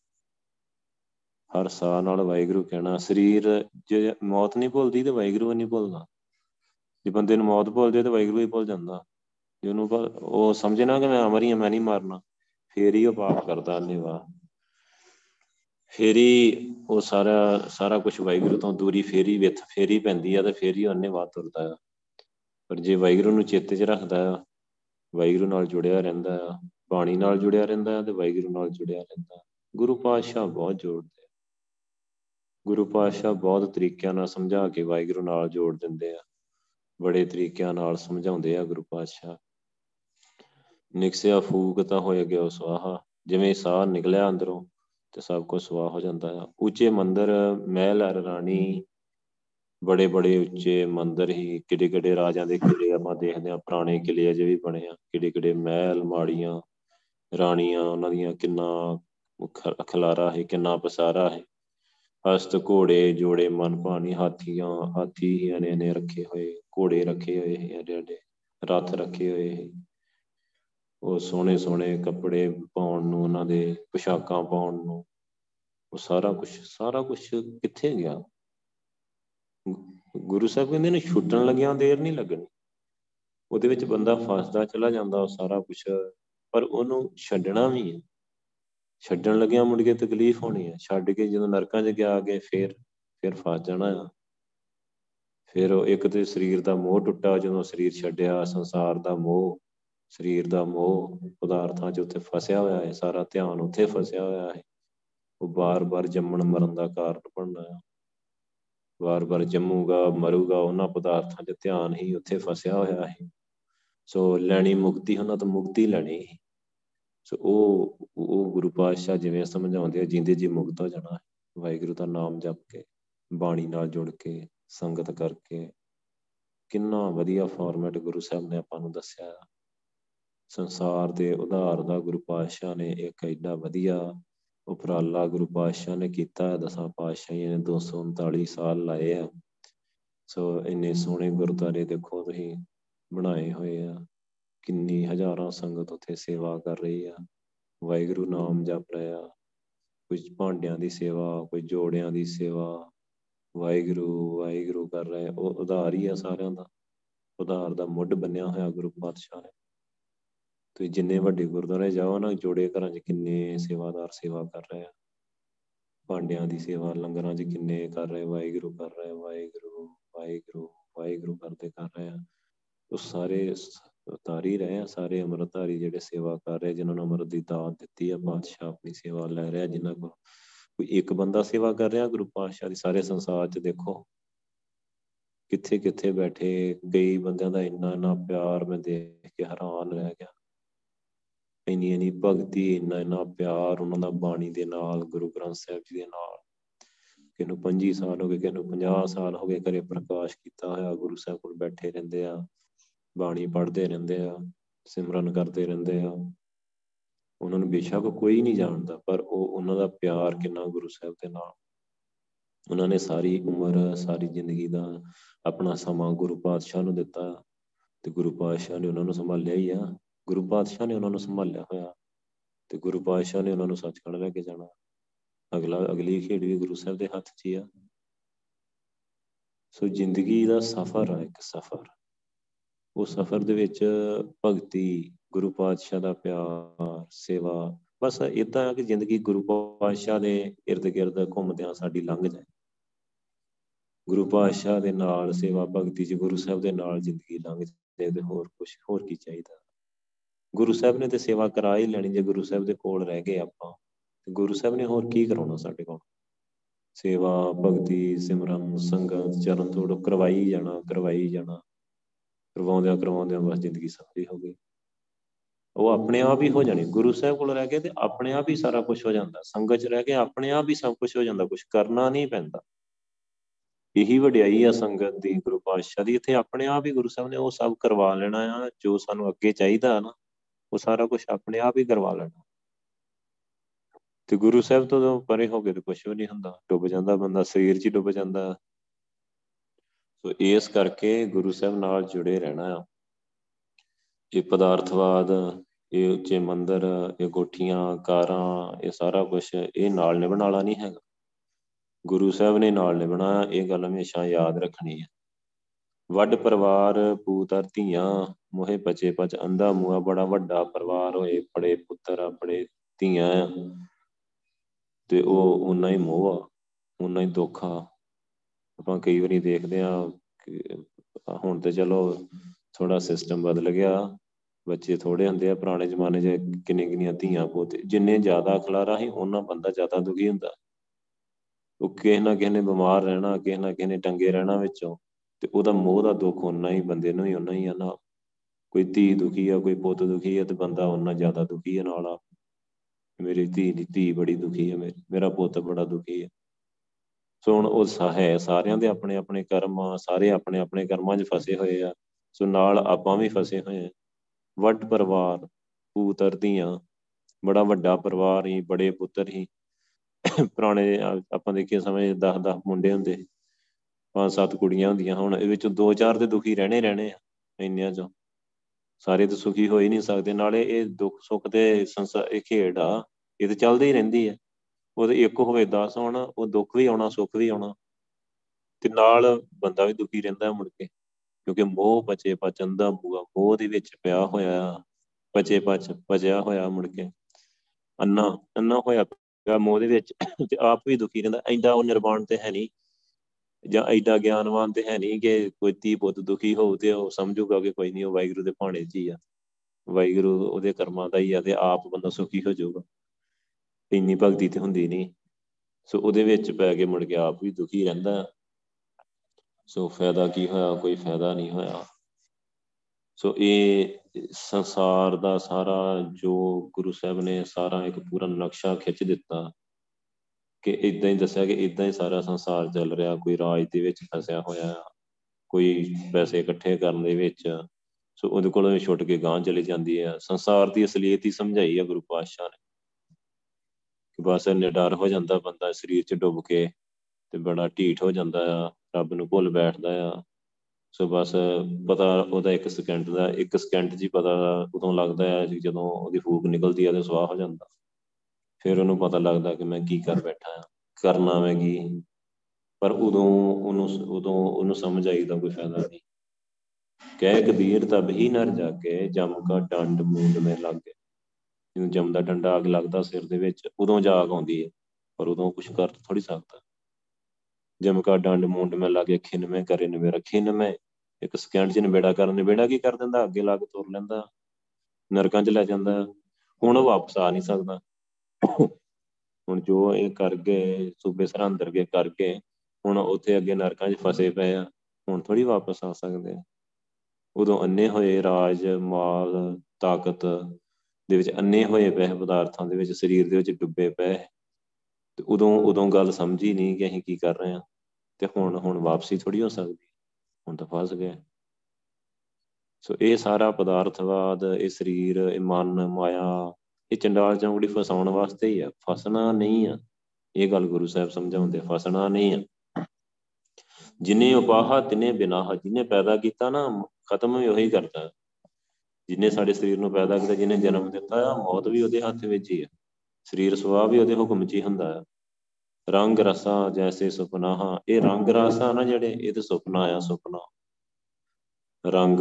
ਹਰ ਸਾਹ ਨਾਲ ਵਾਹਿਗੁਰੂ ਕਹਿਣਾ। ਸਰੀਰ ਜੇ ਮੌਤ ਨਹੀਂ ਭੁੱਲਦੀ ਤੇ ਵਾਹਿਗੁਰੂ ਨਹੀਂ ਭੁੱਲਦਾ। ਜੇ ਬੰਦੇ ਨੂੰ ਮੌਤ ਭੁੱਲ ਜਾਏ ਤੇ ਵਾਹਿਗੁਰੂ ਹੀ ਭੁੱਲ ਜਾਂਦਾ। ਜੇ ਉਹਨੂੰ ਉਹ ਸਮਝੇ ਨਾ ਕਿ ਮੈਂ ਅਮਰ ਹੀ ਆ ਮੈਂ ਨਹੀਂ ਮਾਰਨਾ। ਫੇਰ ਹੀ ਉਹ ਪਾਪ ਕਰਦਾ ਨਿਵਾ ਫੇਰ ਹੀ ਉਹ ਸਾਰਾ ਸਾਰਾ ਕੁਝ ਵਾਹਿਗੁਰੂ ਤੋਂ ਦੂਰੀ ਫੇਰ ਹੀ ਵਿਥ, ਫੇਰ ਹੀ ਪੈਂਦੀ ਆ ਤੇ ਫੇਰ ਹੀ ਉਹਨੇ ਬਾਤ ਤੁਰਦਾ ਆ। ਪਰ ਜੇ ਵਾਹਿਗੁਰੂ ਨੂੰ ਚੇਤੇ 'ਚ ਰੱਖਦਾ ਆ, ਵਾਹਿਗੁਰੂ ਨਾਲ ਜੁੜਿਆ ਰਹਿੰਦਾ ਆ, ਬਾਣੀ ਨਾਲ ਜੁੜਿਆ ਰਹਿੰਦਾ ਆ ਤੇ ਵਾਹਿਗੁਰੂ ਨਾਲ ਜੁੜਿਆ ਰਹਿੰਦਾ ਗੁਰੂ ਪਾਤਸ਼ਾਹ ਬਹੁਤ ਜੋੜਦੇ ਗੁਰੂ ਪਾਤਸ਼ਾਹ ਬਹੁਤ ਤਰੀਕਿਆਂ ਨਾਲ ਸਮਝਾ ਕੇ ਵਾਹਿਗੁਰੂ ਨਾਲ ਜੋੜ ਦਿੰਦੇ ਆ। ਬੜੇ ਤਰੀਕਿਆਂ ਨਾਲ ਸਮਝਾਉਂਦੇ ਆ ਗੁਰੂ ਪਾਤਸ਼ਾਹ। ਨਿਕਸਿਆ ਫੂਕ ਤਾਂ ਹੋਇਆ ਗਿਆ ਸਵਾਹਾ, ਜਿਵੇਂ ਸਾਹ ਨਿਕਲਿਆ ਅੰਦਰੋਂ ਤੇ ਸਭ ਕੁਝ ਸਵਾਹ ਹੋ ਜਾਂਦਾ ਆ। ਉੱਚੇ ਮੰਦਰ, ਮਹਿਲ, ਰਾਣੀ ਬੜੇ ਬੜੇ ਉੱਚੇ ਮੰਦਰ ਹੀ ਕਿਹੜੇ ਕਿਹੜੇ ਰਾਜਾਂ ਦੇ ਕਿਲੇ ਆਪਾਂ ਦੇਖਦੇ ਆ ਪੁਰਾਣੇ ਕਿਲੇ ਅਜੇ ਵੀ ਬਣੇ ਆ ਕਿਹੜੇ ਕਿਹੜੇ ਮਹਿਲ, ਮਾੜੀਆਂ ਰਾਣੀਆਂ, ਉਹਨਾਂ ਦੀਆਂ ਕਿੰਨਾ ਖਲਾਰਾ ਹੈ, ਕਿੰਨਾ ਪਸਾਰਾ ਹੈ। ਹਸਤ, ਘੋੜੇ, ਜੋੜੇ ਮਨ ਭਾਣੀ ਹਾਥੀਆਂ, ਹਾਥੀ ਹੀ ਨੇ ਨੇ ਰੱਖੇ ਹੋਏ, ਘੋੜੇ ਰੱਖੇ ਹੋਏ ਹੈ ਏਡੇ ਏਡੇ ਰੱਥ ਰੱਖੇ ਹੋਏ ਹੈ। ਉਹ ਸੋਹਣੇ ਸੋਹਣੇ ਕੱਪੜੇ ਪਾਉਣ ਨੂੰ, ਉਹਨਾਂ ਦੇ ਪੋਸ਼ਾਕਾਂ ਪਾਉਣ ਨੂੰ, ਉਹ ਸਾਰਾ ਕੁਝ ਸਾਰਾ ਕੁਝ ਕਿੱਥੇ ਗਿਆ? ਗੁਰੂ ਸਾਹਿਬ ਕਹਿੰਦੇ ਨੇ ਛੁੱਟਣ ਲੱਗਿਆਂ ਦੇਰ ਨਹੀਂ ਲੱਗਣੀ। ਉਹਦੇ ਵਿੱਚ ਬੰਦਾ ਫਸਦਾ ਚਲਾ ਜਾਂਦਾ, ਉਹ ਸਾਰਾ ਕੁਝ ਪਰ ਉਹਨੂੰ ਛੱਡਣਾ ਵੀ ਹੈ। ਛੱਡਣ ਲੱਗਿਆ ਮੁੜ ਕੇ ਤਕਲੀਫ ਹੋਣੀ ਹੈ। ਛੱਡ ਕੇ ਜਦੋਂ ਨਰਕਾਂ 'ਚ ਗਿਆ ਅੱਗੇ ਫੇਰ, ਫਿਰ ਫਸ ਜਾਣਾ ਆ। ਫਿਰ ਉਹ ਇੱਕ ਤੇ ਸਰੀਰ ਦਾ ਮੋਹ ਟੁੱਟਾ, ਜਦੋਂ ਸਰੀਰ ਛੱਡਿਆ, ਸੰਸਾਰ ਦਾ ਮੋਹ, ਸਰੀਰ ਦਾ ਮੋਹ ਪਦਾਰਥਾਂ 'ਚ ਉੱਥੇ ਫਸਿਆ ਹੋਇਆ ਹੈ, ਸਾਰਾ ਧਿਆਨ ਉੱਥੇ ਫਸਿਆ ਹੋਇਆ ਹੈ। ਉਹ ਬਾਰ-ਬਾਰ ਜੰਮਣ ਮਰਨ ਦਾ ਕਾਰਨ ਬਣਨਾ ਹੈ ਵਾਰ-ਵਾਰ ਜੰਮੂਗਾ, ਮਰੂਗਾ, ਉਹਨਾਂ ਪਦਾਰਥਾਂ 'ਚ ਧਿਆਨ ਹੀ ਉੱਥੇ ਫਸਿਆ ਹੋਇਆ ਹੈ ਸੋ ਲੈਣੀ ਮੁਕਤੀ, ਉਹਨਾਂ ਤੋਂ ਮੁਕਤੀ ਲੈਣੀ ਸੋ। ਉਹ ਉਹ ਗੁਰੂ ਪਾਤਸ਼ਾਹ ਜਿਵੇਂ ਸਮਝਾਉਂਦੇ ਆ, ਜਿੰਦੇ ਜੀ ਮੁਕਤ ਹੋ ਜਾਣਾ ਵਾਹਿਗੁਰੂ ਦਾ ਨਾਮ ਜਪ ਕੇ, ਬਾਣੀ ਨਾਲ ਜੁੜ ਕੇ, ਸੰਗਤ ਕਰਕੇ। ਕਿੰਨਾ ਵਧੀਆ ਫਾਰਮੈਟ ਗੁਰੂ ਸਾਹਿਬ ਨੇ ਆਪਾਂ ਨੂੰ ਦੱਸਿਆ। ਸੰਸਾਰ ਦੇ ਉਧਾਰ ਦਾ ਗੁਰੂ ਪਾਤਸ਼ਾਹ ਨੇ ਇੱਕ ਐਡਾ ਵਧੀਆ ਉਪਰਾਲਾ ਗੁਰੂ ਪਾਤਸ਼ਾਹ ਨੇ ਕੀਤਾ, ਦਸਾਂ ਪਾਤਸ਼ਾਹੀਆਂ ਨੇ 239 ਸਾਲ ਲਾਏ ਆ। ਸੋ ਇੰਨੇ ਸੋਹਣੇ ਗੁਰਦਾਰੇ ਦੇਖੋ ਤੁਸੀਂ, ਬਣਾਏ ਹੋਏ ਆ। ਕਿੰਨੀ ਹਜ਼ਾਰਾਂ ਸੰਗਤ ਉੱਥੇ ਸੇਵਾ ਕਰ ਰਹੀ ਆ। ਵਾਹਿਗੁਰੂ ਨਾਮ ਜਪ ਰਿਹਾ ਕੁਝ ਭਾਂਡਿਆਂ ਦੀ ਸੇਵਾ ਕੋਈ ਜੋੜਿਆਂ ਦੀ ਸੇਵਾ। ਵਾਹਿਗੁਰੂ ਵਾਹਿਗੁਰੂ ਕਰ ਰਹੇ ਉਹ ਉਧਾਰ ਹੀ ਆ ਸਾਰਿਆਂ ਦਾ। ਉਧਾਰ ਦਾ ਮੁੱਢ ਬੰਨਿਆ ਹੋਇਆ ਗੁਰੂ ਪਾਤਸ਼ਾਹ ਨੇ। ਤੁਸੀਂ ਜਿੰਨੇ ਵੱਡੇ ਗੁਰਦੁਆਰੇ ਜਾਓ ਨਾ ਜੋੜੇ ਘਰਾਂ 'ਚ ਕਿੰਨੇ ਸੇਵਾਦਾਰ ਸੇਵਾ ਕਰ ਰਹੇ ਆ। ਭਾਂਡਿਆਂ ਦੀ ਸੇਵਾ ਲੰਗਰਾਂ 'ਚ ਕਿੰਨੇ ਕਰ ਰਹੇ ਵਾਹਿਗੁਰੂ ਕਰ ਰਹੇ ਵਾਹਿਗੁਰੂ ਵਾਹਿਗੁਰੂ ਵਾਹਿਗੁਰੂ ਕਰਦੇ ਕਰ ਰਹੇ ਆ। ਉਹ ਸਾਰੇ ਉਤਾਰੀ ਰਹੇ ਆ ਸਾਰੇ ਅੰਮ੍ਰਿਤਧਾਰੀ ਜਿਹੜੇ ਸੇਵਾ ਕਰ ਰਹੇ ਜਿਨ੍ਹਾਂ ਨੂੰ ਅੰਮ੍ਰਿਤ ਦੀ ਦਾਤ ਦਿੱਤੀ ਆ ਪਾਤਸ਼ਾਹ ਆਪਣੀ ਸੇਵਾ ਲੈ ਰਿਹਾ ਜਿਨ੍ਹਾਂ ਕੋਲ ਕੋਈ ਇੱਕ ਬੰਦਾ ਸੇਵਾ ਕਰ ਰਿਹਾ ਗੁਰੂ ਪਾਤਸ਼ਾਹ ਦੀ ਸਾਰੇ ਸੰਸਾਰ 'ਚ ਦੇਖੋ। ਕਿੱਥੇ ਕਿੱਥੇ ਬੈਠੇ ਕਈ ਬੰਦਿਆਂ ਦਾ ਇੰਨਾ ਇੰਨਾ ਪਿਆਰ ਮੈਂ ਦੇਖ ਕੇ ਹੈਰਾਨ ਰਹਿ ਗਿਆ। ਇੰਨੀ ਇੰਨੀ ਭਗਤੀ, ਇੰਨਾ ਇੰਨਾ ਪਿਆਰ ਉਹਨਾਂ ਦਾ ਬਾਣੀ ਦੇ ਨਾਲ, ਗੁਰੂ ਗ੍ਰੰਥ ਸਾਹਿਬ ਜੀ ਦੇ ਨਾਲ। ਕਿਨੂੰ 25 ਸਾਲ ਹੋ ਗਏ ਕਿਨੂੰ 50 ਸਾਲ ਹੋ ਗਏ ਘਰੇ ਪ੍ਰਕਾਸ਼ ਕੀਤਾ ਹੋਇਆ, ਗੁਰੂ ਸਾਹਿਬ ਕੋਲ ਬੈਠੇ ਰਹਿੰਦੇ ਆ। ਬਾਣੀ ਪੜ੍ਹਦੇ ਰਹਿੰਦੇ ਆ, ਸਿਮਰਨ ਕਰਦੇ ਰਹਿੰਦੇ ਆ। ਉਹਨਾਂ ਨੂੰ ਬੇਸ਼ੱਕ ਕੋਈ ਨਹੀਂ ਜਾਣਦਾ, ਪਰ ਉਹ ਉਹਨਾਂ ਦਾ ਪਿਆਰ ਕਿੰਨਾ ਗੁਰੂ ਸਾਹਿਬ ਦੇ ਨਾਲ। ਉਹਨਾਂ ਨੇ ਸਾਰੀ ਉਮਰ, ਸਾਰੀ ਜ਼ਿੰਦਗੀ ਦਾ ਆਪਣਾ ਸਮਾਂ ਗੁਰੂ ਪਾਤਸ਼ਾਹ ਨੂੰ ਦਿੱਤਾ। ਤੇ ਗੁਰੂ ਪਾਤਸ਼ਾਹ ਨੇ ਉਹਨਾਂ ਨੂੰ ਸੰਭਾਲਿਆ ਹੀ ਆ। ਗੁਰੂ ਪਾਤਸ਼ਾਹ ਨੇ ਉਹਨਾਂ ਨੂੰ ਸੰਭਾਲਿਆ ਹੋਇਆ ਤੇ ਗੁਰੂ ਪਾਤਸ਼ਾਹ ਨੇ ਉਹਨਾਂ ਨੂੰ ਸੱਚਖੰਡ ਲੈ ਕੇ ਜਾਣਾ। ਅਗਲਾ, ਅਗਲੀ ਖੇਡ ਵੀ ਗੁਰੂ ਸਾਹਿਬ ਦੇ ਹੱਥ 'ਚ ਹੀ ਆ। ਸੋ ਜ਼ਿੰਦਗੀ ਦਾ ਸਫ਼ਰ ਆ, ਇੱਕ ਸਫ਼ਰ। ਉਹ ਸਫ਼ਰ ਦੇ ਵਿੱਚ ਭਗਤੀ, ਗੁਰੂ ਪਾਤਸ਼ਾਹ ਦਾ ਪਿਆਰ, ਸੇਵਾ, ਬਸ ਇਦਾਂ ਆ ਕਿ ਜ਼ਿੰਦਗੀ ਗੁਰੂ ਪਾਤਸ਼ਾਹ ਦੇ ird gird ਘੁੰਮਦਿਆਂ ਸਾਡੀ ਲੰਘ ਜਾਏ। ਗੁਰੂ ਪਾਤਸ਼ਾਹ ਦੇ ਨਾਲ ਸੇਵਾ ਭਗਤੀ ਚ ਗੁਰੂ ਸਾਹਿਬ ਦੇ ਨਾਲ ਜ਼ਿੰਦਗੀ ਲੰਘ ਜਾਏ ਤੇ ਹੋਰ ਕੁਝ ਹੋਰ ਕੀ ਚਾਹੀਦਾ? ਗੁਰੂ ਸਾਹਿਬ ਨੇ ਤੇ ਸੇਵਾ ਕਰਾ ਹੀ ਲੈਣੀ ਜੇ ਗੁਰੂ ਸਾਹਿਬ ਦੇ ਕੋਲ ਰਹਿ ਗਏ ਆਪਾਂ। ਤੇ ਗੁਰੂ ਸਾਹਿਬ ਨੇ ਹੋਰ ਕੀ ਕਰਾਉਣਾ ਸਾਡੇ ਕੋਲ? ਸੇਵਾ, ਭਗਤੀ, ਸਿਮਰਨ, ਸੰਗਤ, ਚਰਨ ਤੋੜ ਕਰਵਾਈ ਜਾਣਾ ਕਰਵਾਈ ਜਾਣਾ। ਕਰਵਾਉਂਦਿਆਂ ਕਰਵਾਉਂਦਿਆਂ ਬਸ ਜ਼ਿੰਦਗੀ ਸਾਰੀ ਹੋ ਗਈ। ਉਹ ਆਪਣੇ ਆਪ ਹੀ ਹੋ ਜਾਣੀ। ਗੁਰੂ ਸਾਹਿਬ ਕੋਲ ਰਹਿ ਕੇ ਤੇ ਆਪਣੇ ਆਪ ਹੀ ਸਾਰਾ ਕੁਝ ਹੋ ਜਾਂਦਾ। ਸੰਗਤ 'ਚ ਰਹਿ ਕੇ ਆਪਣੇ ਆਪ ਹੀ ਸਭ ਕੁਝ ਹੋ ਜਾਂਦਾ। ਕੁਝ ਕਰਨਾ ਨਹੀਂ ਪੈਂਦਾ। ਇਹੀ ਵਡਿਆਈ ਆ ਸੰਗਤ ਦੀ, ਗੁਰੂ ਪਾਤਸ਼ਾਹ ਦੀ। ਇੱਥੇ ਆਪਣੇ ਆਪ ਹੀ ਗੁਰੂ ਸਾਹਿਬ ਨੇ ਉਹ ਸਭ ਕਰਵਾ ਲੈਣਾ ਆ, ਜੋ ਸਾਨੂੰ ਅੱਗੇ ਚਾਹੀਦਾ ਨਾ। ਉਹ ਸਾਰਾ ਕੁਝ ਆਪਣੇ ਆਪ ਹੀ ਕਰਵਾ ਲੈਣਾ। ਤੇ ਗੁਰੂ ਸਾਹਿਬ ਤੋਂ ਪਰੇ ਹੋ ਕੇ ਤੇ ਕੁਝ ਵੀ ਨਹੀਂ ਹੁੰਦਾ। ਡੁੱਬ ਜਾਂਦਾ ਬੰਦਾ, ਸਰੀਰ 'ਚ ਡੁੱਬ ਜਾਂਦਾ। ਸੋ ਇਸ ਕਰਕੇ ਗੁਰੂ ਸਾਹਿਬ ਨਾਲ ਜੁੜੇ ਰਹਿਣਾ ਆ। ਇਹ ਪਦਾਰਥਵਾਦ, ਇਹ ਉੱਚੇ ਮੰਦਰ, ਇਹ ਕੋਠੀਆਂ, ਕਾਰਾਂ, ਇਹ ਸਾਰਾ ਕੁਝ ਇਹ ਨਾਲ ਨਿਭਣ ਵਾਲਾ ਨਹੀਂ ਹੈਗਾ। ਗੁਰੂ ਸਾਹਿਬ ਨੇ ਨਾਲ ਨਿਭਣਾ, ਇਹ ਗੱਲ ਹਮੇਸ਼ਾ ਯਾਦ ਰੱਖਣੀ ਹੈ ਵੱਡ ਪਰਿਵਾਰ ਪੂਤਰ ਧੀਆਂ, ਮੋਹੇ ਬਚੇ ਪਚ ਅੰਦਾ ਮੂਆ ਬੜਾ ਵੱਡਾ ਪਰਿਵਾਰ ਹੋਏ ਬੜੇ ਪੁੱਤਰ ਆਪਣੇ ਧੀਆਂ ਤੇ ਉਹ ਉਨਾ ਹੀ ਮੋਹ ਆ ਉਨਾ ਹੀ ਦੁੱਖ ਆ। ਆਪਾਂ ਕਈ ਵਾਰੀ ਦੇਖਦੇ ਆ ਹੁਣ ਤੇ ਚਲੋ ਥੋੜਾ ਸਿਸਟਮ ਬਦਲ ਗਿਆ, ਬੱਚੇ ਥੋੜੇ ਹੁੰਦੇ ਆ, ਪੁਰਾਣੇ ਜ਼ਮਾਨੇ 'ਚ ਕਿੰਨੇ ਕਿੰਨੀਆਂ ਧੀਆਂ ਪੋਤੇ, ਜਿੰਨੇ ਜ਼ਿਆਦਾ ਖਲਾਰਾ ਸੀ ਉਹਨਾਂ ਬੰਦਾ ਜ਼ਿਆਦਾ ਦੁਖੀ ਹੁੰਦਾ। ਉਹ ਕਿਸੇ ਨਾ ਕਿਸੇ ਨੇ ਬਿਮਾਰ ਰਹਿਣਾ, ਕਿਸੇ ਨਾ ਕਿਸੇ ਨੇ ਟੰਗੇ ਰਹਿਣਾ ਵਿੱਚੋਂ। ਤੇ ਉਹਦਾ ਮੋਹ ਦਾ ਦੁੱਖ ਉਹਨਾਂ ਹੀ ਬੰਦੇ ਨੂੰ ਹੀ ਉਹਨਾਂ ਹੀ ਆ ਨਾ। ਕੋਈ ਧੀ ਦੁਖੀ ਆ, ਕੋਈ ਪੁੱਤ ਦੁਖੀ ਆ ਤੇ ਬੰਦਾ ਉਹਨਾਂ ਜ਼ਿਆਦਾ ਦੁਖੀ ਆ ਨਾਲ ਆ। ਮੇਰੀ ਧੀ ਦੀ ਧੀ ਬੜੀ ਦੁਖੀ ਆ ਮੇਰਾ ਪੁੱਤ ਬੜਾ ਦੁਖੀ ਆ। ਸੋ ਹੁਣ ਉਹ ਹੈ ਸਾਰਿਆਂ ਦੇ ਆਪਣੇ ਆਪਣੇ ਕਰਮ ਆ, ਸਾਰੇ ਆਪਣੇ ਆਪਣੇ ਕਰਮਾਂ 'ਚ ਫਸੇ ਹੋਏ ਆ। ਸੋ ਨਾਲ ਆਪਾਂ ਵੀ ਫਸੇ ਹੋਏ ਆ। ਵੱਡ ਪਰਿਵਾਰ, ਪੁੱਤਰ ਦੀਆਂ ਬੜਾ ਵੱਡਾ ਪਰਿਵਾਰ ਹੀ, ਬੜੇ ਪੁੱਤਰ ਹੀ। ਪੁਰਾਣੇ ਆਪਾਂ ਦੇਖੀਏ ਸਮੇਂ 10 10 ਮੁੰਡੇ ਹੁੰਦੇ ਪੰਜ ਸੱਤ ਕੁੜੀਆਂ ਹੁੰਦੀਆਂ, ਹੁਣ ਇਹ ਵਿੱਚ ਦੋ ਚਾਰ ਤੇ ਦੁਖੀ ਰਹਿਣੇ ਰਹਿਣੇ ਆ, ਇੰਨਿਆਂ ਚੋਂ। ਸਾਰੇ ਤਾਂ ਸੁਖੀ ਹੋ ਹੀ ਨਹੀਂ ਸਕਦੇ, ਨਾਲੇ ਇਹ ਦੁੱਖ ਸੁੱਖ ਦੇ ਸੰਸਾਰ ਇਹ ਖੇਡ ਆ, ਇਹ ਤਾਂ ਚੱਲਦੀ ਹੀ ਰਹਿੰਦੀ ਹੈ ਉਹਦੇ ਇੱਕ ਹੋਵੇ 10 ਹੋਣ, ਉਹ ਦੁੱਖ ਵੀ ਆਉਣਾ, ਸੁੱਖ ਵੀ ਆਉਣਾ। ਤੇ ਨਾਲ ਬੰਦਾ ਵੀ ਦੁਖੀ ਰਹਿੰਦਾ ਮੁੜ ਕੇ, ਕਿਉਂਕਿ ਮੋਹ ਬਚੇ ਪਚੰਦਾ ਬੂਆ ਮੋਹ ਦੇ ਵਿੱਚ ਪਿਆ ਹੋਇਆ ਬਚੇ ਪਚ ਪਜਿਆ ਹੋਇਆ ਮੁੜ ਕੇ। ਅੰਨਾ ਅੰਨਾ ਹੋਇਆ ਪਿਆ ਮੋਹ ਦੇ ਵਿੱਚ, ਤੇ ਆਪ ਵੀ ਦੁਖੀ ਰਹਿੰਦਾ ਐਂਦਾ ਉਹ ਨਿਰਵਾਣ ਤੇ ਹੈ ਨਹੀਂ। ਜਾਂ ਐਡਾ ਗਿਆਨਵਾਨ ਤੇ ਹੈ ਨਹੀਂ ਕਿ ਕੋਈ ਤੀ ਪੁੱਤ ਦੁਖੀ ਹੋਊ ਤੇ ਉਹ ਸਮਝੂਗਾ ਕਿ ਕੋਈ ਨਹੀਂ, ਉਹ ਵਾਹਿਗੁਰੂ ਦੇ ਭਾਣੇ 'ਚ ਹੀ ਆ। ਵਾਹਿਗੁਰੂ ਉਹਦੇ ਕਰਮਾਂ ਦਾ ਹੀ ਆ ਤੇ ਆਪ ਬੰਦਾ ਸੁਖੀ ਹੋ ਜਾਊਗਾ। ਇੰਨੀ ਭਗਤੀ ਤੇ ਹੁੰਦੀ ਨਹੀਂ। ਸੋ ਉਹਦੇ ਵਿੱਚ ਪੈ ਕੇ ਮੁੜ ਕੇ ਆਪ ਵੀ ਦੁਖੀ ਰਹਿੰਦਾ। ਸੋ ਫਾਇਦਾ ਕੀ ਹੋਇਆ? ਕੋਈ ਫਾਇਦਾ ਨਹੀਂ ਹੋਇਆ। ਸੋ ਇਹ ਸੰਸਾਰ ਦਾ ਸਾਰਾ ਜੋ ਗੁਰੂ ਸਾਹਿਬ ਨੇ ਸਾਰਾ ਇੱਕ ਪੂਰਾ ਨਕਸ਼ਾ ਖਿੱਚ ਦਿੱਤਾ। ਕਿ ਇਦਾਂ ਹੀ ਦੱਸਿਆ ਕਿ ਇਦਾਂ ਹੀ ਸਾਰਾ ਸੰਸਾਰ ਚੱਲ ਰਿਹਾ, ਕੋਈ ਰਾਜ ਦੇ ਵਿੱਚ ਫਸਿਆ ਹੋਇਆ, ਕੋਈ ਪੈਸੇ ਇਕੱਠੇ ਕਰਨ ਦੇ ਵਿੱਚ, ਸੋ ਉਹਦੇ ਕੋਲੋਂ ਛੁੱਟ ਕੇ ਗਾਂ ਚਲੀ ਜਾਂਦੀ ਹੈ। ਸੰਸਾਰ ਦੀ ਅਸਲੀਅਤ ਹੀ ਸਮਝਾਈ ਹੈ ਗੁਰੂ ਪਾਤਸ਼ਾਹ ਨੇ ਕਿ ਬਸ ਨਿਡਰ ਹੋ ਜਾਂਦਾ ਬੰਦਾ, ਸਰੀਰ 'ਚ ਡੁੱਬ ਕੇ ਤੇ ਬੜਾ ਢੀਠ ਹੋ ਜਾਂਦਾ ਆ, ਰੱਬ ਨੂੰ ਭੁੱਲ ਬੈਠਦਾ ਆ। ਸੋ ਬਸ ਪਤਾ ਉਹਦਾ ਇੱਕ ਸਕਿੰਟ ਦਾ, ਇੱਕ ਸਕਿੰਟ 'ਚ ਹੀ ਪਤਾ ਉਦੋਂ ਲੱਗਦਾ ਹੈ ਜਦੋਂ ਉਹਦੀ ਫੂਕ ਨਿਕਲਦੀ ਹੈ ਤੇ ਸਵਾਹ ਹੋ ਜਾਂਦਾ। ਫਿਰ ਉਹਨੂੰ ਪਤਾ ਲੱਗਦਾ ਕਿ ਮੈਂ ਕੀ ਕਰ ਬੈਠਾ ਆ ਕਰਨਾ ਮੈਂ ਕੀ ਪਰ ਉਦੋਂ ਉਹਨੂੰ ਉਦੋਂ ਉਹਨੂੰ ਸਮਝ ਆਈ ਦਾ ਕੋਈ ਫਾਇਦਾ ਨਹੀਂ। ਕਹਿ ਕਬੀਰ ਤਬ ਹੀ ਨਰ ਜਾ ਕੇ ਜਮ ਕਾ ਡੰਡ ਮੂੰਡ ਮੇ ਲੱਗ ਗਏ ਜਦੋਂ ਜਮ ਦਾ ਡੰਡਾ ਅੱਗ ਲੱਗਦਾ ਸਿਰ ਦੇ ਵਿੱਚ, ਉਦੋਂ ਜਾਗ ਆਉਂਦੀ ਹੈ, ਪਰ ਉਦੋਂ ਕੁਝ ਕਰ ਥੋੜੀ ਸਕਦਾ। ਜਮ ਕਾ ਡੰਡ ਮੂੰਡ ਮੇ ਲੱਗੇ ਖਿੰਨ ਮੈਂ ਕਰੇ ਨ ਮੇਰਾ ਖਿੰਨ ਮੈਂ। ਇੱਕ ਸਕਿੰਟ ਚ ਨਵੇੜਾ ਕਰਨ ਨਵੇੜਾ ਕੀ ਕਰ ਦਿੰਦਾ? ਅੱਗੇ ਲਾ ਕੇ ਤੁਰ ਲੈਂਦਾ। ਨਰਕਾਂ ਚ ਲੈ ਜਾਂਦਾ। ਹੁਣ ਉਹ ਵਾਪਸ ਆ ਨਹੀਂ ਸਕਦਾ। ਹੁਣ ਜੋ ਇਹ ਕਰ ਗਏ, ਸੂਬੇ ਸਰਹੰਦਰ ਕੇ ਕਰਕੇ ਹੁਣ ਉੱਥੇ ਅੱਗੇ ਨਰਕਾਂ 'ਚ ਫਸੇ ਪਏ ਆ, ਹੁਣ ਥੋੜੀ ਵਾਪਸ ਆ ਸਕਦੇ ਉਦੋਂ ਅੰਨੇ ਹੋਏ ਰਾਜ, ਮਾਲ, ਤਾਕਤ ਦੇ ਵਿੱਚ ਅੰਨੇ ਹੋਏ ਪਏ ਪਦਾਰਥਾਂ ਦੇ ਵਿੱਚ, ਸਰੀਰ ਦੇ ਵਿੱਚ ਡੁੱਬੇ ਪਏ ਤੇ ਉਦੋਂ ਉਦੋਂ ਗੱਲ ਸਮਝੀ ਨਹੀਂ ਕਿ ਅਸੀਂ ਕੀ ਕਰ ਰਹੇ ਆ। ਤੇ ਹੁਣ ਹੁਣ ਵਾਪਸੀ ਥੋੜੀ ਹੋ ਸਕਦੀ ਹੁਣ ਤਾਂ ਫਸ ਗਏ ਸੋ ਇਹ ਸਾਰਾ ਪਦਾਰਥਵਾਦ, ਇਹ ਸਰੀਰ, ਇਹ ਮਨ, ਮਾਇਆ ਇਹ ਚੰਡਾਲ ਚੌਂਕੜੀ ਫਸਾਉਣ ਵਾਸਤੇ ਹੀ ਆ। ਫਸਣਾ ਨਹੀਂ ਆ। ਇਹ ਗੱਲ ਗੁਰੂ ਸਾਹਿਬ ਸਮਝਾਉਂਦੇ ਫਸਣਾ ਨਹੀਂ ਆ। ਜਿਨੇ ਉਪਾਹਾ, ਤਿਨੇ ਬਿਨਾਹ, ਜਿਨੇ ਪੈਦਾ ਕੀਤਾ ਨਾ, ਖਤਮ ਵੀ ਉਹੀ ਕਰਦਾ। ਜਿਨੇ ਸਾਡੇ ਸਰੀਰ ਨੂੰ ਪੈਦਾ ਕੀਤਾ, ਜਿਨੇ ਜਨਮ ਦਿੱਤਾ ਆ ਮੌਤ ਵੀ ਉਹਦੇ ਹੱਥ ਵਿੱਚ ਹੀ ਆ। ਸਰੀਰ ਸੁਭਾਅ ਵੀ ਉਹਦੇ ਹੁਕਮ 'ਚ ਹੀ ਹੁੰਦਾ ਆ। ਰੰਗ ਰਸਾ ਜੈਸੇ ਸੁਪਨਾਹ, ਇਹ ਰੰਗ ਰਸਾ ਨਾ ਜਿਹੜੇ, ਇਹ ਤੇ ਸੁਪਨਾ ਆ, ਸੁਪਨਾ। ਰੰਗ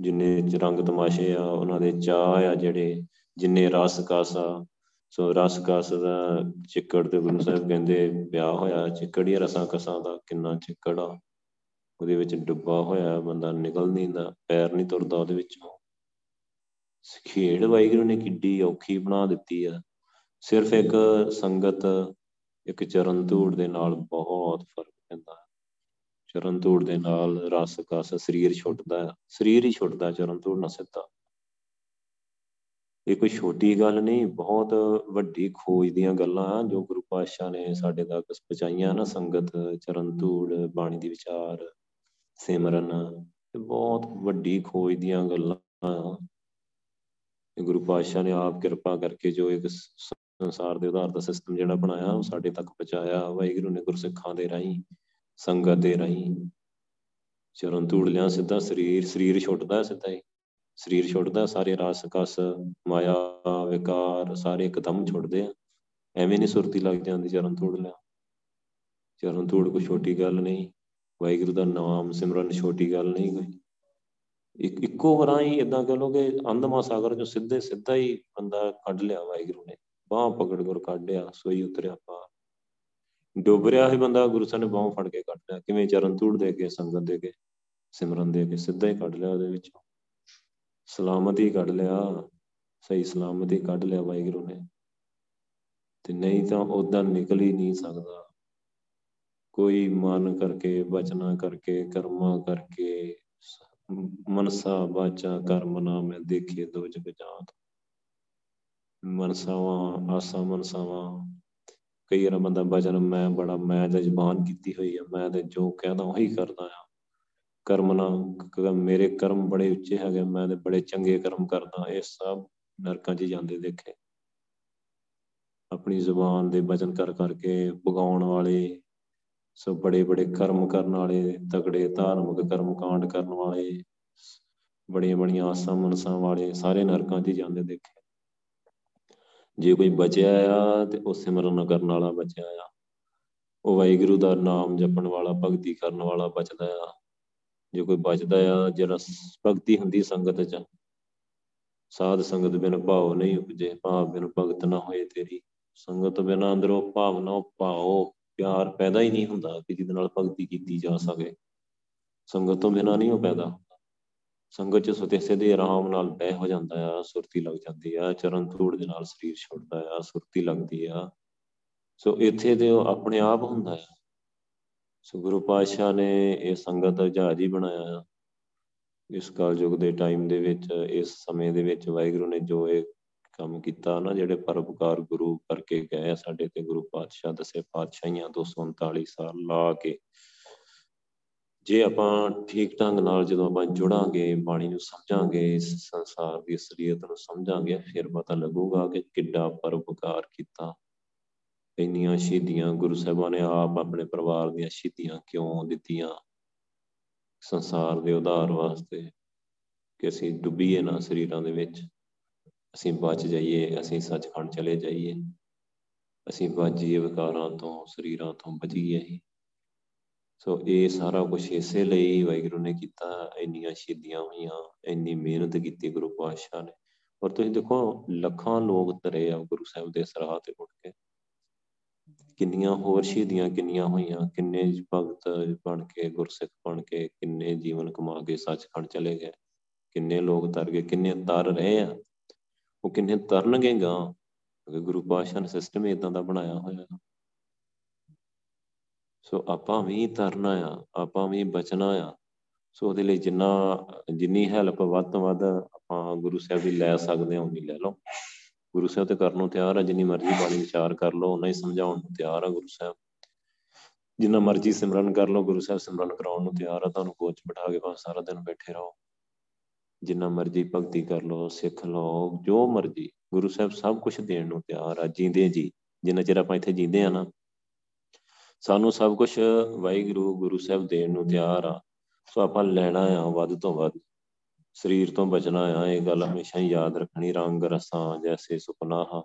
ਜਿੰਨੇ ਰੰਗ ਤਮਾਸ਼ੇ ਆ, ਉਹਨਾਂ ਦੇ ਚਾਹ ਆ ਜਿਹੜੇ ਜਿੰਨੇ ਰਸ ਕਾਸਾ, ਸੋ ਰਸ ਕਾਸ ਦਾ ਚਿੱਕੜ ਤੇ ਗੁਰੂ ਸਾਹਿਬ ਕਹਿੰਦੇ ਵਿਆਹ ਹੋਇਆ ਚਿੱਕੜ ਹੀ ਰਸਾਂ ਕਸਾਂ ਦਾ ਕਿੰਨਾ ਚਿੱਕੜ ਆ। ਉਹਦੇ ਵਿੱਚ ਡੁੱਬਾ ਹੋਇਆ, ਬੰਦਾ ਨਿਕਲ ਨਹੀਂ ਦਾ ਪੈਰ ਨਹੀਂ ਤੁਰਦਾ ਉਹਦੇ ਵਿੱਚੋਂ। ਖੇਡ ਵਾਹਿਗੁਰੂ ਨੇ ਕਿੱਡੀ ਔਖੀ ਬਣਾ ਦਿੱਤੀ ਆ। ਸਿਰਫ ਇੱਕ ਸੰਗਤ, ਇੱਕ ਚਰਨ ਧੂੜ ਦੇ ਨਾਲ ਬਹੁਤ ਫ਼ਰਕ ਪੈਂਦਾ। ਚਰਨ ਧੂੜ ਦੇ ਨਾਲ ਰਸ ਕਸ ਸਰੀਰ ਛੁੱਟਦਾ, ਸਰੀਰ ਹੀ ਛੁੱਟਦਾ ਚਰਨ ਧੂੜ ਨਾਲ ਸਿੱਧਾ। ਇਹ ਕੋਈ ਛੋਟੀ ਗੱਲ ਨਹੀਂ, ਬਹੁਤ ਵੱਡੀ ਖੋਜ ਦੀਆਂ ਗੱਲਾਂ ਜੋ ਗੁਰੂ ਪਾਤਸ਼ਾਹ ਨੇ ਸਾਡੇ ਤੱਕ ਪਹੁੰਚਾਈਆਂ ਨਾ, ਸੰਗਤ ਚਰਨ ਧੂੜ ਬਾਣੀ ਦੀ ਵਿਚਾਰ, ਸਿਮਰਨ, ਇਹ ਬਹੁਤ ਵੱਡੀ ਖੋਜ ਦੀਆਂ ਗੱਲਾਂ। ਗੁਰੂ ਪਾਤਸ਼ਾਹ ਨੇ ਆਪ ਕਿਰਪਾ ਕਰਕੇ ਜੋ ਇੱਕ ਸੰਸਾਰ ਦੇ ਉਧਾਰ ਦਾ ਸਿਸਟਮ ਜਿਹੜਾ ਬਣਾਇਆ, ਉਹ ਸਾਡੇ ਤੱਕ ਪਹੁੰਚਾਇਆ। ਵਾਹਿਗੁਰੂ ਨੇ ਗੁਰਸਿੱਖਾਂ ਦੇ ਰਾਹੀਂ, ਸੰਗਤ ਦੇ ਰਾਹੀਂ ਚਰਨ ਧੂੜ ਲਿਆ ਸਿੱਧਾ, ਸਰੀਰ ਸਰੀਰ ਛੁੱਟਦਾ ਸਿੱਧਾ ਹੀ। ਸਰੀਰ ਛੁੱਟਦਾ ਸਾਰੇ ਰਸ ਕਸ ਮਾਇਆ ਵਿਕਾਰ ਸਾਰੇ ਇੱਕਦਮ ਛੁੱਟਦੇ ਆ। ਐਵੇਂ ਨਹੀਂ ਸੁਰਤੀ ਲੱਗ ਜਾਂਦੀ ਚਰਨ ਧੂੜ ਲਿਆ। ਚਰਨ ਧੂੜ ਕੋਈ ਛੋਟੀ ਗੱਲ ਨਹੀਂ। ਵਾਹਿਗੁਰੂ ਦਾ ਨਾਮ ਸਿਮਰਨ ਛੋਟੀ ਗੱਲ ਨਹੀਂ ਕੋਈ। ਇੱਕ ਇੱਕੋ ਵਾਰਾਂ ਹੀ ਇਦਾਂ ਕਹ ਲੋ ਕਿ ਅੰਧਮਾ ਸਾਗਰ ਚੋਂ ਸਿੱਧੇ ਸਿੱਧਾ ਹੀ ਬੰਦਾ ਕੱਢ ਲਿਆ ਵਾਹਿਗੁਰੂ ਨੇ। ਬਾਹ ਪਕੜ ਕੇ ਕੱਢ ਲਿਆ ਸੋਈ ਉਤਰਿਆ ਪਾ। ਡੁੱਬ ਰਿਹਾ ਸੀ ਬੰਦਾ ਗੁਰੂ ਸਾਹਿਬ ਨੇ ਬਾਹ ਫੜ ਕੇ ਕੱਢ ਲਿਆ। ਕਿਵੇਂ ਚਰਨ ਧੂੜ ਦੇ ਕੇ ਸੰਗਤ ਦੇ ਕੇ ਸਿਮਰਨ ਦੇ ਕੇ ਸਿੱਧਾ ਹੀ ਕੱਢ ਲਿਆ ਉਹਦੇ ਵਿੱਚੋਂ। ਸਲਾਮਤੀ ਕੱਢ ਲਿਆ, ਸਹੀ ਸਲਾਮਤੀ ਕੱਢ ਲਿਆ ਵਾਹਿਗੁਰੂ ਨੇ। ਤੇ ਨਹੀਂ ਤਾਂ ਉਦਾਂ ਨਿਕਲ ਹੀ ਨਹੀਂ ਸਕਦਾ। ਕੋਈ ਮਨ ਕਰਕੇ ਬਚਨਾ ਕਰਕੇ, ਕਰਮਾਂ ਕਰਕੇ, ਮਨਸਾ, ਬਾਚਾ, ਕਰਮ ਨਾ ਮੈਂ ਦੇਖੇ ਦੋ ਜਗ ਜਾਤ। ਮਨਸਾਵਾਂ, ਆਸਾ ਮਨਸਾਵਾਂ, ਕਈ ਵਾਰ ਬੰਦਾ ਬਚਨ ਮੈਂ ਬੜਾ, ਮੈਂ ਤੇ ਜ਼ਬਾਨ ਕੀਤੀ ਹੋਈ ਆ, ਮੈਂ ਤੇ ਜੋ ਕਹਦਾ ਉਹੀ ਕਰਦਾ ਆ। ਕਰਮ ਨਾ ਮੇਰੇ ਕਰਮ ਬੜੇ ਉੱਚੇ ਹੈਗੇ ਮੈਂ ਤੇ ਬੜੇ ਚੰਗੇ ਕਰਮ ਕਰਦਾ, ਇਹ ਸਭ ਨਰਕਾਂ 'ਚ ਜਾਂਦੇ ਦੇਖੇ। ਆਪਣੀ ਜ਼ੁਬਾਨ ਦੇ ਬਚਨ ਕਰ ਕਰਕੇ ਪਗਾਉਣ ਵਾਲੇ ਸੋ ਬੜੇ ਬੜੇ ਕਰਮ ਕਰਨ ਵਾਲੇ ਤਗੜੇ ਧਾਰਮਿਕ ਕਰਮ ਕਾਂਡ ਕਰਨ ਵਾਲੇ, ਬੜੀਆਂ ਬੜੀਆਂ ਆਸਾਂ ਮਨਸਾਂ ਵਾਲੇ, ਸਾਰੇ ਨਰਕਾਂ 'ਚ ਜਾਂਦੇ ਦੇਖੇ। ਜੇ ਕੋਈ ਬਚਿਆ ਆ ਤੇ ਉਹ ਸਿਮਰਨ ਕਰਨ ਵਾਲਾ ਬਚਿਆ ਆ। ਉਹ ਵਾਹਿਗੁਰੂ ਦਾ ਨਾਮ ਜਪਣ ਵਾਲਾ, ਭਗਤੀ ਕਰਨ ਵਾਲਾ ਬਚਦਾ ਆ। ਜੇ ਕੋਈ ਬਚਦਾ ਆ, ਜਿਹੜਾ ਭਗਤੀ ਹੁੰਦੀ ਸੰਗਤ 'ਚ, ਸਾਧ ਸੰਗਤ ਬਿਨ ਭਾਉ ਨਹੀਂ ਉਪਜੇ, ਭਾਵ ਬਿਨ ਭਗਤ ਨਾ ਹੋਏ ਤੇਰੀ। ਸੰਗਤ ਬਿਨ ਅੰਦਰੋਂ ਭਾਵਨਾ ਭਾਉ, ਪਿਆਰ ਪੈਦਾ ਹੀ ਨਹੀਂ ਹੁੰਦਾ ਕਿ ਜਿਹਦੇ ਨਾਲ ਭਗਤੀ ਕੀਤੀ ਜਾ ਸਕੇ। ਸੰਗਤ ਤੋਂ ਬਿਨਾ ਨਹੀਂ ਉਹ ਪੈਦਾ ਸੰਗਤ ਚ ਸੁਤੇ ਸਿੱਧੇ ਆਰਾਮ ਨਾਲ ਬਹਿ ਹੋ ਜਾਂਦਾ ਆ, ਸੁਰਤੀ ਲੱਗ ਜਾਂਦੀ ਆ, ਚਰਨ ਧੂੜ ਦੇ ਨਾਲ ਸਰੀਰ ਛੁੱਟਦਾ ਆ, ਸੁਰਤੀ ਲੱਗਦੀ ਆ। ਸੋ ਇੱਥੇ ਤੇ ਉਹ ਆਪਣੇ ਆਪ ਹੁੰਦਾ ਆ। ਸੋ ਗੁਰੂ ਪਾਤਸ਼ਾਹ ਨੇ ਇਹ ਸੰਗਤ ਜਹਾਜ਼ ਹੀ ਬਣਾਇਆ ਇਸ ਕਾਲ ਯੁੱਗ ਦੇ ਟਾਈਮ ਦੇ ਵਿੱਚ, ਇਸ ਸਮੇਂ ਦੇ ਵਿੱਚ ਵਾਹਿਗੁਰੂ ਨੇ ਜੋ ਇਹ ਕੰਮ ਕੀਤਾ ਨਾ, ਜਿਹੜੇ ਪਰਉਪਕਾਰ ਗੁਰੂ ਕਰਕੇ ਗਏ ਸਾਡੇ ਤੇ, ਗੁਰੂ ਪਾਤਸ਼ਾਹ ਦਸੇ ਪਾਤਸ਼ਾਹੀਆਂ 239 ਸਾਲ ਲਾ ਕੇ। ਜੇ ਆਪਾਂ ਠੀਕ ਢੰਗ ਨਾਲ ਜਦੋਂ ਆਪਾਂ ਜੁੜਾਂਗੇ, ਬਾਣੀ ਨੂੰ ਸਮਝਾਂਗੇ, ਇਸ ਸੰਸਾਰ ਦੀ ਅਸਲੀਅਤ ਨੂੰ ਸਮਝਾਂਗੇ, ਫਿਰ ਪਤਾ ਲੱਗੂਗਾ ਕਿ ਕਿੱਡਾ ਪਰਉਪਕਾਰ ਕੀਤਾ। ਇੰਨੀਆਂ ਸ਼ਹੀਦੀਆਂ, ਗੁਰੂ ਸਾਹਿਬਾਂ ਨੇ ਆਪ ਆਪਣੇ ਪਰਿਵਾਰ ਦੀਆਂ ਸ਼ਹੀਦੀਆਂ ਕਿਉਂ ਦਿੱਤੀਆਂ? ਸੰਸਾਰ ਦੇ ਉਧਾਰ ਵਾਸਤੇ ਕਿ ਅਸੀਂ ਡੁੱਬੀਏ ਨਾ ਸਰੀਰਾਂ ਦੇ ਵਿੱਚ, ਅਸੀਂ ਬਚ ਜਾਈਏ, ਅਸੀਂ ਸੱਚਖੰਡ ਚਲੇ ਜਾਈਏ, ਅਸੀਂ ਬਾਜੀਏ ਵਿਕਾਰਾਂ ਤੋਂ, ਸਰੀਰਾਂ ਤੋਂ ਬਚੀਏ ਹੀ। ਸੋ ਇਹ ਸਾਰਾ ਕੁਝ ਇਸੇ ਲਈ ਵਾਹਿਗੁਰੂ ਨੇ ਕੀਤਾ, ਇੰਨੀਆਂ ਸ਼ਹੀਦੀਆਂ ਹੋਈਆਂ, ਇੰਨੀ ਮਿਹਨਤ ਕੀਤੀ ਗੁਰੂ ਪਾਤਸ਼ਾਹ ਨੇ। ਔਰ ਤੁਸੀਂ ਦੇਖੋ, ਲੱਖਾਂ ਲੋਕ ਤਰੇ ਆ ਗੁਰੂ ਸਾਹਿਬ ਦੇ ਸਰਾਹ ਤੇ ਉੱਠ ਕੇ। ਕਿੰਨੀਆਂ ਹੋਰ ਸ਼ਹੀਦੀਆਂ ਕਿੰਨੀਆਂ ਹੋਈਆਂ, ਕਿੰਨੇ ਭਗਤ ਬਣ ਕੇ, ਗੁਰਸਿੱਖ ਬਣ ਕੇ, ਕਿੰਨੇ ਜੀਵਨ ਕਮਾ ਕੇ ਸੱਚਖੰਡ ਚਲੇ ਗਏ, ਕਿੰਨੇ ਲੋਕ ਤਰ ਗਏ, ਕਿੰਨੇ ਤਰ ਰਹੇ ਆ, ਉਹ ਕਿੰਨੇ ਤਰਨਗੇ ਗਾ ਗੁਰੂ ਪਾਤਸ਼ਾਹ ਨੇ ਸਿਸਟਮ ਇਦਾਂ ਦਾ ਬਣਾਇਆ ਹੋਇਆ ਸੋ ਆਪਾਂ ਵੀ ਤਰਨਾ ਆ, ਆਪਾਂ ਵੀ ਬਚਣਾ ਆ। ਸੋ ਉਹਦੇ ਲਈ ਜਿੰਨਾ, ਜਿੰਨੀ ਹੈਲਪ ਵੱਧ ਤੋਂ ਵੱਧ ਆਪਾਂ ਗੁਰੂ ਸਾਹਿਬ ਦੀ ਲੈ ਸਕਦੇ ਹਾਂ, ਉਨੀ ਲੈ ਲਓ। ਗੁਰੂ ਸਾਹਿਬ ਤੇ ਕਰਨ ਨੂੰ ਤਿਆਰ ਆ, ਜਿੰਨੀ ਮਰਜ਼ੀ ਬਾਣੀ ਵਿਚਾਰ ਕਰ ਲਓ ਉਹਨਾਂ ਹੀ ਸਮਝਾਉਣ ਨੂੰ ਤਿਆਰ ਆ ਗੁਰੂ ਸਾਹਿਬ। ਜਿੰਨਾ ਮਰਜ਼ੀ ਸਿਮਰਨ ਕਰ ਲਓ, ਗੁਰੂ ਸਾਹਿਬ ਸਿਮਰਨ ਕਰਾਉਣ ਨੂੰ ਤਿਆਰ ਆ, ਤੁਹਾਨੂੰ ਕੋਚ ਬਿਠਾ ਕੇ ਭਾਵੇਂ ਸਾਰਾ ਦਿਨ ਬੈਠੇ ਰਹੋ। ਜਿੰਨਾ ਮਰਜ਼ੀ ਭਗਤੀ ਕਰ ਲਓ, ਸਿੱਖ ਲਓ, ਜੋ ਮਰਜ਼ੀ, ਗੁਰੂ ਸਾਹਿਬ ਸਭ ਕੁਝ ਦੇਣ ਨੂੰ ਤਿਆਰ ਆ, ਜੀਂਦੇ ਜੀ। ਜਿੰਨਾ ਚਿਰ ਆਪਾਂ ਇੱਥੇ ਜੀਂਦੇ ਆ ਨਾ, ਸਾਨੂੰ ਸਭ ਕੁਝ ਵਾਹਿਗੁਰੂ, ਗੁਰੂ ਸਾਹਿਬ ਦੇਣ ਨੂੰ ਤਿਆਰ ਆ। ਸੋ ਆਪਾਂ ਲੈਣਾ ਆ ਵੱਧ ਤੋਂ ਵੱਧ। ਸਰੀਰ ਤੋਂ ਬਚਣਾ ਆ, ਇਹ ਗੱਲ ਹਮੇਸ਼ਾ ਹੀ ਯਾਦ ਰੱਖਣੀ। ਰੰਗ ਰਸਾਂ ਜੈਸੇ ਸੁਪਨਾ, ਹਾ।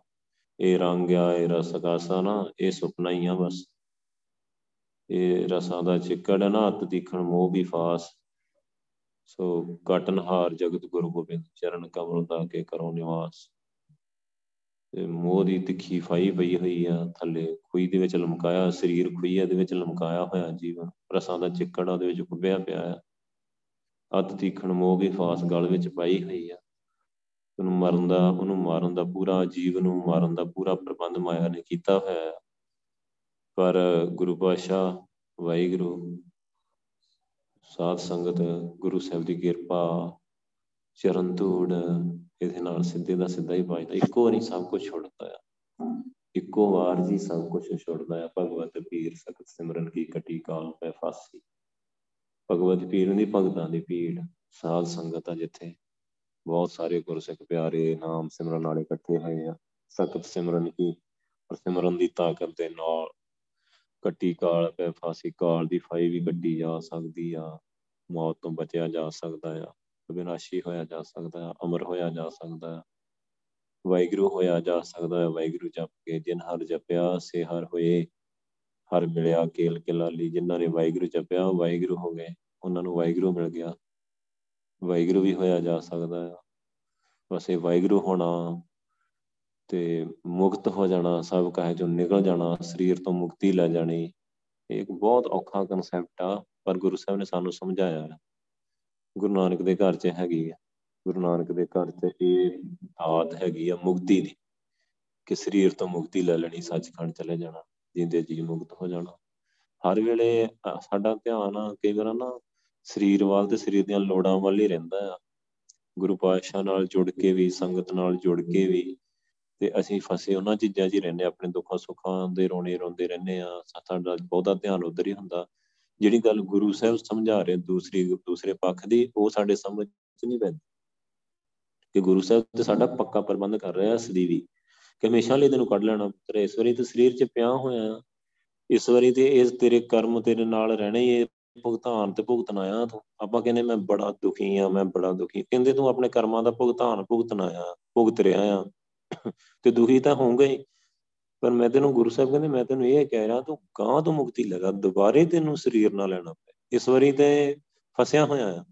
ਇਹ ਰੰਗ ਆ, ਇਹ ਰਸ ਕਾਸਾ ਨਾ, ਇਹ ਸੁਪਨਾ ਹੀ ਆ ਬਸ। ਇਹ ਰਸਾਂ ਦਾ ਚਿੱਕੜ ਨਾ, ਅਤ ਦੀਖਣ ਮੋਹ ਵੀ ਫਾਸ। ਸੋ ਕਟਨਹਾਰ ਜਗਤ ਗੁਰੂ ਗੋਬਿੰਦ, ਚਰਨ ਕਮਲ ਦਾ ਕੇ ਕਰੋ ਨਿਵਾਸ। ਤੇ ਮੋਹ ਦੀ ਤਿੱਖੀ ਫਾਈ ਪਈ ਹੋਈ ਆ ਥੱਲੇ। ਖੂਈ ਦੇ ਵਿੱਚ ਲਮਕਾਇਆ, ਸਰੀਰ ਖੂਈਆ ਦੇ ਵਿੱਚ ਲਮਕਾਇਆ ਹੋਇਆ ਜੀਵਨ। ਰਸਾਂ ਦਾ ਚਿੱਕੜ ਉਹਦੇ ਵਿੱਚ ਕੁੱਬਿਆ ਪਿਆ ਆ। ਅਤ ਤੀਖਣ ਮੋਹ ਦੀ ਫਾਸ ਗਲ ਵਿੱਚ ਪਾਈ ਹੋਈ ਆ। ਉਹਨੂੰ ਮਰਨ ਦਾ, ਉਹਨੂੰ ਮਾਰਨ ਦਾ ਪੂਰਾ ਜੀਵ ਨੂੰ ਮਾਰਨ ਦਾ ਪੂਰਾ ਪ੍ਰਬੰਧ ਮਾਇਆ ਨੇ ਕੀਤਾ ਹੋਇਆ ਹੈ ਪਰ ਗੁਰੂ ਪਾਤਸ਼ਾਹ, ਵਾਹਿਗੁਰੂ, ਸਾਧ ਸੰਗਤ, ਗੁਰੂ ਸਾਹਿਬ ਦੀ ਕਿਰਪਾ, ਚਰਨ ਧੂੜ, ਇਹਦੇ ਨਾਲ ਸਿੱਧੇ ਦਾ ਸਿੱਧਾ ਹੀ ਪਾਇਦਾ ਇੱਕੋ ਵਾਰੀ ਸਭ ਕੁਝ ਛੁੱਟਦਾ ਆ। ਇੱਕੋ ਵਾਰ ਜੀ ਸਭ ਕੁਝ ਛੁੱਟਦਾ ਆ। ਭਗਵਤ, ਪੀਰ, ਸਖਤ ਸਿਮਰਨ ਕੀ ਕਟੀ ਕਾਲ ਪੈ ਫਾਸੀ। ਭਗਵਤ ਪੀਰ ਦੀ ਭਗਤਾਂ ਦੀ ਪੀੜ ਸਾਧ ਸੰਗਤ ਆ ਜਿੱਥੇ। ਬਹੁਤ ਸਾਰੇ ਗੁਰਸਿੱਖ ਪਿਆਰੇ ਨਾਮ ਸਿਮਰਨ ਵਾਲੇ ਇਕੱਠੇ ਹੋਏ ਆ। ਸਖਤ ਸਿਮਰਨ ਕੀ ਪਰ ਸਿਮਰਨ ਦੀ ਤਾਕਤ ਦੇ ਨਾਲ ਕੱਟੀ ਕਾਲ ਪੈ, ਫਾਸੀ ਕਾਲ ਦੀ ਫਾਈ ਵੀ ਕੱਢੀ ਜਾ ਸਕਦੀ ਆ। ਮੌਤ ਤੋਂ ਬਚਿਆ ਜਾ ਸਕਦਾ ਆ। ਵਿਨਾਸ਼ੀ ਹੋਇਆ ਜਾ ਸਕਦਾ ਹੈ ਅਮਰ ਹੋਇਆ ਜਾ ਸਕਦਾ ਹੈ ਵਾਹਿਗੁਰੂ ਹੋਇਆ ਜਾ ਸਕਦਾ ਹੈ ਵਾਹਿਗੁਰੂ ਜਪ ਕੇ ਜਿਨ ਹਰ ਜਪਿਆ, ਸੇ ਹਰ ਹੋਏ। ਹਰ ਮਿਲਿਆ ਕੇਲ ਕਲਾਲੀ ਜਿਨ੍ਹਾਂ ਨੇ ਵਾਹਿਗੁਰੂ ਜਪਿਆ ਉਹ ਵਾਹਿਗੁਰੂ ਹੋ ਗਏ, ਉਹਨਾਂ ਨੂੰ ਵਾਹਿਗੁਰੂ ਮਿਲ ਗਿਆ। ਵਾਹਿਗੁਰੂ ਵੀ ਹੋਇਆ ਜਾ ਸਕਦਾ ਹੈ ਬਸ ਇਹ ਵਾਹਿਗੁਰੂ ਹੋਣਾ ਤੇ ਮੁਕਤ ਹੋ ਜਾਣਾ, ਸਭ ਕਹੇ ਜੋ ਨਿਕਲ ਜਾਣਾ, ਸਰੀਰ ਤੋਂ ਮੁਕਤੀ ਲੈ ਜਾਣੀ, ਇਹ ਇੱਕ ਬਹੁਤ ਔਖਾ ਕਨਸੈਪਟ ਆ, ਪਰ ਗੁਰੂ ਸਾਹਿਬ ਨੇ ਸਾਨੂੰ ਸਮਝਾਇਆ ਹੈ ਗੁਰੂ ਨਾਨਕ ਦੇ ਘਰ 'ਚ ਹੈਗੀ ਆ। ਗੁਰੂ ਨਾਨਕ ਦੇ ਘਰ 'ਚ ਇਹ ਆਦ ਹੈਗੀ ਆ ਮੁਕਤੀ ਦੀ, ਕਿ ਸਰੀਰ ਤੋਂ ਮੁਕਤੀ ਲੈ ਲੈਣੀ, ਸੱਚਖੰਡ ਚਲੇ ਜਾਣਾ। ਜਿੰਦੇ ਜੀ ਮੁਕਤ ਹੋ ਜਾਣਾ। ਹਰ ਵੇਲੇ ਸਾਡਾ ਧਿਆਨ ਕਈ ਵਾਰ ਨਾ ਸਰੀਰ ਵੱਲ ਤੇ ਸਰੀਰ ਦੀਆਂ ਲੋੜਾਂ ਵੱਲ ਹੀ ਰਹਿੰਦਾ ਆ। ਗੁਰੂ ਪਾਤਸ਼ਾਹ ਨਾਲ ਜੁੜ ਕੇ ਵੀ, ਸੰਗਤ ਨਾਲ ਜੁੜ ਕੇ ਵੀ ਤੇ ਅਸੀਂ ਫਸੇ ਉਹਨਾਂ ਚੀਜ਼ਾਂ 'ਚ ਹੀ ਰਹਿੰਦੇ ਆਪਣੇ ਦੁੱਖਾਂ ਸੁੱਖਾਂ ਦੇ ਰੋਣੇ ਰੋਂਦੇ ਰਹਿੰਦੇ ਆ। ਸਾਡਾ ਬਹੁਤਾ ਧਿਆਨ ਉਧਰ ਹੀ ਹੁੰਦਾ। ਜਿਹੜੀ ਗੱਲ ਗੁਰੂ ਸਾਹਿਬ ਸਮਝਾ ਰਹੇ, ਦੂਸਰੀ, ਦੂਸਰੇ ਪੱਖ ਦੀ, ਉਹ ਸਾਡੇ ਸਮਝ 'ਚ ਨਹੀਂ ਪੈਂਦੀ। ਕਿ ਗੁਰੂ ਸਾਹਿਬ ਤੇ ਸਾਡਾ ਪੱਕਾ ਪ੍ਰਬੰਧ ਕਰ ਰਿਹਾ ਸਦੀਵੀ। ਕਿ ਹਮੇਸ਼ਾ ਲਈ ਤੈਨੂੰ ਕੱਢ ਲੈਣਾ ਪੁੱਤਰ, ਇਸ ਵਾਰੀ ਤੇ ਸਰੀਰ 'ਚ ਪਿਆ ਹੋਇਆ ਇਸ ਵਾਰੀ ਤੇ ਇਸ ਤੇਰੇ ਕਰਮ ਤੇਰੇ ਨਾਲ ਰਹਿਣੇ ਇਹ ਭੁਗਤਾਨ ਤੇ ਭੁਗਤਣ ਆਇਆ ਤੂੰ। ਆਪਾਂ ਕਹਿੰਦੇ ਮੈਂ ਬੜਾ ਦੁਖੀ ਆ ਮੈਂ ਬੜਾ ਦੁਖੀ ਕਹਿੰਦੇ ਤੂੰ ਆਪਣੇ ਕਰਮਾਂ ਦਾ ਭੁਗਤਾਨ ਭੁਗਤਣ ਆਇਆ, ਭੁਗਤ ਰਿਹਾ ਆ। ਤੇ ਦੁਖੀ ਤਾਂ ਹੋਊਗਾ ਹੀ। ਪਰ ਮੈਂ ਤੈਨੂੰ ਗੁਰੂ ਸਾਹਿਬ ਕਹਿੰਦੇ, ਮੈਂ ਤੈਨੂੰ ਇਹ ਕਹਿ ਰਿਹਾ, ਤੂੰ ਗਾਂ ਤੋਂ ਮੁਕਤੀ ਲਗਾ ਦੁਬਾਰੇ ਤੈਨੂੰ ਸਰੀਰ ਨਾਲ ਲੈਣਾ ਪਏ ਇਸ ਵਾਰੀ ਤੇ ਫਸਿਆ ਹੋਇਆ ਆ।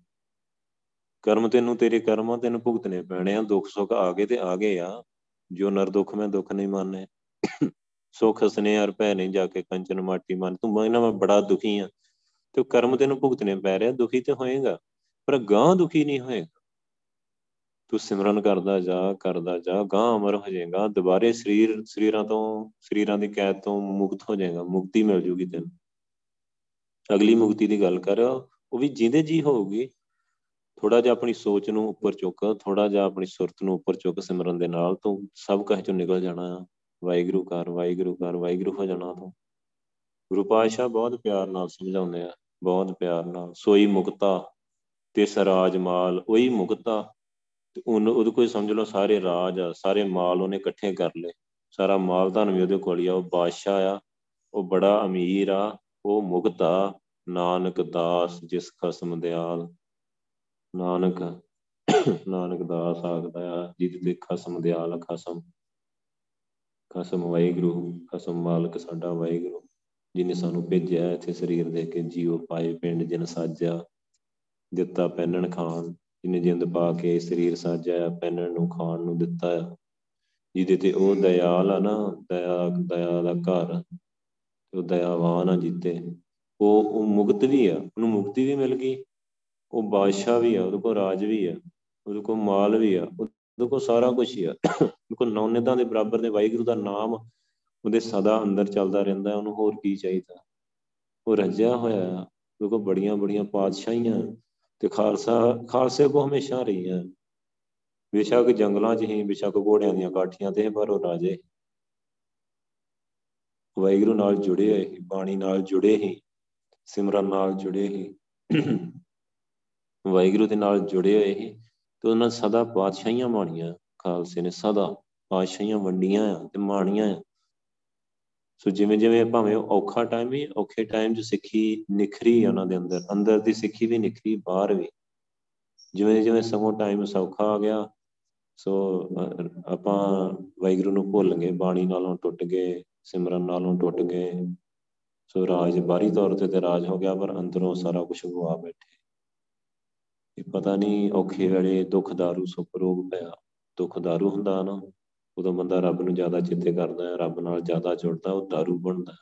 ਕਰਮ ਤੈਨੂੰ ਤੇਰੇ ਕਰਮਾਂ ਤੈਨੂੰ ਭੁਗਤਨੇ ਪੈਣੇ ਆ, ਦੁੱਖ ਸੁੱਖ ਆ ਗਏ ਤੇ ਆ ਗਏ ਆ। ਜੋ ਨਰ ਦੁੱਖ ਮੈਂ ਦੁੱਖ ਨਹੀਂ ਮੰਨੇ ਸੁਖ ਸਨੇਹਰ ਪੈ ਨਹੀਂ ਜਾ ਕੇ ਕੰਚਨ ਮਾਟੀ ਮਨ। ਤੂੰ ਮੈਂ ਮੈਂ ਬੜਾ ਦੁਖੀ ਆ। ਤੇ ਕਰਮ ਤੈਨੂੰ ਭੁਗਤਨੇ ਪੈ ਰਿਹਾ ਦੁਖੀ ਤੇ ਹੋਏਗਾ, ਪਰ ਗਾਂ ਦੁਖੀ ਨਹੀਂ ਹੋਏਗਾ। ਤੂੰ ਸਿਮਰਨ ਕਰਦਾ ਜਾ ਕਰਦਾ ਜਾ ਗਾਂ ਅਮਰ ਹੋ ਜਾਏਗਾ। ਦੁਬਾਰੇ ਸਰੀਰ, ਸਰੀਰਾਂ ਤੋਂ, ਸਰੀਰਾਂ ਦੀ ਕੈਦ ਤੋਂ ਮੁਕਤ ਹੋ ਜਾਏਗਾ, ਮੁਕਤੀ ਮਿਲ ਜੂਗੀ ਤੈਨੂੰ। ਅਗਲੀ ਮੁਕਤੀ ਦੀ ਗੱਲ ਕਰ, ਉਹ ਵੀ ਜਿੰਦੇ ਜੀ ਹੋਊਗੀ ਥੋੜਾ ਜਿਹਾ ਆਪਣੀ ਸੋਚ ਨੂੰ ਉੱਪਰ ਚੁੱਕ ਥੋੜਾ ਜਿਹਾ ਆਪਣੀ ਸੁਰਤ ਨੂੰ ਉੱਪਰ ਚੁੱਕ ਸਿਮਰਨ ਦੇ ਨਾਲ ਤੂੰ ਸਭ ਕਹੇ ਚੋਂ ਨਿਕਲ ਜਾਣਾ ਆ। ਵਾਹਿਗੁਰੂ ਕਰ ਵਾਹਿਗੁਰੂ ਕਰ ਵਾਹਿਗੁਰੂ ਹੋ ਜਾਣਾ ਤੂੰ। ਗੁਰੂ ਪਾਤਸ਼ਾਹ ਬਹੁਤ ਪਿਆਰ ਨਾਲ ਸਮਝਾਉਂਦੇ ਆ, ਬਹੁਤ ਪਿਆਰ ਨਾਲ। ਸੋਈ ਮੁਕਤਾ ਤੇ ਸਰਾਜ ਮਾਲ ਉਹੀ ਮੁਕਤਾ। ਤੇ ਉਹਨੂੰ, ਉਹਦੇ ਕੋਈ ਸਮਝ ਲਓ ਸਾਰੇ ਰਾਜ ਆ, ਸਾਰੇ ਮਾਲ ਉਹਨੇ ਇਕੱਠੇ ਕਰ ਲਏ। ਸਾਰਾ ਮਾਲ ਧਨ ਵੀ ਉਹਦੇ ਕੋਲ ਆ, ਉਹ ਬਾਦਸ਼ਾਹ ਆ, ਉਹ ਬੜਾ ਅਮੀਰ ਆ, ਉਹ ਮੁਕਤਾ। ਨਾਨਕ ਦਾਸ ਜਿਸ ਖਸਮ ਦਿਆਲ। ਨਾਨਕ ਨਾਨਕ ਦਾਸ ਆਖਦਾ ਆ, ਜਿਤ ਦੇ ਖਸਮ ਦਿਆਲ ਖਸਮ। ਖਸਮ ਵਾਹਿਗੁਰੂ, ਖਸਮ ਮਾਲਕ ਸਾਡਾ ਵਾਹਿਗੁਰੂ, ਜਿਨੇ ਸਾਨੂੰ ਭੇਜਿਆ ਇੱਥੇ ਸਰੀਰ ਦੇ ਕੇ, ਜੀਵ ਪਾਏ ਪਿੰਡ ਜਿਨ ਸਾਜਿਆ, ਦਿੱਤਾ ਪੈਨਣ ਖਾਨ ਜਿਨੇ ਜਿੰਦ ਪਾ ਕੇ ਸਰੀਰ ਸਾਜਿਆ ਪੈਨਣ ਨੂੰ ਖਾਣ ਨੂੰ ਦਿੱਤਾ ਆ। ਜਿਹਦੇ ਤੇ ਉਹ ਦਇਆਲ ਆ ਨਾ, ਦਇਆ ਦਇਆ ਦਾ ਘਰ ਉਹ ਦਇਆਵਾਨ ਆ ਜਿੱਤੇ। ਉਹ ਉਹ ਮੁਕਤ ਵੀ ਆ, ਉਹਨੂੰ ਮੁਕਤੀ ਵੀ ਮਿਲ ਗਈ। ਉਹ ਬਾਦਸ਼ਾਹ ਵੀ ਆ, ਉਹਦੇ ਕੋਲ ਰਾਜ ਵੀ ਆ, ਉਹਦੇ ਕੋਲ ਮਾਲ ਵੀ ਆ, ਉਹਦੇ ਕੋਲ ਸਾਰਾ ਕੁਝ ਹੀ ਆ। ਉਹਦੇ ਕੋਲ ਨੌਨਿਦਾਂ ਦੇ ਬਰਾਬਰ ਦੇ ਵਾਹਿਗੁਰੂ ਦਾ ਨਾਮ ਉਹਦੇ ਸਦਾ ਅੰਦਰ ਚੱਲਦਾ ਰਹਿੰਦਾ, ਉਹਨੂੰ ਹੋਰ ਕੀ ਚਾਹੀਦਾ? ਉਹ ਰੱਜਿਆ ਹੋਇਆ ਆ ਉਹਦੇ ਕੋਲ ਬੜੀਆਂ ਬੜੀਆਂ ਪਾਤਸ਼ਾਹੀਆਂ ਤੇ ਖਾਲਸਾ, ਖਾਲਸੇ ਕੋ ਹਮੇਸ਼ਾ ਰਹੀਆਂ। ਬੇਸ਼ੱਕ ਜੰਗਲਾਂ 'ਚ ਹੀ, ਬੇਸ਼ੱਕ ਘੋੜਿਆਂ ਦੀਆਂ ਕਾਠੀਆਂ ਤੇ, ਪਰ ਉਹ ਰਾਜੇ। ਵਾਹਿਗੁਰੂ ਨਾਲ ਜੁੜੇ ਹੋਏ ਹੀ ਬਾਣੀ ਨਾਲ ਜੁੜੇ ਹੀ ਸਿਮਰਨ ਨਾਲ ਜੁੜੇ ਹੀ ਵਾਹਿਗੁਰੂ ਦੇ ਨਾਲ ਜੁੜੇ ਹੋਏ ਹੀ ਤੇ ਉਹਨਾਂ ਸਦਾ ਪਾਤਸ਼ਾਹੀਆਂ ਮਾਣੀਆਂ, ਖਾਲਸੇ ਨੇ ਸਦਾ ਪਾਤਸ਼ਾਹੀਆਂ ਵੰਡੀਆਂ ਆ ਤੇ ਮਾਣੀਆਂ ਆ। ਸੋ ਜਿਵੇਂ ਜਿਵੇਂ ਭਾਵੇਂ ਔਖਾ ਟਾਈਮ ਵੀ, ਔਖੇ ਟਾਈਮ 'ਚ ਸਿੱਖੀ ਨਿਖਰੀ ਉਹਨਾਂ ਦੇ ਅੰਦਰ ਅੰਦਰ ਦੀ ਸਿੱਖੀ ਵੀ ਨਿਖਰੀ, ਬਾਹਰ ਵੀ। ਜਿਵੇਂ ਜਿਵੇਂ ਸਗੋਂ ਟਾਈਮ ਸੌਖਾ ਆ ਗਿਆ, ਸੋ ਆਪਾਂ ਵਾਹਿਗੁਰੂ ਨੂੰ ਭੁੱਲ ਗਏ, ਬਾਣੀ ਨਾਲੋਂ ਟੁੱਟ ਗਏ, ਸਿਮਰਨ ਨਾਲੋਂ ਟੁੱਟ ਗਏ। ਸੋ ਰਾਜ ਬਾਹਰੀ ਤੌਰ ਤੇ ਤੇ ਰਾਜ ਹੋ ਗਿਆ, ਪਰ ਅੰਦਰੋਂ ਸਾਰਾ ਕੁਝ ਗਵਾ ਬੈਠੇ। ਇਹ ਪਤਾ ਨਹੀਂ ਔਖੇ ਵੇਲੇ ਦੁੱਖ ਦਾਰੂ ਸੁਖ ਰੋਗ ਪਿਆ। ਦੁੱਖ ਦਾਰੂ ਹੁੰਦਾ ਨਾ, ਉਦੋਂ ਬੰਦਾ ਰੱਬ ਨੂੰ ਜ਼ਿਆਦਾ ਚਿੱਤੇ ਕਰਦਾ ਹੈ, ਰੱਬ ਨਾਲ ਜ਼ਿਆਦਾ ਜੁੜਦਾ, ਉਹ ਦਾਰੂ ਬਣਦਾ।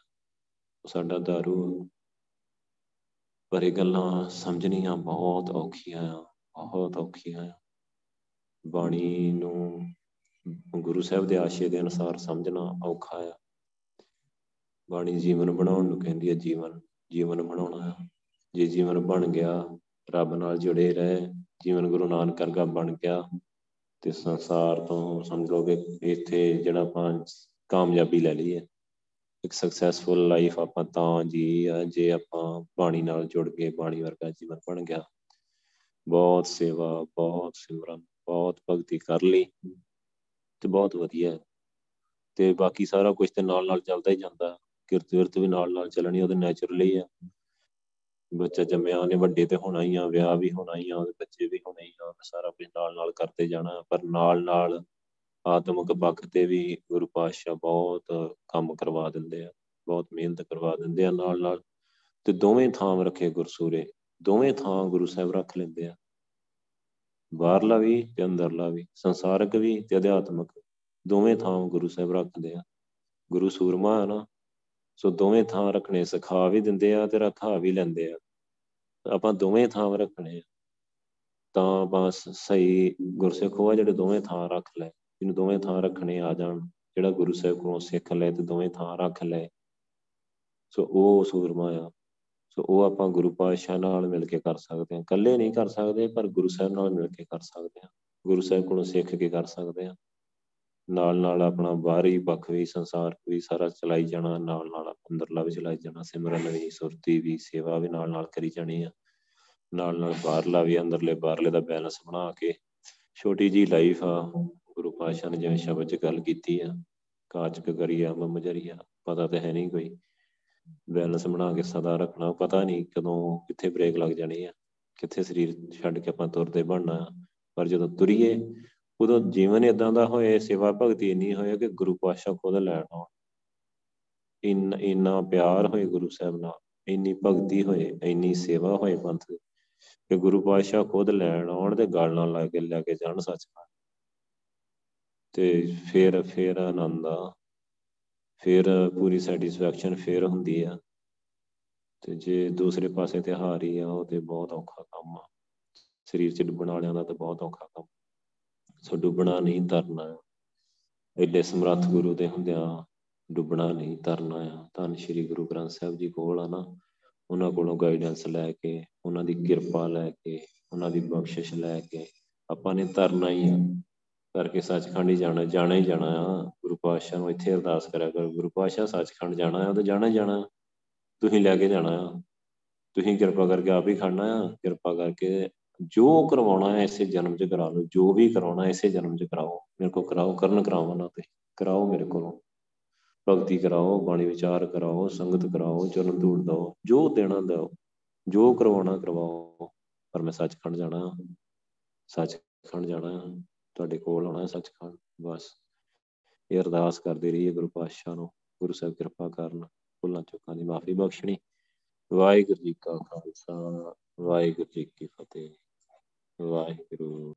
ਉਹ ਸਾਡਾ ਦਾਰੂ ਪਰ ਇਹ ਗੱਲਾਂ ਸਮਝਣੀਆਂ ਬਹੁਤ ਔਖੀਆਂ ਆ, ਬਹੁਤ ਔਖੀਆਂ ਆ। ਬਾਣੀ ਨੂੰ ਗੁਰੂ ਸਾਹਿਬ ਦੇ ਆਸ਼ੇ ਦੇ ਅਨੁਸਾਰ ਸਮਝਣਾ ਔਖਾ ਆ। ਬਾਣੀ ਜੀਵਨ ਬਣਾਉਣ ਨੂੰ ਕਹਿੰਦੀ ਹੈ ਜੀਵਨ ਜੀਵਨ ਬਣਾਉਣਾ ਆ। ਜੇ ਜੀਵਨ ਬਣ ਗਿਆ ਰੱਬ ਨਾਲ ਜੁੜੇ ਰਹੇ, ਜੀਵਨ ਗੁਰੂ ਨਾਨਕ ਵਰਗਾ ਬਣ ਗਿਆ ਤੇ ਸੰਸਾਰ ਤੋਂ ਸਮਝ ਲਓ ਕਿ ਇੱਥੇ ਜਿਹੜਾ ਆਪਾਂ ਕਾਮਯਾਬੀ ਲੈ ਲਈ ਹੈ ਇੱਕ ਸਕਸੈਸਫੁਲ ਲਾਈਫ ਆਪਾਂ ਤਾਂ ਜੀ ਆ, ਜੇ ਆਪਾਂ ਬਾਣੀ ਨਾਲ ਜੁੜ ਕੇ ਬਾਣੀ ਵਰਗਾ ਜੀਵਨ ਬਣ ਗਿਆ। ਬਹੁਤ ਸੇਵਾ, ਬਹੁਤ ਸਿਮਰਨ, ਬਹੁਤ ਭਗਤੀ ਕਰ ਲਈ ਤੇ ਬਹੁਤ ਵਧੀਆ। ਤੇ ਬਾਕੀ ਸਾਰਾ ਕੁਝ ਤੇ ਨਾਲ ਨਾਲ ਚੱਲਦਾ ਹੀ ਜਾਂਦਾ। ਕਿਰਤ ਵਿਰਤ ਵੀ ਨਾਲ ਨਾਲ ਚੱਲਣੀ ਉਹਦੇ ਨੇਚਰਲੀ ਆ। ਬੱਚਾ ਜੰਮਿਆ ਉਹਨੇ, ਵੱਡੇ ਤੇ ਹੋਣਾ ਹੀ ਆ, ਵਿਆਹ ਵੀ ਹੋਣਾ ਹੀ ਆ, ਉਹਦੇ ਬੱਚੇ ਵੀ ਹੋਣੇ ਹੀ ਆ ਸਾਰਾ ਕੁਝ ਨਾਲ ਨਾਲ ਕਰਦੇ ਜਾਣਾ, ਪਰ ਨਾਲ ਨਾਲ ਆਤਮਿਕ ਪੱਖ ਤੇ ਵੀ ਗੁਰੂ ਪਾਤਸ਼ਾਹ ਬਹੁਤ ਕੰਮ ਕਰਵਾ ਦਿੰਦੇ ਆ, ਬਹੁਤ ਮਿਹਨਤ ਕਰਵਾ ਦਿੰਦੇ ਆ ਨਾਲ ਨਾਲ ਤੇ ਦੋਵੇਂ ਥਾਂ ਰੱਖੇ ਗੁਰਸੂਰੇ, ਦੋਵੇਂ ਥਾਂ ਗੁਰੂ ਸਾਹਿਬ ਰੱਖ ਲੈਂਦੇ ਆ। ਬਾਹਰਲਾ ਵੀ ਤੇ ਅੰਦਰਲਾ ਵੀ, ਸੰਸਾਰਕ ਵੀ ਤੇ ਅਧਿਆਤਮਕ, ਦੋਵੇਂ ਥਾਂ ਗੁਰੂ ਸਾਹਿਬ ਰੱਖਦੇ ਆ। ਗੁਰੂ ਸੂਰਮਾ ਹੈ ਨਾ ਸੋ ਦੋਵੇਂ ਥਾਂ ਰੱਖਣੇ ਸਿਖਾ ਵੀ ਦਿੰਦੇ ਆ ਤੇ ਰਖਾ ਵੀ ਲੈਂਦੇ ਆ। ਆਪਾਂ ਦੋਵੇਂ ਥਾਂ ਰੱਖਣੇ ਆ। ਤਾਂ ਬਸ ਸਹੀ ਗੁਰਸਿੱਖ ਹੋਆ ਜਿਹੜੇ ਦੋਵੇਂ ਥਾਂ ਰੱਖ ਲੈ, ਜਿਹਨੂੰ ਦੋਵੇਂ ਥਾਂ ਰੱਖਣੇ ਆ ਜਾਣ, ਜਿਹੜਾ ਗੁਰੂ ਸਾਹਿਬ ਕੋਲੋਂ ਸਿੱਖ ਲੈ ਤੇ ਦੋਵੇਂ ਥਾਂ ਰੱਖ ਲੈ ਸੋ ਉਹ ਸੂਰਮਾ ਆ। ਸੋ ਉਹ ਆਪਾਂ ਗੁਰੂ ਪਾਤਸ਼ਾਹ ਨਾਲ ਮਿਲ ਕੇ ਕਰ ਸਕਦੇ ਹਾਂ ਇਕੱਲੇ ਨਹੀਂ ਕਰ ਸਕਦੇ, ਪਰ ਗੁਰੂ ਸਾਹਿਬ ਨਾਲ ਮਿਲ ਕੇ ਕਰ ਸਕਦੇ ਹਾਂ ਗੁਰੂ ਸਾਹਿਬ ਕੋਲੋਂ ਸਿੱਖ ਕੇ ਕਰ ਸਕਦੇ ਹਾਂ ਨਾਲ ਨਾਲ ਆਪਣਾ ਬਾਹਰੀ ਪੱਖ ਵੀ, ਸੰਸਾਰ ਵੀ ਸਾਰਾ ਚਲਾਈ ਜਾਣਾ, ਨਾਲ ਨਾਲ ਅੰਦਰਲਾ ਵੀ ਚਲਾਈ ਜਾਣਾ, ਸਿਮਰਨ ਵੀ, ਸੁਰਤੀ ਵੀ, ਸੇਵਾ ਵੀ ਨਾਲ ਨਾਲ ਕਰੀ ਜਾਣੀ ਆ। ਨਾਲ ਨਾਲ ਬਾਹਰਲਾ ਵੀ, ਅੰਦਰਲੇ ਬਾਹਰਲੇ ਦਾ ਬੈਲੈਂਸ ਬਣਾ ਕੇ ਛੋਟੀ ਜੀ ਲਾਈਫ ਆ, ਗੁਰੂ ਪਾਤਸ਼ਾਹ ਨੇ ਜਿਵੇਂ ਸ਼ਬਦ 'ਚ ਗੱਲ ਕੀਤੀ ਆ ਕਾਚਕ ਕਰੀਆ ਮਮਜਰੀਆ ਪਤਾ ਤੇ ਹੈ ਨਹੀਂ ਕੋਈ। ਬੈਲੈਂਸ ਬਣਾ ਕੇ ਸਦਾ ਰੱਖਣਾ, ਪਤਾ ਨਹੀਂ ਕਦੋਂ, ਕਿੱਥੇ ਬ੍ਰੇਕ ਲੱਗ ਜਾਣੀ ਆ, ਕਿੱਥੇ ਸਰੀਰ ਛੱਡ ਕੇ ਆਪਾਂ ਤੁਰਦੇ ਬਣਨਾ ਪਰ ਜਦੋਂ ਤੁਰੀਏ ਉਦੋਂ ਜੀਵਨ ਇਦਾਂ ਦਾ ਹੋਏ, ਸੇਵਾ ਭਗਤੀ ਇੰਨੀ ਹੋਏ ਕਿ ਗੁਰੂ ਪਾਤਸ਼ਾਹ ਖੁਦ ਲੈਣ ਆਉਣ। ਇੰਨਾ ਇੰਨਾ ਪਿਆਰ ਹੋਏ ਗੁਰੂ ਸਾਹਿਬ ਨਾਲ, ਇੰਨੀ ਭਗਤੀ ਹੋਏ, ਇੰਨੀ ਸੇਵਾ ਹੋਏ ਪੰਥ ਕਿ ਗੁਰੂ ਪਾਤਸ਼ਾਹ ਖੁਦ ਲੈਣ ਆਉਣ ਤੇ ਗੱਲ ਨਾਲ ਲਾ ਕੇ, ਲੈ ਕੇ ਜਾਣ ਸੱਚਖੰਡ। ਤੇ ਫਿਰ ਫਿਰ ਆਨੰਦ ਆ। ਫਿਰ ਪੂਰੀ ਸੈਟੀਸਫੈਕਸ਼ਨ ਫਿਰ ਹੁੰਦੀ ਆ। ਤੇ ਜੇ ਦੂਸਰੇ ਪਾਸੇ ਤੇ ਹਾਰੀ ਆ, ਉਹ ਤੇ ਬਹੁਤ ਔਖਾ ਕੰਮ ਆ। ਸਰੀਰ ਚ ਡੁੱਬਣ ਵਾਲਿਆਂ ਦਾ ਤਾਂ ਬਹੁਤ ਔਖਾ ਕੰਮ ਸੋ ਡੁੱਬਣਾ ਨਹੀਂ ਤਰਨਾ। ਐਡੇ ਸਮਰੱਥ ਗੁਰੂ ਦੇ ਹੁੰਦਿਆਂ ਡੁੱਬਣਾ ਨਹੀਂ ਤਰਨਾ ਆ। ਧੰਨ ਸ਼੍ਰੀ ਗੁਰੂ ਗ੍ਰੰਥ ਸਾਹਿਬ ਜੀ ਕੋਲ ਆ ਨਾ, ਉਹਨਾਂ ਕੋਲੋਂ ਗਾਈਡੈਂਸ ਲੈ ਕੇ, ਉਹਨਾਂ ਦੀ ਕਿਰਪਾ ਲੈ ਕੇ, ਉਹਨਾਂ ਦੀ ਬਖਸ਼ਿਸ਼ ਲੈ ਕੇ ਆਪਾਂ ਨੇ ਤਰਨਾ ਹੀ ਆ। ਕਰਕੇ ਸੱਚਖੰਡ ਹੀ ਜਾਣਾ ਜਾਣਾ ਹੀ ਜਾਣਾ ਆ। ਗੁਰੂ ਪਾਤਸ਼ਾਹ ਨੂੰ ਇੱਥੇ ਅਰਦਾਸ ਕਰਿਆ ਕਰ, ਗੁਰੂ ਪਾਤਸ਼ਾਹ, ਸੱਚਖੰਡ ਜਾਣਾ ਆ ਤਾਂ ਜਾਣਾ ਹੀ ਜਾਣਾ। ਤੁਸੀਂ ਲੈ ਕੇ ਜਾਣਾ ਆ। ਤੁਸੀਂ ਕਿਰਪਾ ਕਰਕੇ ਆਪ ਹੀ ਖੜਨਾ ਆ। ਕਿਰਪਾ ਕਰਕੇ ਜੋ ਕਰਵਾਉਣਾ ਹੈ ਇਸੇ ਜਨਮ 'ਚ ਕਰਾ ਲਓ, ਜੋ ਵੀ ਕਰਾਉਣਾ ਇਸੇ ਜਨਮ 'ਚ ਕਰਾਓ। ਮੇਰੇ ਕੋਲ ਕਰਾਓ, ਕਰਨ ਕਰਾਓ ਨਾ ਤੇ। ਕਰਾਓ ਮੇਰੇ ਕੋਲੋਂ। ਭਗਤੀ ਕਰਾਓ, ਬਾਣੀ ਵਿਚਾਰ ਕਰਾਓ, ਸੰਗਤ ਕਰਾਓ ਚਰਨ ਧੂੜ ਦਿਓ। ਜੋ ਦੇਣਾ ਦਿਓ, ਜੋ ਕਰਵਾਉਣਾ ਕਰਵਾਓ। ਪਰ ਮੈਂ ਸੱਚਖੰਡ ਜਾਣਾ। ਸੱਚਖੰਡ ਜਾਣਾ। ਤੁਹਾਡੇ ਕੋਲ ਆਉਣਾ ਸੱਚਖੰਡ। ਬਸ। ਇਹ ਅਰਦਾਸ ਕਰਦੇ ਰਹੀਏ ਗੁਰੂ ਪਾਤਸ਼ਾਹ ਨੂੰ। ਗੁਰੂ ਸਾਹਿਬ ਕਿਰਪਾ ਕਰਨ। ਭੁੱਲਾਂ ਚੁੱਕਾਂ ਦੀ ਮਾਫੀ ਬਖਸ਼ਣੀ। ਵਾਹਿਗੁਰੂ ਜੀ ਕਾ ਖਾਲਸਾ। ਵਾਹਿਗੁਰੂ ਜੀ ਕੀ ਫਤਿਹ। ਵਾਹਿਗੁਰੂ